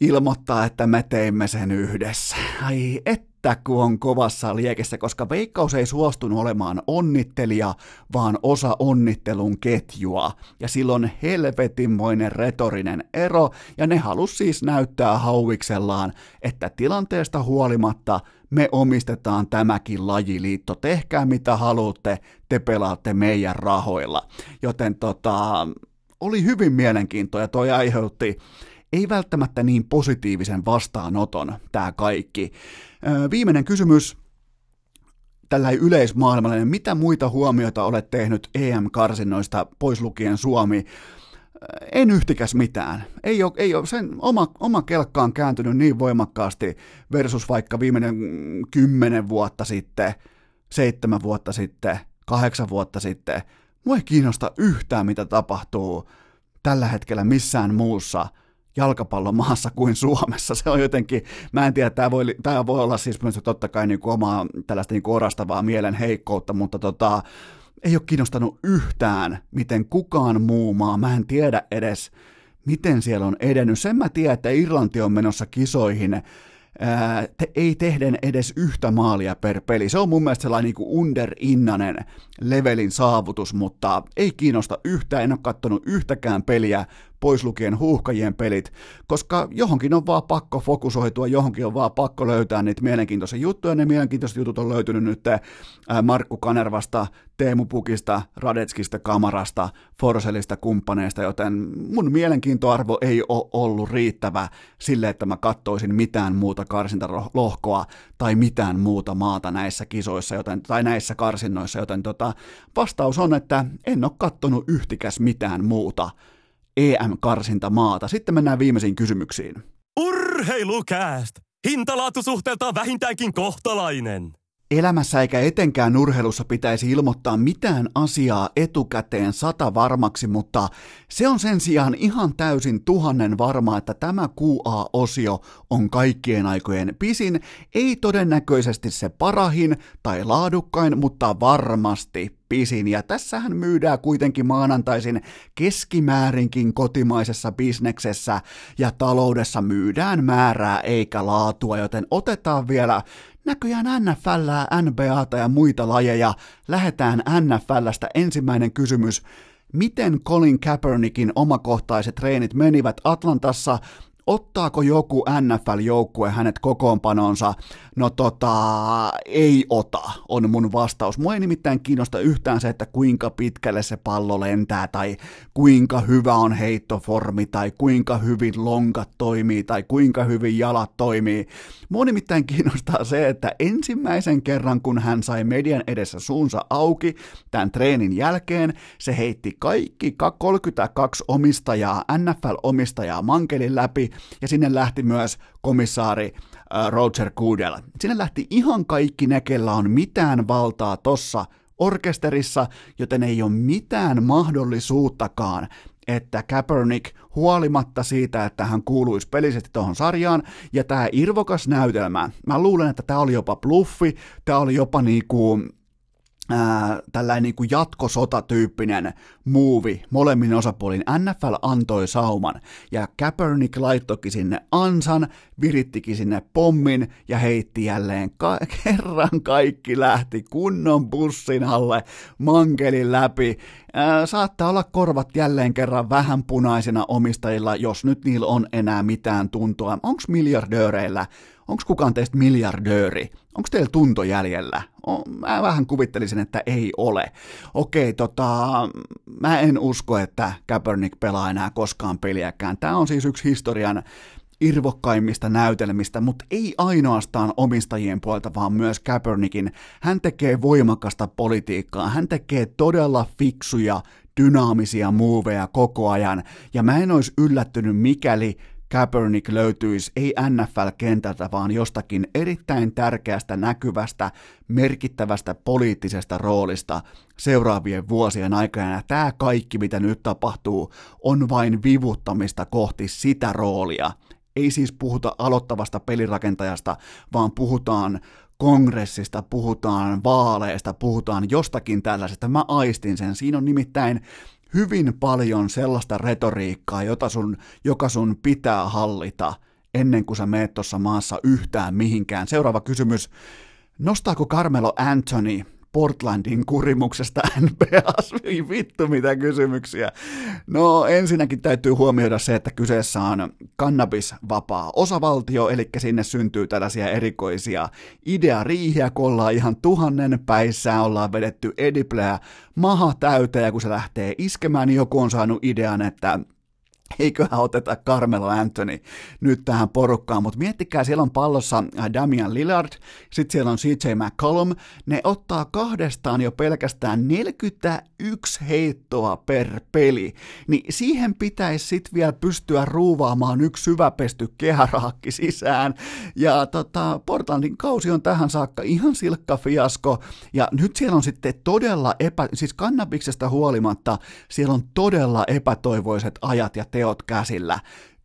ilmoittaa, että me teimme sen yhdessä. Ai että että kun on kovassa liekessä, koska Veikkaus ei suostunut olemaan onnittelija, vaan osa onnittelun ketjua. Ja silloin helvetinmoinen retorinen ero, ja ne halus siis näyttää hauviksellaan, että tilanteesta huolimatta me omistetaan tämäkin lajiliitto, tehkää mitä haluatte, te pelaatte meidän rahoilla. Joten tota, oli hyvin mielenkiintoa ja toi aiheutti ei välttämättä niin positiivisen vastaanoton tämä kaikki. Viimeinen kysymys, tällä yleismaailmallinen, mitä muita huomioita olet tehnyt EM-karsinnoista, pois lukien Suomi? En yhtikäs mitään. Ei ole, ei ole sen oma, oma kelkka on kääntynyt niin voimakkaasti versus vaikka viimeinen kymmenen vuotta sitten, seitsemän vuotta sitten, kahdeksan vuotta sitten. Mua ei kiinnosta yhtään, mitä tapahtuu tällä hetkellä missään muussa jalkapallomaassa kuin Suomessa. Se on jotenkin, mä en tiedä, tämä voi, tämä voi olla siis myös totta kai niin kuin omaa tällaista niin kuin orastavaa mielen heikkoutta, mutta tota, ei ole kiinnostanut yhtään, miten kukaan muu maa, mä en tiedä edes, miten siellä on edennyt. Sen mä tiedän, että Irlanti on menossa kisoihin ää, te, ei tehden edes yhtä maalia per peli. Se on mun mielestä sellainen niin underinnanen levelin saavutus, mutta ei kiinnosta yhtään, en ole katsonut yhtäkään peliä pois lukien huuhkajien pelit, koska johonkin on vaan pakko fokusoitua, johonkin on vaan pakko löytää niitä mielenkiintoisia juttuja, ne mielenkiintoiset jutut on löytynyt nyt Markku Kanervasta, Teemu Pukista, Radetskista, Kamarasta, Forselista, kumppaneista, joten mun mielenkiintoarvo ei ole ollut riittävä sille, että mä kattoisin mitään muuta karsintalohkoa tai mitään muuta maata näissä kisoissa joten, tai näissä karsinnoissa, joten tota, vastaus on, että en ole kattonut yhtikäs mitään muuta EM-karsinta maata. Sitten mennään viimeisiin kysymyksiin. Urheilukääst! Hintalaatusuhteeltaan vähintäänkin kohtalainen. Elämässä eikä etenkään urheilussa pitäisi ilmoittaa mitään asiaa etukäteen sata varmaksi, mutta se on sen sijaan ihan täysin tuhannen varma, että tämä QA-osio on kaikkien aikojen pisin, ei todennäköisesti se parahin tai laadukkain, mutta varmasti pisin. Ja tässähän myydään kuitenkin maanantaisin keskimäärinkin kotimaisessa bisneksessä ja taloudessa myydään määrää eikä laatua, joten otetaan vielä näköjään NFL, NBAta ja muita lajeja. Lähetään NFLstä ensimmäinen kysymys. Miten Colin Kaepernickin omakohtaiset treenit menivät Atlantassa? Ottaako joku NFL-joukkue hänet kokoonpanonsa? No tota, ei ota, on mun vastaus. Mua ei nimittäin kiinnosta yhtään se, että kuinka pitkälle se pallo lentää, tai kuinka hyvä on heittoformi, tai kuinka hyvin lonkat toimii, tai kuinka hyvin jalat toimii. Mua nimittäin kiinnostaa se, että ensimmäisen kerran, kun hän sai median edessä suunsa auki tämän treenin jälkeen, se heitti kaikki 32 omistajaa, NFL-omistajaa mankelin läpi, ja sinne lähti myös komissaari Roger Goodell. Sinne lähti ihan kaikki ne, kellä on mitään valtaa tossa orkesterissa, joten ei ole mitään mahdollisuuttakaan, että Kaepernick, huolimatta siitä, että hän kuuluisi pelisesti tuohon sarjaan, ja tämä irvokas näytelmä, mä luulen, että tämä oli jopa bluffi, tämä oli jopa niinku ää, tällainen niin kuin jatkosotatyyppinen muuvi molemmin osapuolin. NFL antoi sauman ja Kaepernick laittokin sinne ansan, virittikin sinne pommin ja heitti jälleen ka- kerran kaikki lähti kunnon bussin alle mankelin läpi. Ää, saattaa olla korvat jälleen kerran vähän punaisena omistajilla, jos nyt niillä on enää mitään tuntoa. Onko miljardööreillä onko kukaan teistä miljardööri? Onko teillä tunto jäljellä? mä vähän kuvittelisin, että ei ole. Okei, tota, mä en usko, että Kaepernick pelaa enää koskaan peliäkään. Tämä on siis yksi historian irvokkaimmista näytelmistä, mutta ei ainoastaan omistajien puolta, vaan myös Kaepernickin. Hän tekee voimakasta politiikkaa, hän tekee todella fiksuja, dynaamisia muuveja koko ajan, ja mä en olisi yllättynyt, mikäli Kaepernick löytyisi ei NFL-kentältä, vaan jostakin erittäin tärkeästä, näkyvästä, merkittävästä poliittisesta roolista seuraavien vuosien aikana. Ja tämä kaikki, mitä nyt tapahtuu, on vain vivuttamista kohti sitä roolia. Ei siis puhuta aloittavasta pelirakentajasta, vaan puhutaan kongressista, puhutaan vaaleista, puhutaan jostakin tällaisesta. Mä aistin sen. Siinä on nimittäin hyvin paljon sellaista retoriikkaa, jota sun, joka sun pitää hallita ennen kuin sä meet tuossa maassa yhtään mihinkään. Seuraava kysymys. Nostaako Carmelo Anthony Portlandin kurimuksesta NBAs. Vittu mitä kysymyksiä. No ensinnäkin täytyy huomioida se, että kyseessä on kannabisvapaa osavaltio, eli sinne syntyy tällaisia erikoisia ideariihiä, kun ollaan ihan tuhannen päissään, ollaan vedetty edipleä maha täyteen, ja kun se lähtee iskemään, niin joku on saanut idean, että eiköhän oteta Carmelo Anthony nyt tähän porukkaan, mutta miettikää, siellä on pallossa äh, Damian Lillard, sitten siellä on CJ McCollum, ne ottaa kahdestaan jo pelkästään 41 heittoa per peli, niin siihen pitäisi sitten vielä pystyä ruuvaamaan yksi syväpesty kehäraakki sisään, ja tota, Portlandin kausi on tähän saakka ihan silkka fiasko, ja nyt siellä on sitten todella epä, siis kannabiksesta huolimatta, siellä on todella epätoivoiset ajat ja teot käsillä.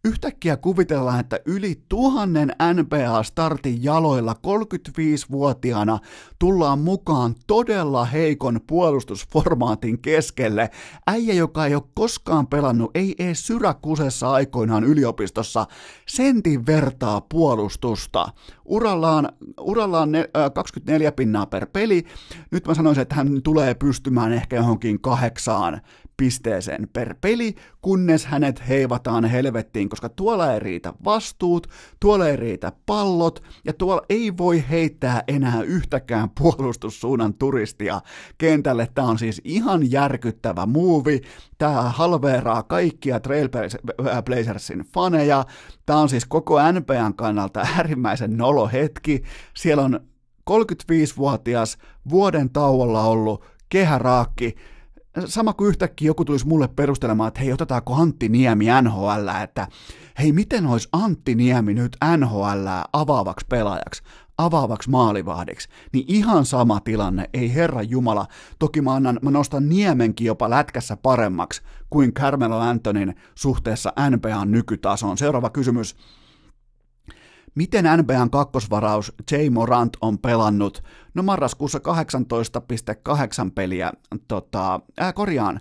Yhtäkkiä kuvitellaan, että yli tuhannen NBA-startin jaloilla 35-vuotiaana tullaan mukaan todella heikon puolustusformaatin keskelle. Äijä, joka ei ole koskaan pelannut, ei edes syräkusessa aikoinaan yliopistossa, sentin vertaa puolustusta. Urallaan, urallaan ne, äh, 24 pinnaa per peli. Nyt mä sanoisin, että hän tulee pystymään ehkä johonkin kahdeksaan pisteeseen per peli, kunnes hänet heivataan helvettiin, koska tuolla ei riitä vastuut, tuolla ei riitä pallot, ja tuolla ei voi heittää enää yhtäkään puolustussuunnan turistia kentälle. Tämä on siis ihan järkyttävä muuvi. Tämä halveeraa kaikkia Trailblazersin faneja. Tämä on siis koko NBAn kannalta äärimmäisen nolo hetki. Siellä on 35-vuotias vuoden tauolla ollut kehäraakki, sama kuin yhtäkkiä joku tulisi mulle perustelemaan, että hei, otetaanko Antti Niemi NHL, että hei, miten olisi Antti Niemi nyt NHL avaavaksi pelaajaksi, avaavaksi maalivahdiksi, niin ihan sama tilanne, ei herra Jumala. Toki mä, annan, mä nostan Niemenkin jopa lätkässä paremmaksi kuin Carmelo Antonin suhteessa NBAn nykytasoon. Seuraava kysymys. Miten NBAn kakkosvaraus J. Morant on pelannut? No marraskuussa 18,8 peliä, tota, ää, korjaan,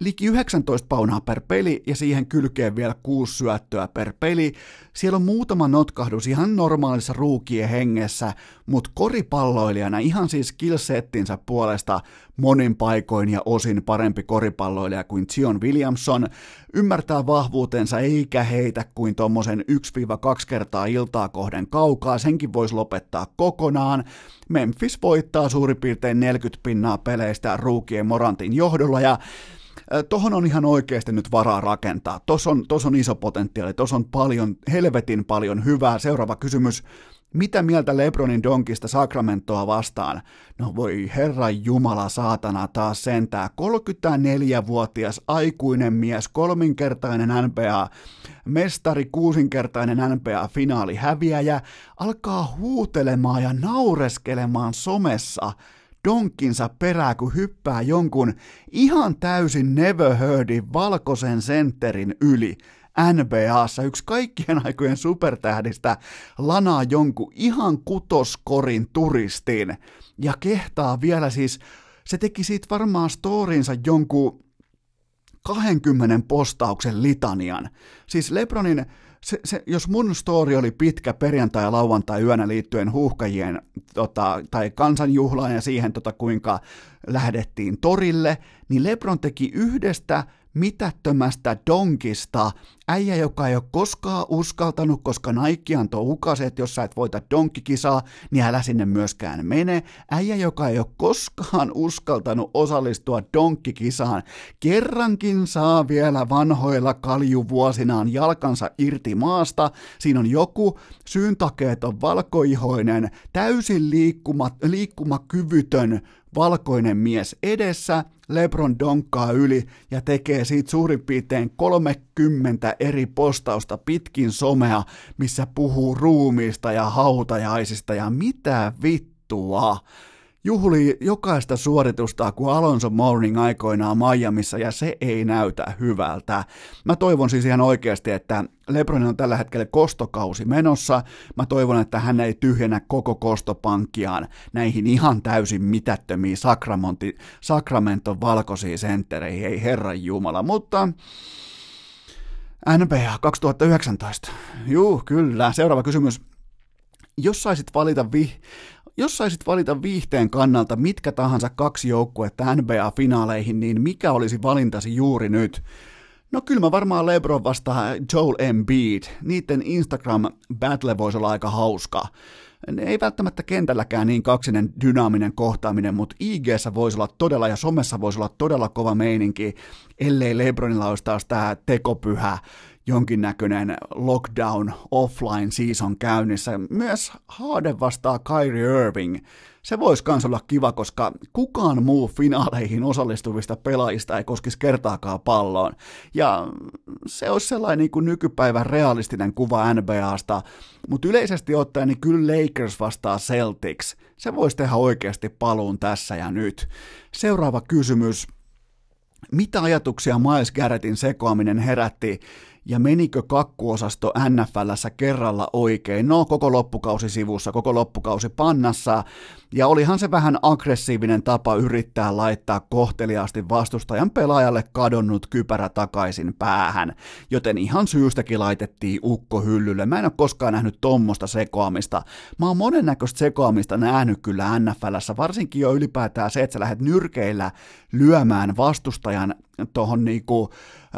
liki 19 paunaa per peli ja siihen kylkeen vielä kuusi syöttöä per peli. Siellä on muutama notkahdus ihan normaalissa ruukien hengessä, mutta koripalloilijana ihan siis skillsettinsä puolesta monin paikoin ja osin parempi koripalloilija kuin Zion Williamson, ymmärtää vahvuutensa eikä heitä kuin tuommoisen 1-2 kertaa iltaa kohden kaukaa, senkin voisi lopettaa kokonaan. Memphis voittaa suurin piirtein 40 pinnaa peleistä ruukien Morantin johdolla ja Tuohon on ihan oikeasti nyt varaa rakentaa. Tuossa on, tos on iso potentiaali, tuossa on paljon, helvetin paljon hyvää. Seuraava kysymys. Mitä mieltä Lebronin donkista Sacramentoa vastaan? No voi herra jumala saatana taas sentää. 34-vuotias aikuinen mies, kolminkertainen NBA, mestari kuusinkertainen NBA-finaali häviäjä, alkaa huutelemaan ja naureskelemaan somessa – donkkinsa perää, kun hyppää jonkun ihan täysin never heardin valkoisen sentterin yli. NBAssa yksi kaikkien aikojen supertähdistä lanaa jonkun ihan kutoskorin turistin ja kehtaa vielä siis, se teki siitä varmaan storinsa jonkun 20 postauksen litanian. Siis Lebronin se, se, jos mun story oli pitkä perjantai- ja lauantai-yönä liittyen huuhkajien tota, tai kansanjuhlaan ja siihen, tota, kuinka lähdettiin torille, niin Lebron teki yhdestä mitättömästä donkista äijä, joka ei ole koskaan uskaltanut, koska Nike antoi ukaset, että jos sä et voita donkkikisaa, niin älä sinne myöskään mene. Äijä, joka ei ole koskaan uskaltanut osallistua donkkikisaan, kerrankin saa vielä vanhoilla kaljuvuosinaan jalkansa irti maasta. Siinä on joku, syyntakeet on valkoihoinen, täysin liikkuma, liikkumakyvytön valkoinen mies edessä, Lebron donkkaa yli ja tekee siitä suurin piirtein 30 eri postausta pitkin somea, missä puhuu ruumiista ja hautajaisista ja mitä vittua juhli jokaista suoritusta kuin Alonso Morning aikoinaan Miamiissa ja se ei näytä hyvältä. Mä toivon siis ihan oikeasti, että Lebron on tällä hetkellä kostokausi menossa. Mä toivon, että hän ei tyhjennä koko kostopankkiaan näihin ihan täysin mitättömiin Sacramento valkoisiin senttereihin, ei herran jumala, mutta NBA 2019. Juu, kyllä. Seuraava kysymys. Jos saisit valita, vi- jos saisit valita viihteen kannalta mitkä tahansa kaksi joukkuetta NBA-finaaleihin, niin mikä olisi valintasi juuri nyt? No kyllä mä varmaan LeBron vastaa Joel Embiid. Niiden Instagram-battle voisi olla aika hauska. Ei välttämättä kentälläkään niin kaksinen dynaaminen kohtaaminen, mutta ig voisi olla todella ja somessa voisi olla todella kova meininki, ellei LeBronilla olisi taas tämä tekopyhä jonkinnäköinen lockdown offline season käynnissä. Myös Harden vastaa Kyrie Irving. Se voisi myös olla kiva, koska kukaan muu finaaleihin osallistuvista pelaajista ei koskisi kertaakaan palloon. Ja se olisi sellainen niin kuin nykypäivän realistinen kuva NBAsta, mutta yleisesti ottaen niin kyllä Lakers vastaa Celtics. Se voisi tehdä oikeasti paluun tässä ja nyt. Seuraava kysymys. Mitä ajatuksia Miles Garrettin sekoaminen herätti ja menikö kakkuosasto NFLssä kerralla oikein? No, koko loppukausi sivussa, koko loppukausi pannassa, ja olihan se vähän aggressiivinen tapa yrittää laittaa kohteliaasti vastustajan pelaajalle kadonnut kypärä takaisin päähän, joten ihan syystäkin laitettiin ukko hyllylle. Mä en ole koskaan nähnyt tommosta sekoamista. Mä oon monennäköistä sekoamista nähnyt kyllä NFLssä, varsinkin jo ylipäätään se, että sä lähdet nyrkeillä lyömään vastustajan tuohon niinku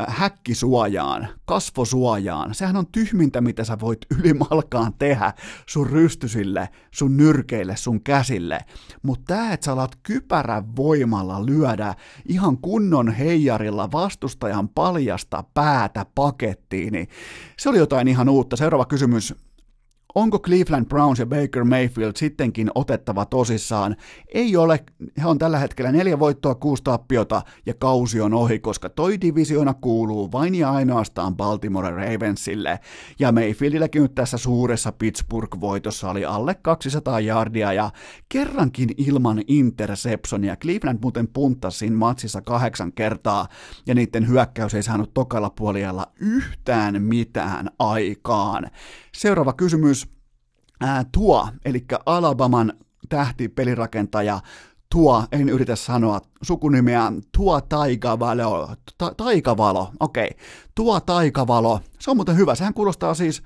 häkkisuojaan, kasvosuojaan. Sehän on tyhmintä, mitä sä voit ylimalkaan tehdä sun rystysille, sun nyrkeille, sun käsille. Mutta tää, että sä alat kypärän voimalla lyödä ihan kunnon heijarilla vastustajan paljasta päätä pakettiin, niin se oli jotain ihan uutta. Seuraava kysymys Onko Cleveland Browns ja Baker Mayfield sittenkin otettava tosissaan? Ei ole, he on tällä hetkellä neljä voittoa, kuusi tappiota ja kausi on ohi, koska toi divisiona kuuluu vain ja ainoastaan Baltimore Ravensille. Ja Mayfieldilläkin nyt tässä suuressa Pittsburgh-voitossa oli alle 200 yardia ja kerrankin ilman interceptionia. Cleveland muuten punttasi matsissa kahdeksan kertaa ja niiden hyökkäys ei saanut tokalla puolella yhtään mitään aikaan. Seuraava kysymys. Tuo, eli Alabaman tähtipelirakentaja, tuo, en yritä sanoa sukunimeä, tuo taikavalo, ta, taikavalo, okei, okay. tuo taikavalo, se on muuten hyvä, sehän kuulostaa siis,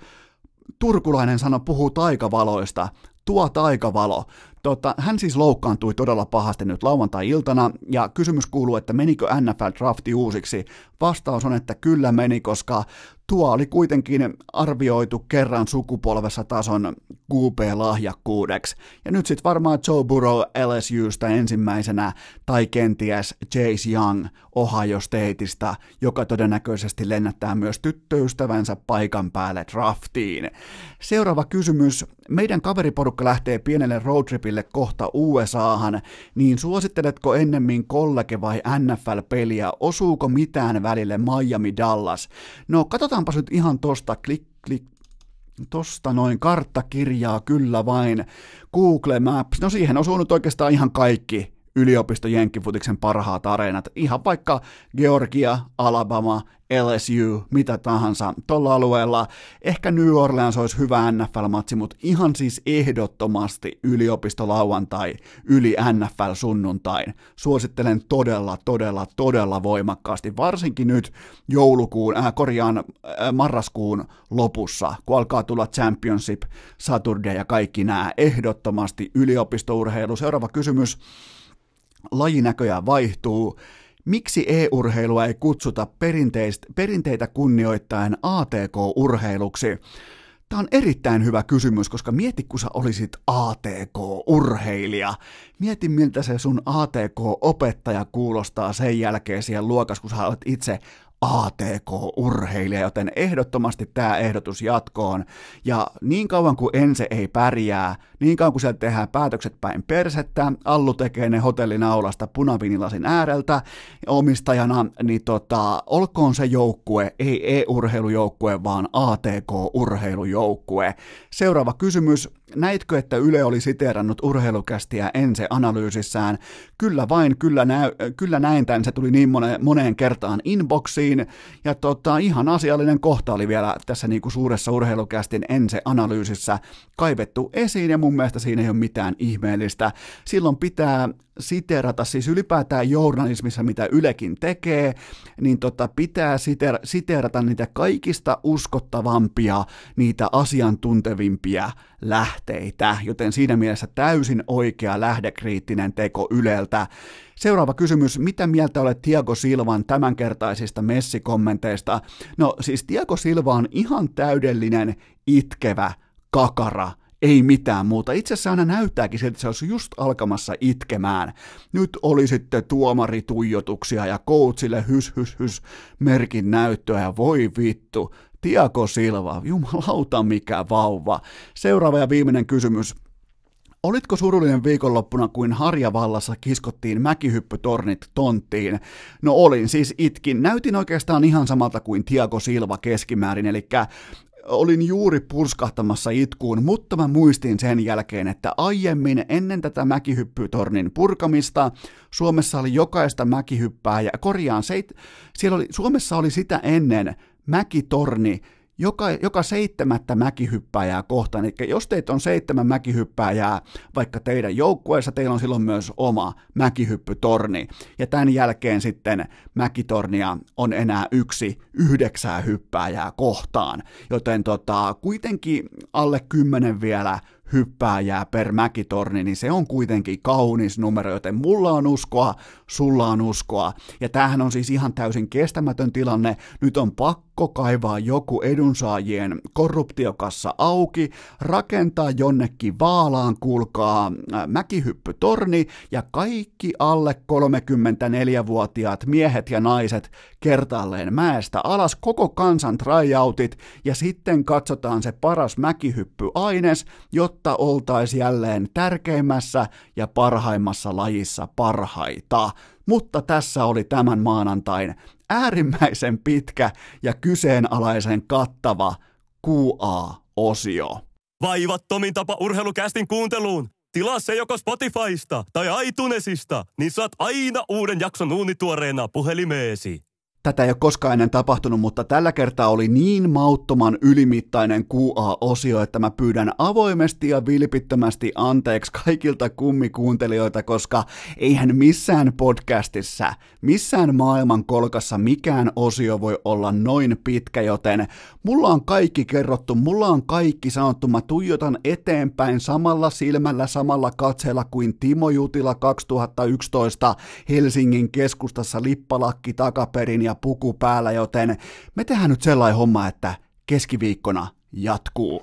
turkulainen sana puhuu taikavaloista, tuo taikavalo. Tota, hän siis loukkaantui todella pahasti nyt lauantai-iltana, ja kysymys kuuluu, että menikö NFL-drafti uusiksi? Vastaus on, että kyllä meni, koska tuo oli kuitenkin arvioitu kerran sukupolvessa tason QP-lahjakkuudeksi. Ja nyt sitten varmaan Joe Burrow LSUsta ensimmäisenä, tai kenties Chase Young Ohio Stateista, joka todennäköisesti lennättää myös tyttöystävänsä paikan päälle draftiin. Seuraava kysymys. Meidän kaveriporukka lähtee pienelle roadtripille kohta USAhan, niin suositteletko ennemmin kollege vai NFL-peliä? Osuuko mitään välille Miami Dallas? No katsotaanpa nyt ihan tosta klik, klik, tosta noin karttakirjaa kyllä vain. Google Maps, no siihen osuu nyt oikeastaan ihan kaikki yliopisto Jenkkifutiksen parhaat areenat, ihan vaikka Georgia, Alabama, LSU, mitä tahansa tuolla alueella. Ehkä New Orleans olisi hyvä NFL-matsi, mutta ihan siis ehdottomasti yliopisto lauantai yli NFL sunnuntain. Suosittelen todella, todella, todella voimakkaasti, varsinkin nyt joulukuun, äh, korjaan äh, marraskuun lopussa, kun alkaa tulla Championship, Saturday ja kaikki nämä. Ehdottomasti yliopistourheilu. Seuraava kysymys lajinäköjään vaihtuu. Miksi e-urheilua ei kutsuta perinteitä kunnioittaen ATK-urheiluksi? Tämä on erittäin hyvä kysymys, koska mieti, kun sä olisit ATK-urheilija. Mieti, miltä se sun ATK-opettaja kuulostaa sen jälkeen siellä luokas, kun sä olet itse ATK-urheilija, joten ehdottomasti tämä ehdotus jatkoon. Ja niin kauan kuin Ense ei pärjää, niin kauan kuin sieltä tehdään päätökset päin persettä, Allu tekee ne hotellinaulasta punavinilasin ääreltä omistajana, niin tota, olkoon se joukkue, ei e-urheilujoukkue, vaan ATK-urheilujoukkue. Seuraava kysymys, näitkö, että Yle oli siteerannut urheilukästiä Ense-analyysissään? Kyllä vain, kyllä, näy, kyllä näin tämän, se tuli niin moneen, moneen kertaan inboxiin, ja tota, ihan asiallinen kohta oli vielä tässä niin kuin suuressa urheilukästin Ense-analyysissä kaivettu esiin, ja mun mielestä siinä ei ole mitään ihmeellistä. Silloin pitää siterata, siis ylipäätään journalismissa, mitä Ylekin tekee, niin tota, pitää siter, siterata niitä kaikista uskottavampia, niitä asiantuntevimpia lähteitä, joten siinä mielessä täysin oikea lähdekriittinen teko Yleltä. Seuraava kysymys, mitä mieltä olet Tiago Silvan tämänkertaisista messikommenteista? No siis Tiago Silva on ihan täydellinen itkevä kakara, ei mitään muuta. Itse asiassa aina näyttääkin siltä, että se olisi just alkamassa itkemään. Nyt oli sitten tuomarituijotuksia ja coachille hys hys hys merkin näyttöä ja voi vittu. Tiago Silva, jumalauta mikä vauva. Seuraava ja viimeinen kysymys. Olitko surullinen viikonloppuna, kuin Harjavallassa kiskottiin mäkihyppytornit tonttiin? No olin, siis itkin. Näytin oikeastaan ihan samalta kuin Tiago Silva keskimäärin, eli olin juuri purskahtamassa itkuun, mutta mä muistin sen jälkeen, että aiemmin ennen tätä mäkihyppytornin purkamista Suomessa oli jokaista mäkihyppää ja korjaan, seit, siellä oli, Suomessa oli sitä ennen mäkitorni, joka, joka seitsemättä mäkihyppääjää kohtaan. Eli jos teitä on seitsemän mäkihyppääjää vaikka teidän joukkueessa, teillä on silloin myös oma mäkihyppytorni. Ja tämän jälkeen sitten mäkitornia on enää yksi yhdeksää hyppääjää kohtaan. Joten tota, kuitenkin alle kymmenen vielä hyppääjää per mäkitorni, niin se on kuitenkin kaunis numero, joten mulla on uskoa, sulla on uskoa. Ja tämähän on siis ihan täysin kestämätön tilanne. Nyt on pakko kaivaa joku edunsaajien korruptiokassa auki, rakentaa jonnekin Vaalaan, kuulkaa, äh, mäkihyppytorni, ja kaikki alle 34-vuotiaat miehet ja naiset kertaalleen mäestä alas, koko kansan tryoutit, ja sitten katsotaan se paras mäkihyppyaines, jotta oltaisiin jälleen tärkeimmässä ja parhaimmassa lajissa parhaita. Mutta tässä oli tämän maanantain äärimmäisen pitkä ja kyseenalaisen kattava QA-osio. Vaivattomin tapa urheilukästin kuunteluun. Tilaa se joko Spotifysta tai iTunesista, niin saat aina uuden jakson uunituoreena puhelimeesi. Tätä ei ole koskaan ennen tapahtunut, mutta tällä kertaa oli niin mauttoman ylimittainen QA-osio, että mä pyydän avoimesti ja vilpittömästi anteeksi kaikilta kummikuuntelijoita, koska eihän missään podcastissa, missään maailman kolkassa mikään osio voi olla noin pitkä, joten mulla on kaikki kerrottu, mulla on kaikki sanottu, mä tuijotan eteenpäin samalla silmällä, samalla katseella kuin Timo Jutila 2011 Helsingin keskustassa lippalakki takaperin ja ja puku päällä, joten me tehdään nyt sellainen homma, että keskiviikkona jatkuu.